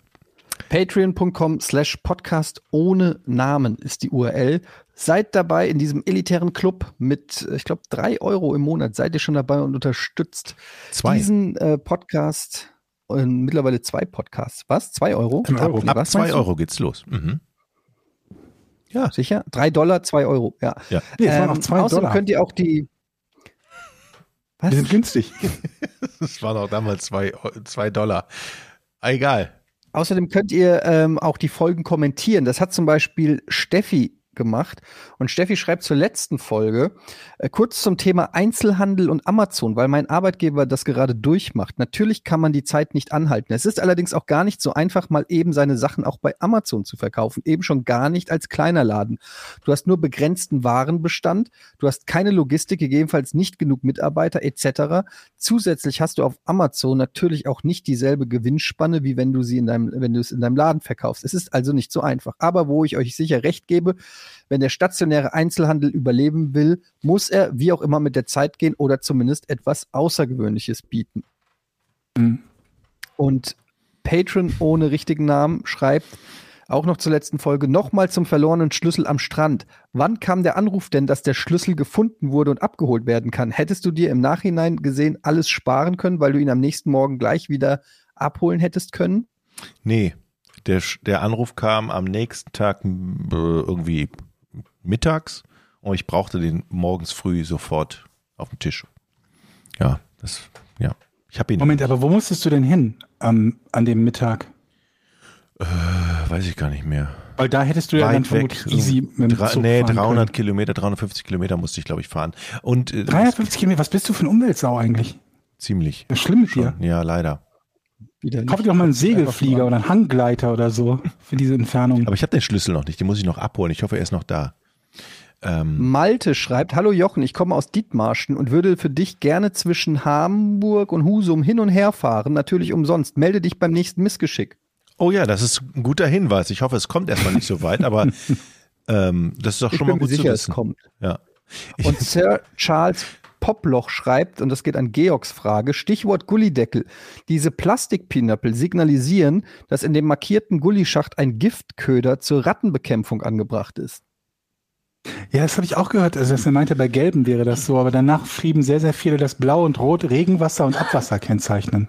Patreon.com slash Podcast ohne Namen ist die URL. Seid dabei in diesem elitären Club mit, äh, ich glaube, drei Euro im Monat. Seid ihr schon dabei und unterstützt Zwei. diesen äh, Podcast. Und mittlerweile zwei Podcasts. Was? Zwei Euro? Ein Euro. Ab, Ab zwei? Euro geht's los. Mhm. Ja, Sicher? Drei Dollar, zwei Euro. Ja. ja. Nee, zwei außerdem Dollar. könnt ihr auch die. Was? Die sind günstig. *laughs* Das waren auch damals zwei, zwei Dollar. Egal. Außerdem könnt ihr ähm, auch die Folgen kommentieren. Das hat zum Beispiel Steffi gemacht. Und Steffi schreibt zur letzten Folge äh, kurz zum Thema Einzelhandel und Amazon, weil mein Arbeitgeber das gerade durchmacht. Natürlich kann man die Zeit nicht anhalten. Es ist allerdings auch gar nicht so einfach, mal eben seine Sachen auch bei Amazon zu verkaufen. Eben schon gar nicht als kleiner Laden. Du hast nur begrenzten Warenbestand, du hast keine Logistik, gegebenenfalls nicht genug Mitarbeiter etc. Zusätzlich hast du auf Amazon natürlich auch nicht dieselbe Gewinnspanne, wie wenn du sie in deinem, wenn du es in deinem Laden verkaufst. Es ist also nicht so einfach. Aber wo ich euch sicher recht gebe, Wenn der stationäre Einzelhandel überleben will, muss er wie auch immer mit der Zeit gehen oder zumindest etwas Außergewöhnliches bieten. Mhm. Und Patron ohne richtigen Namen schreibt auch noch zur letzten Folge nochmal zum verlorenen Schlüssel am Strand. Wann kam der Anruf denn, dass der Schlüssel gefunden wurde und abgeholt werden kann? Hättest du dir im Nachhinein gesehen alles sparen können, weil du ihn am nächsten Morgen gleich wieder abholen hättest können? Nee, der, der Anruf kam am nächsten Tag äh, irgendwie mittags und ich brauchte den morgens früh sofort auf dem Tisch. Ja, das, ja. Ich habe ihn, Moment, aber wo musstest du denn hin am, an dem Mittag? äh, weiß ich gar nicht mehr. Weil da hättest du ja dann Weit weg. vermutlich easy mit dem Dra Zug nee, fahren 300 können. Kilometer, 350 Kilometer musste ich, glaube ich, fahren. Und äh, 350 Kilometer, was bist du für ein Umweltsau eigentlich? ziemlich. Das ist schlimm mit dir. Ja, leider. Wieder Kauf dir doch mal einen Segelflieger oder einen Hanggleiter oder so für diese Entfernung. Aber ich habe den Schlüssel noch nicht, den muss ich noch abholen. Ich hoffe, er ist noch da. Ähm, Malte schreibt, hallo Jochen, ich komme aus Dithmarschen und würde für dich gerne zwischen Hamburg und Husum hin und her fahren, natürlich umsonst. Melde dich beim nächsten Missgeschick. oh ja, das ist ein guter Hinweis. Ich hoffe, es kommt erstmal nicht so weit, aber *laughs* ähm, das ist auch Ich schon bin mal mir gut zu sicher, es wissen. kommt. Ja. Und Sir Charles Poploch schreibt, und das geht an Georgs Frage, Stichwort Gullideckel. Diese Plastikpinöppel signalisieren, dass in dem markierten Gullischacht ein Giftköder zur Rattenbekämpfung angebracht ist. Ja, das habe ich auch gehört. Also, dass er meinte, bei Gelben wäre das so, aber danach schrieben sehr, sehr viele, dass Blau und Rot Regenwasser und Abwasser kennzeichnen.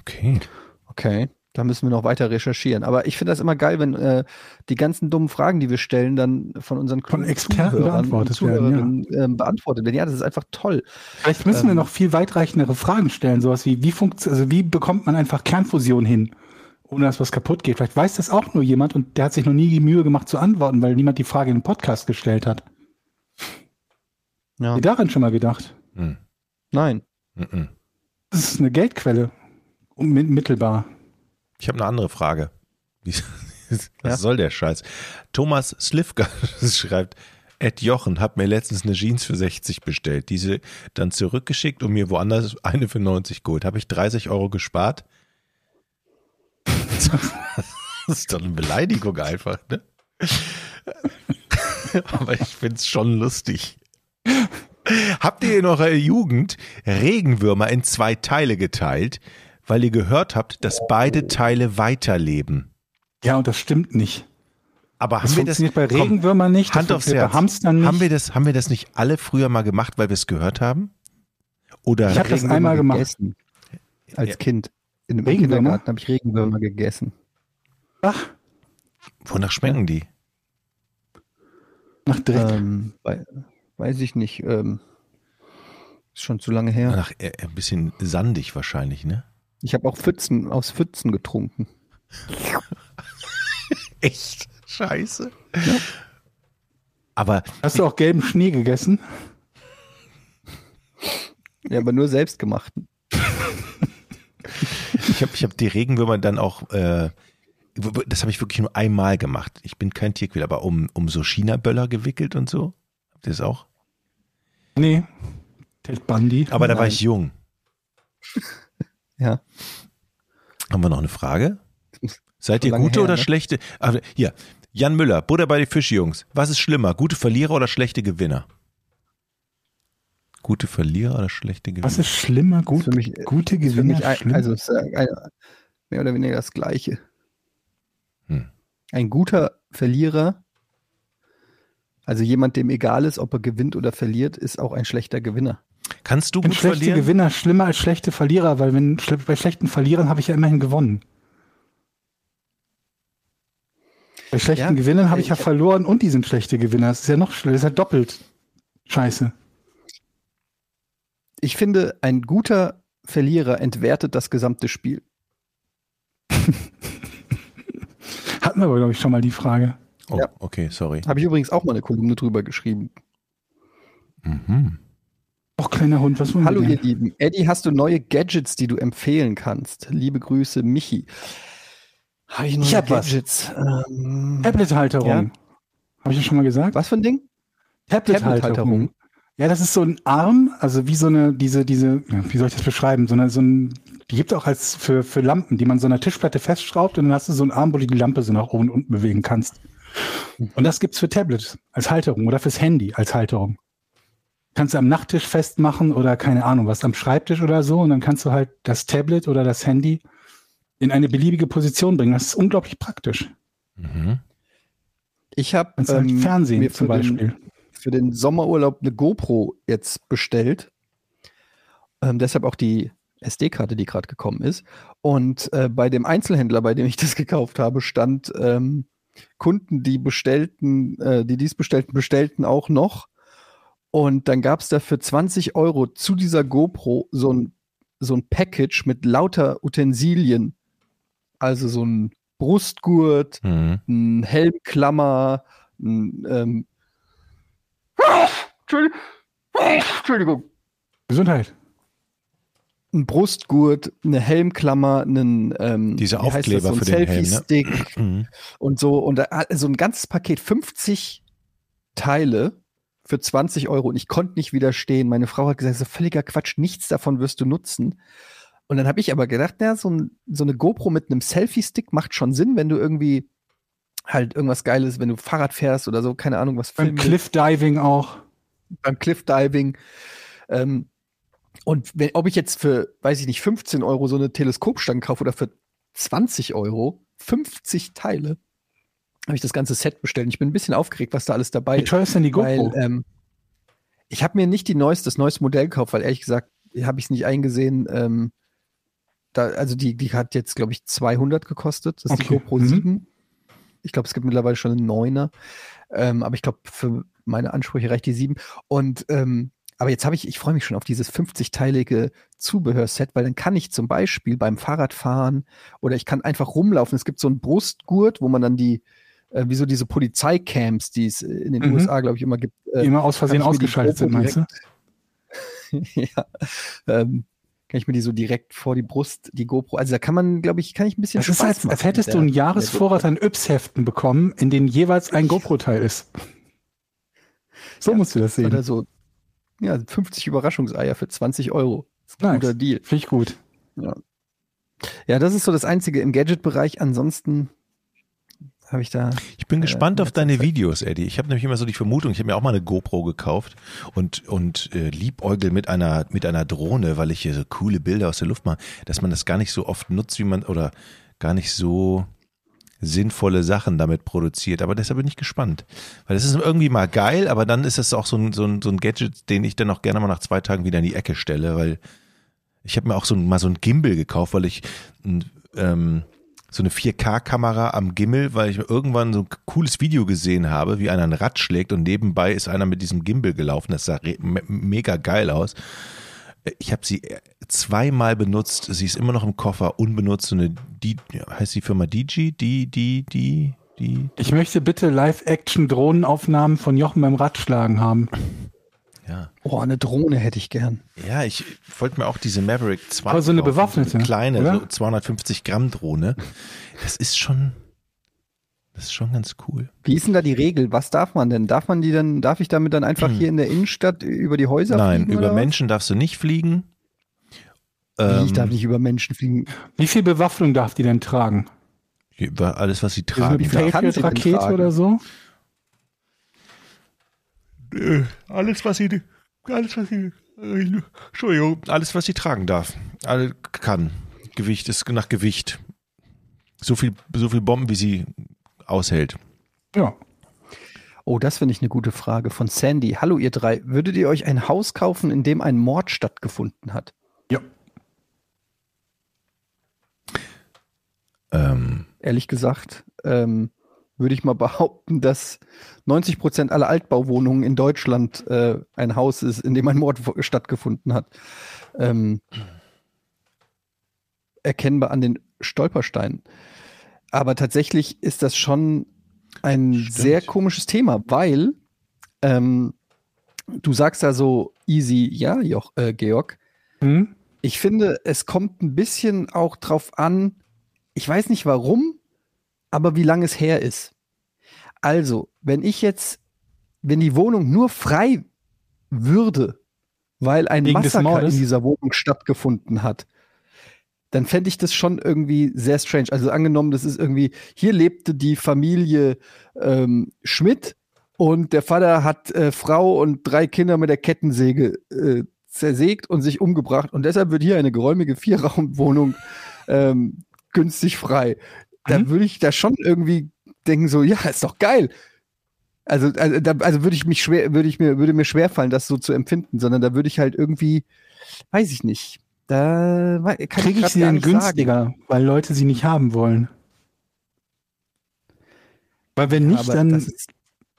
Okay. Okay. Da müssen wir noch weiter recherchieren. Aber ich finde das immer geil, wenn äh, die ganzen dummen Fragen, die wir stellen, dann von unseren Von klugen Experten beantwortet werden, ja. Ähm, beantwortet werden. Ja, das ist einfach toll. Vielleicht müssen wir Ähm. noch viel weitreichendere Fragen stellen, sowas wie, wie funkt, also wie bekommt man einfach Kernfusion hin, ohne dass was kaputt geht? Vielleicht weiß das auch nur jemand und der hat sich noch nie die Mühe gemacht zu antworten, weil niemand die Frage in den Podcast gestellt hat. Ja. Habt ihr daran schon mal gedacht? Hm. Nein. Mhm. Das ist eine Geldquelle. Unmittelbar. Ich habe eine andere Frage. *laughs* Was Ja. soll der Scheiß? Thomas Slivka *laughs* schreibt, Ed Jochen hat mir letztens eine Jeans für 60 bestellt, diese dann zurückgeschickt und mir woanders eine für 90 geholt. Habe ich 30 Euro gespart? *laughs* Das ist doch eine Beleidigung einfach, ne? Aber ich find's schon lustig. Habt ihr in eurer Jugend Regenwürmer in zwei Teile geteilt, weil ihr gehört habt, dass beide Teile weiterleben? Ja, und das stimmt nicht. Aber Das haben wir das bei komm, Regenwürmern nicht, das Hand aufs Herz. bei Hamstern nicht. Haben wir das, haben wir das nicht alle früher mal gemacht, weil wir es gehört haben? Oder Ich hab das einmal gemacht. gegessen. Als Ja. Kind. In, Im Regenwürmer? Kindergarten habe ich Regenwürmer gegessen. Ach, wonach schmecken die? nach Dreck. Ähm, wei- weiß ich nicht. Ähm, ist schon zu lange her. Nach äh, ein bisschen sandig wahrscheinlich, ne? Ich habe auch Pfützen aus Pfützen getrunken. *laughs* Echt? Scheiße. Aber Hast du auch gelben Schnee gegessen? Ja, aber nur selbstgemachten. ich habe ich hab die Regenwürmer dann auch, äh, das habe ich wirklich nur einmal gemacht. Ich bin kein Tierquäler, aber um, um so China-Böller gewickelt und so. Habt ihr das auch? Nee. Ted Bundy. Aber da war ich jung. Ja. Haben wir noch eine Frage? Seid ihr gute her, oder ne? schlechte? Ah, hier, Jan Müller, Butter bei den Fischjungs. Was ist schlimmer, gute Verlierer oder schlechte Gewinner? Gute Verlierer oder schlechte Gewinner? Was ist schlimmer? Gut, Für mich- gute Für Gewinner? mich ein, also ist ein, mehr oder weniger das Gleiche. Hm. Ein guter Verlierer, also jemand, dem egal ist, ob er gewinnt oder verliert, ist auch ein schlechter Gewinner. Kannst du Sind gut schlechte verlieren? Gewinner schlimmer als schlechte Verlierer, weil wenn bei schlechten Verlierern habe ich ja immerhin gewonnen. Bei schlechten Ja, Gewinnern habe ich ja ich- verloren und die sind schlechte Gewinner. Das ist ja noch schlimmer, das ist ja doppelt scheiße. Ich finde, ein guter Verlierer entwertet das gesamte Spiel. *laughs* Hatten wir aber, glaube ich, schon mal die Frage. Oh, Ja. okay, sorry. Habe ich übrigens auch mal eine Kolumne drüber geschrieben. Mhm. Och, kleiner Hund, was wollen Hallo ihr? Lieben. Eddie, hast du neue Gadgets, die du empfehlen kannst? Liebe Grüße, Michi. Habe ich neue Ich hab. Gadgets? Ähm, Tablet-Halterung. Ja. Habe ich das schon mal gesagt? was für ein Ding? Tablet-Halterung. Tablet-Halterung. Ja, das ist so ein Arm, also wie so eine, diese, diese, ja, wie soll ich das beschreiben? So eine, so ein, die gibt auch als für, für Lampen, die man so an der Tischplatte festschraubt und dann hast du so einen Arm, wo du die Lampe so nach oben und unten bewegen kannst. Und das gibt's für Tablets als Halterung oder fürs Handy als Halterung. Kannst du am Nachttisch festmachen oder keine Ahnung, was am Schreibtisch oder so. Und dann kannst du halt das Tablet oder das Handy in eine beliebige Position bringen. Das ist unglaublich praktisch. Mhm. Ich habe halt ähm, Fernsehen mir zum für den- Beispiel. für den Sommerurlaub eine GoPro jetzt bestellt. Ähm, deshalb auch die SD-Karte, die gerade gekommen ist. Und äh, bei dem Einzelhändler, bei dem ich *laughs* das gekauft habe, stand ähm, Kunden, die bestellten, äh, die dies bestellten, bestellten auch noch. Und dann gab es da für 20 Euro zu dieser GoPro so ein, so ein Package mit lauter Utensilien. Also so ein Brustgurt, Mhm. ein Helmklammer, ein ähm, Entschuldigung. Gesundheit. Ein Brustgurt, eine Helmklammer, einen ähm, Diese Aufkleber so ein für den Helm, ne? Selfie-Stick Mhm. und so. Und so ein ganzes Paket, 50 Teile für 20 Euro. Und ich konnte nicht widerstehen. Meine Frau hat gesagt, so völliger Quatsch, nichts davon wirst du nutzen. Und dann habe ich aber gedacht, na, so, ein, so eine GoPro mit einem Selfie-Stick macht schon Sinn, wenn du irgendwie halt irgendwas Geiles, wenn du Fahrrad fährst oder so, keine Ahnung, was Beim. Cliffdiving auch. beim Cliffdiving. Ähm, und wenn, ob ich jetzt für, weiß ich nicht, 15 Euro so eine Teleskopstange kaufe oder für 20 Euro, 50 Teile, habe ich das ganze Set bestellt. Ich bin ein bisschen aufgeregt, was da alles dabei Wie ist. teuer ist denn die GoPro? Weil, ähm, ich habe mir nicht die neueste, das neueste Modell gekauft, weil ehrlich gesagt, habe ich es nicht eingesehen. Ähm, da, also die, die hat jetzt, glaube ich, 200 gekostet. Das ist die Okay. GoPro Mhm. 7. Ich glaube, es gibt mittlerweile schon einen Neuner. Ähm, aber ich glaube, für meine Ansprüche reicht die 7. Und ähm, aber jetzt habe ich, ich freue mich schon auf dieses 50-teilige Zubehörset, weil dann kann ich zum Beispiel beim Fahrradfahren oder ich kann einfach rumlaufen. Es gibt so einen Brustgurt, wo man dann die, äh, wie so diese Polizeicamps, die es in den Mhm. USA, glaube ich, immer gibt, Die äh, immer aus Versehen ausgeschaltet sind, meinst du? *laughs* ja, ähm, kann ich mir die so direkt vor die Brust, die GoPro. Also da kann man, glaube ich, kann ich ein bisschen Das ist, Spaß als, machen als hättest du einen Jahresvorrat an Yps-Heften bekommen, in denen jeweils ein GoPro-Teil ist. So Ja. musst du das sehen. Oder so, ja, 50 Überraschungseier für 20 Euro. Das ist ein Nice. guter Deal. Finde ich gut. Ja, das ist so das Einzige im Gadget-Bereich. Ansonsten habe ich da. Ich bin Äh, gespannt auf deine Zeit. Videos, Eddie. Ich habe nämlich immer so die Vermutung, ich habe mir auch mal eine GoPro gekauft und, und äh, liebäugel mit einer, mit einer Drohne, weil ich hier so coole Bilder aus der Luft mache, dass man das gar nicht so oft nutzt, wie man, oder gar nicht so sinnvolle Sachen damit produziert. Aber deshalb bin ich gespannt. Weil das ist irgendwie mal geil, aber dann ist es auch so ein, so ein, so ein Gadget, den ich dann auch gerne mal nach zwei Tagen wieder in die Ecke stelle, weil ich habe mir auch so ein, mal so ein Gimbal gekauft, weil ich ähm, so eine 4K-Kamera am Gimbal, weil ich irgendwann so ein cooles Video gesehen habe, wie einer ein Rad schlägt und nebenbei ist einer mit diesem Gimbal gelaufen. Das sah mega geil aus. Ich habe sie zweimal benutzt. Sie ist immer noch im Koffer, unbenutzt. So eine, die, heißt die Firma DG? Die, die, die, die. Ich möchte bitte Live-Action-Drohnenaufnahmen von Jochen beim Radschlagen haben. Ja. Oh, eine Drohne hätte ich gern. Ja, ich wollte mir auch diese Maverick 2 Aber so eine bewaffnete, eine kleine, oder? so 250 Gramm Drohne. Das ist schon, das ist schon ganz cool. Wie ist denn da die Regel? Was darf man denn? Darf man die dann, darf ich damit dann einfach hier in der Innenstadt über die Häuser Nein, fliegen? über oder was? Menschen darfst du nicht fliegen. Ich Ähm, darf nicht über Menschen fliegen. Wie viel Bewaffnung darf die denn tragen? über alles, was sie eine tragen. sie denn Patriot-Rakete oder so? Äh, alles, was sie, alles, was sie, äh, Entschuldigung, alles, was sie tragen darf. Alle kann. Gewicht ist nach Gewicht. So viel, so viel Bomben, wie sie aushält. Ja. Oh, das finde ich eine gute Frage von Sandy. Hallo ihr drei, würdet ihr euch ein Haus kaufen, in dem ein Mord stattgefunden hat? Ja. Ähm, Ehrlich gesagt, ähm, würde ich mal *laughs* behaupten, dass 90 Prozent aller Altbauwohnungen in Deutschland äh, ein Haus ist, in dem ein Mord stattgefunden hat. Ähm, erkennbar an den Stolpersteinen. Aber tatsächlich ist das schon ein Stimmt. sehr komisches Thema, weil ähm, du sagst da so easy, ja, Joch, äh, Georg. Hm? Ich finde, es kommt ein bisschen auch drauf an, ich weiß nicht warum, aber wie lange es her ist. Also, wenn ich jetzt, wenn die Wohnung nur frei würde, weil ein Wegen Massaker in dieser Wohnung stattgefunden hat, dann fände ich das schon irgendwie sehr strange. Also angenommen, das ist irgendwie, hier lebte die Familie ähm, Schmidt und der Vater hat äh, Frau und drei Kinder mit der Kettensäge äh, zersägt und sich umgebracht und deshalb wird hier eine geräumige Vierraumwohnung ähm, günstig frei. Da Mhm. würde ich da schon irgendwie denken so, ja, ist doch geil. Also, also, da, also würde ich mich schwer, würde ich mir, würde mir schwerfallen, das so zu empfinden, sondern da würde ich halt irgendwie, weiß ich nicht. Da kann Kriege ich sie denn nicht sagen. günstiger, weil Leute sie nicht haben wollen? Weil wenn nicht, Aber dann ist,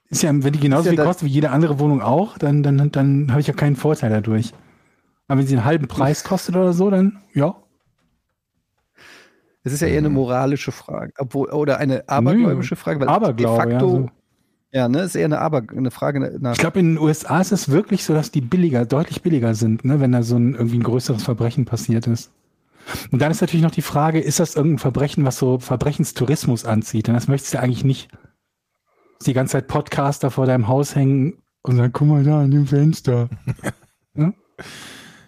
ist, ja, wenn die genauso ja viel kostet wie jede andere Wohnung auch, dann, dann, dann habe ich ja keinen Vorteil dadurch. Aber wenn sie einen halben Preis kostet oder so, dann ja. Es ist ja eher eine moralische Frage, obwohl, oder eine abergläubische Frage, weil Aberglaube, de ja, facto, so. ja, ne, ist eher eine Aber, eine Frage nach. Ich glaube, in den USA ist es wirklich so, dass die billiger, deutlich billiger sind, ne, wenn da so ein irgendwie ein größeres Verbrechen passiert ist. Und dann ist natürlich noch die Frage, ist das irgendein Verbrechen, was so Verbrechenstourismus anzieht? Denn das möchtest du ja eigentlich nicht. Die ganze Zeit Podcaster vor deinem Haus hängen und sagen, guck mal da an dem Fenster. *laughs* ne?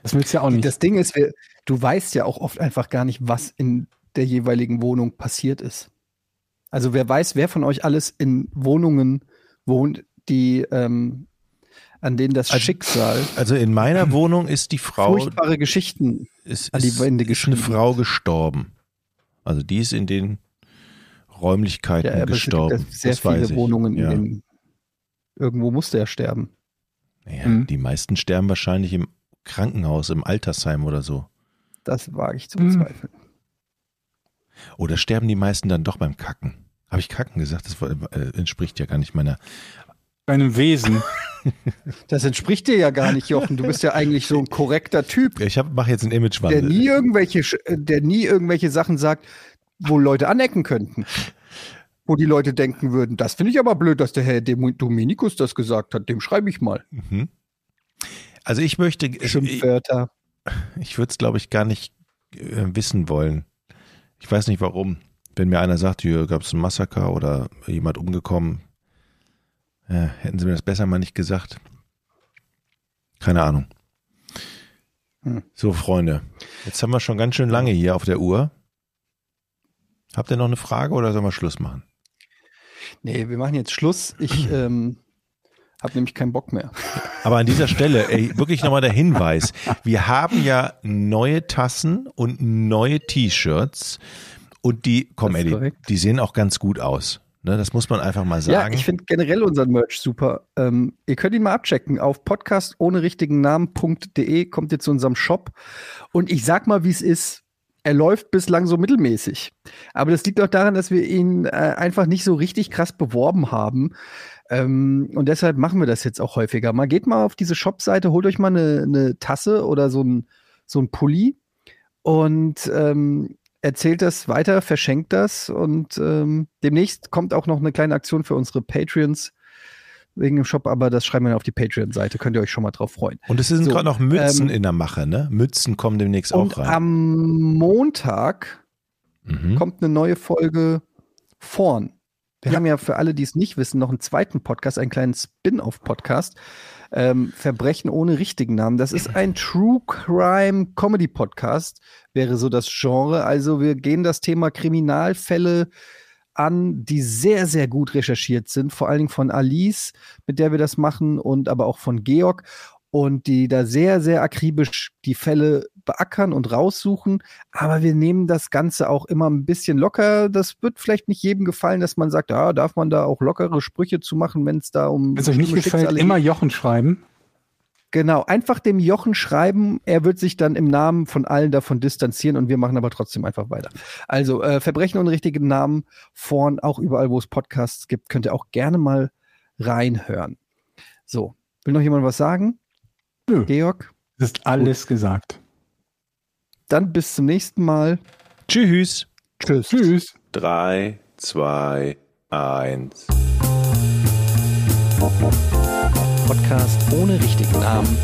Das willst du ja auch nicht. Das Ding ist, wir, du weißt ja auch oft einfach gar nicht, was in der jeweiligen Wohnung passiert ist. Also wer weiß, wer von euch alles in Wohnungen wohnt, die ähm, an denen das Also- Schicksal Also in meiner *clears throat* Wohnung ist die Frau, furchtbare Geschichten. ist, an die Wände ist eine. Frau gestorben. Also die ist in den Räumlichkeiten Ja, aber es gibt gestorben. ja sehr das viele weiß ich. Wohnungen, ja. in denen irgendwo musste er sterben. Ja, Mhm. Die meisten sterben wahrscheinlich im Krankenhaus, im Altersheim oder so. Das wage ich zu Mhm. Oder sterben die meisten dann doch beim Kacken? Habe ich Kacken gesagt? Das äh, entspricht ja gar nicht meiner. Bei einem Wesen. *laughs* Das entspricht dir ja gar nicht, Jochen. Du bist ja eigentlich so ein korrekter Typ, Ich mache jetzt einen der Imagewandel. nie irgendwelche, äh, der nie irgendwelche Sachen sagt, wo Leute anecken könnten. Wo die Leute denken würden, das finde ich aber blöd, dass der Herr Dem- Dominikus das gesagt hat. Dem schreibe ich mal. Mhm. Also ich möchte, ich, Schimpfwörter. ich würde es glaube ich gar nicht äh, wissen wollen. Ich weiß nicht warum. Wenn mir einer sagt, hier gab es ein Massaker oder jemand umgekommen, äh, hätten sie mir das besser mal nicht gesagt. Keine Ahnung. Hm. So, Freunde, jetzt haben wir schon ganz schön lange hier auf der Uhr. Habt ihr noch eine Frage oder sollen wir Schluss machen? Nee, wir machen jetzt Schluss. Ich *clears throat* ähm, habe nämlich keinen Bock mehr. Aber an dieser Stelle, ey, wirklich nochmal der Hinweis. Wir haben ja neue Tassen und neue T-Shirts und die, komm, Eddie, korrekt. die sehen auch ganz gut aus. Ne, das muss man einfach mal sagen. Ja, ich finde generell unseren Merch super. Ähm, ihr könnt ihn mal abchecken. Auf podcast ohne richtigen Namen.de kommt ihr zu unserem Shop. Und ich sag mal, wie es ist. Er läuft bislang so mittelmäßig. Aber das liegt auch daran, dass wir ihn äh, einfach nicht so richtig krass beworben haben. Ähm, und deshalb machen wir das jetzt auch häufiger. Mal geht mal auf diese Shop-Seite, holt euch mal eine, eine Tasse oder so ein, so ein Pulli und ähm, erzählt das weiter, verschenkt das und ähm, demnächst kommt auch noch eine kleine Aktion für unsere Patreons wegen dem Shop, aber das schreiben wir dann auf die Patreon-Seite. Könnt ihr euch schon mal drauf freuen. und es sind so, gerade noch Mützen ähm, in der Mache, ne? Mützen kommen demnächst auch rein. am Montag Mhm. kommt eine neue Folge vorn. Wir haben ja für alle, die es nicht wissen, noch einen zweiten Podcast, einen kleinen Spin-off-Podcast. Ähm, Verbrechen ohne richtigen Namen. Das ist ein True Crime Comedy Podcast, wäre so das Genre. Also wir gehen das Thema Kriminalfälle an, die sehr, sehr gut recherchiert sind. Vor allen Dingen von Alice, mit der wir das machen, und aber auch von Georg. Und die da sehr, sehr akribisch die Fälle beackern und raussuchen. Aber wir nehmen das Ganze auch immer ein bisschen locker. Das wird vielleicht nicht jedem gefallen, dass man sagt, ja, darf man da auch lockere Sprüche zu machen, wenn es da um Wenn es euch nicht schlimme gefällt, Schicksale immer. Jochen schreiben. Genau, einfach dem Jochen schreiben. Er wird sich dann im Namen von allen davon distanzieren und wir machen aber trotzdem einfach weiter. Also äh, Verbrechen ohne richtigen Namen vorn, auch überall, wo es Podcasts gibt, könnt ihr auch gerne mal reinhören. So, will noch jemand was sagen? Nö. Georg? Das ist alles gesagt. Dann bis zum nächsten Mal. Tschüss. Tschüss. Tschüss. 3, 2, 1. Podcast ohne richtigen Namen.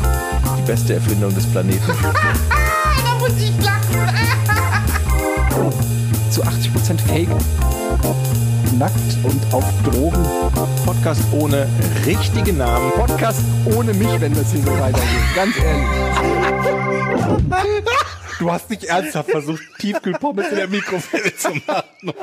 Die beste Erfindung des Planeten. *laughs* Da muss ich lachen. Zu 80% Fake. Nackt und auf Drogen. Podcast ohne richtigen Namen. Podcast ohne mich, wenn das hier so weitergeht. Ganz ehrlich. *laughs* Du hast nicht ernsthaft versucht, Tiefkühlpommes in der Mikrowelle zu machen.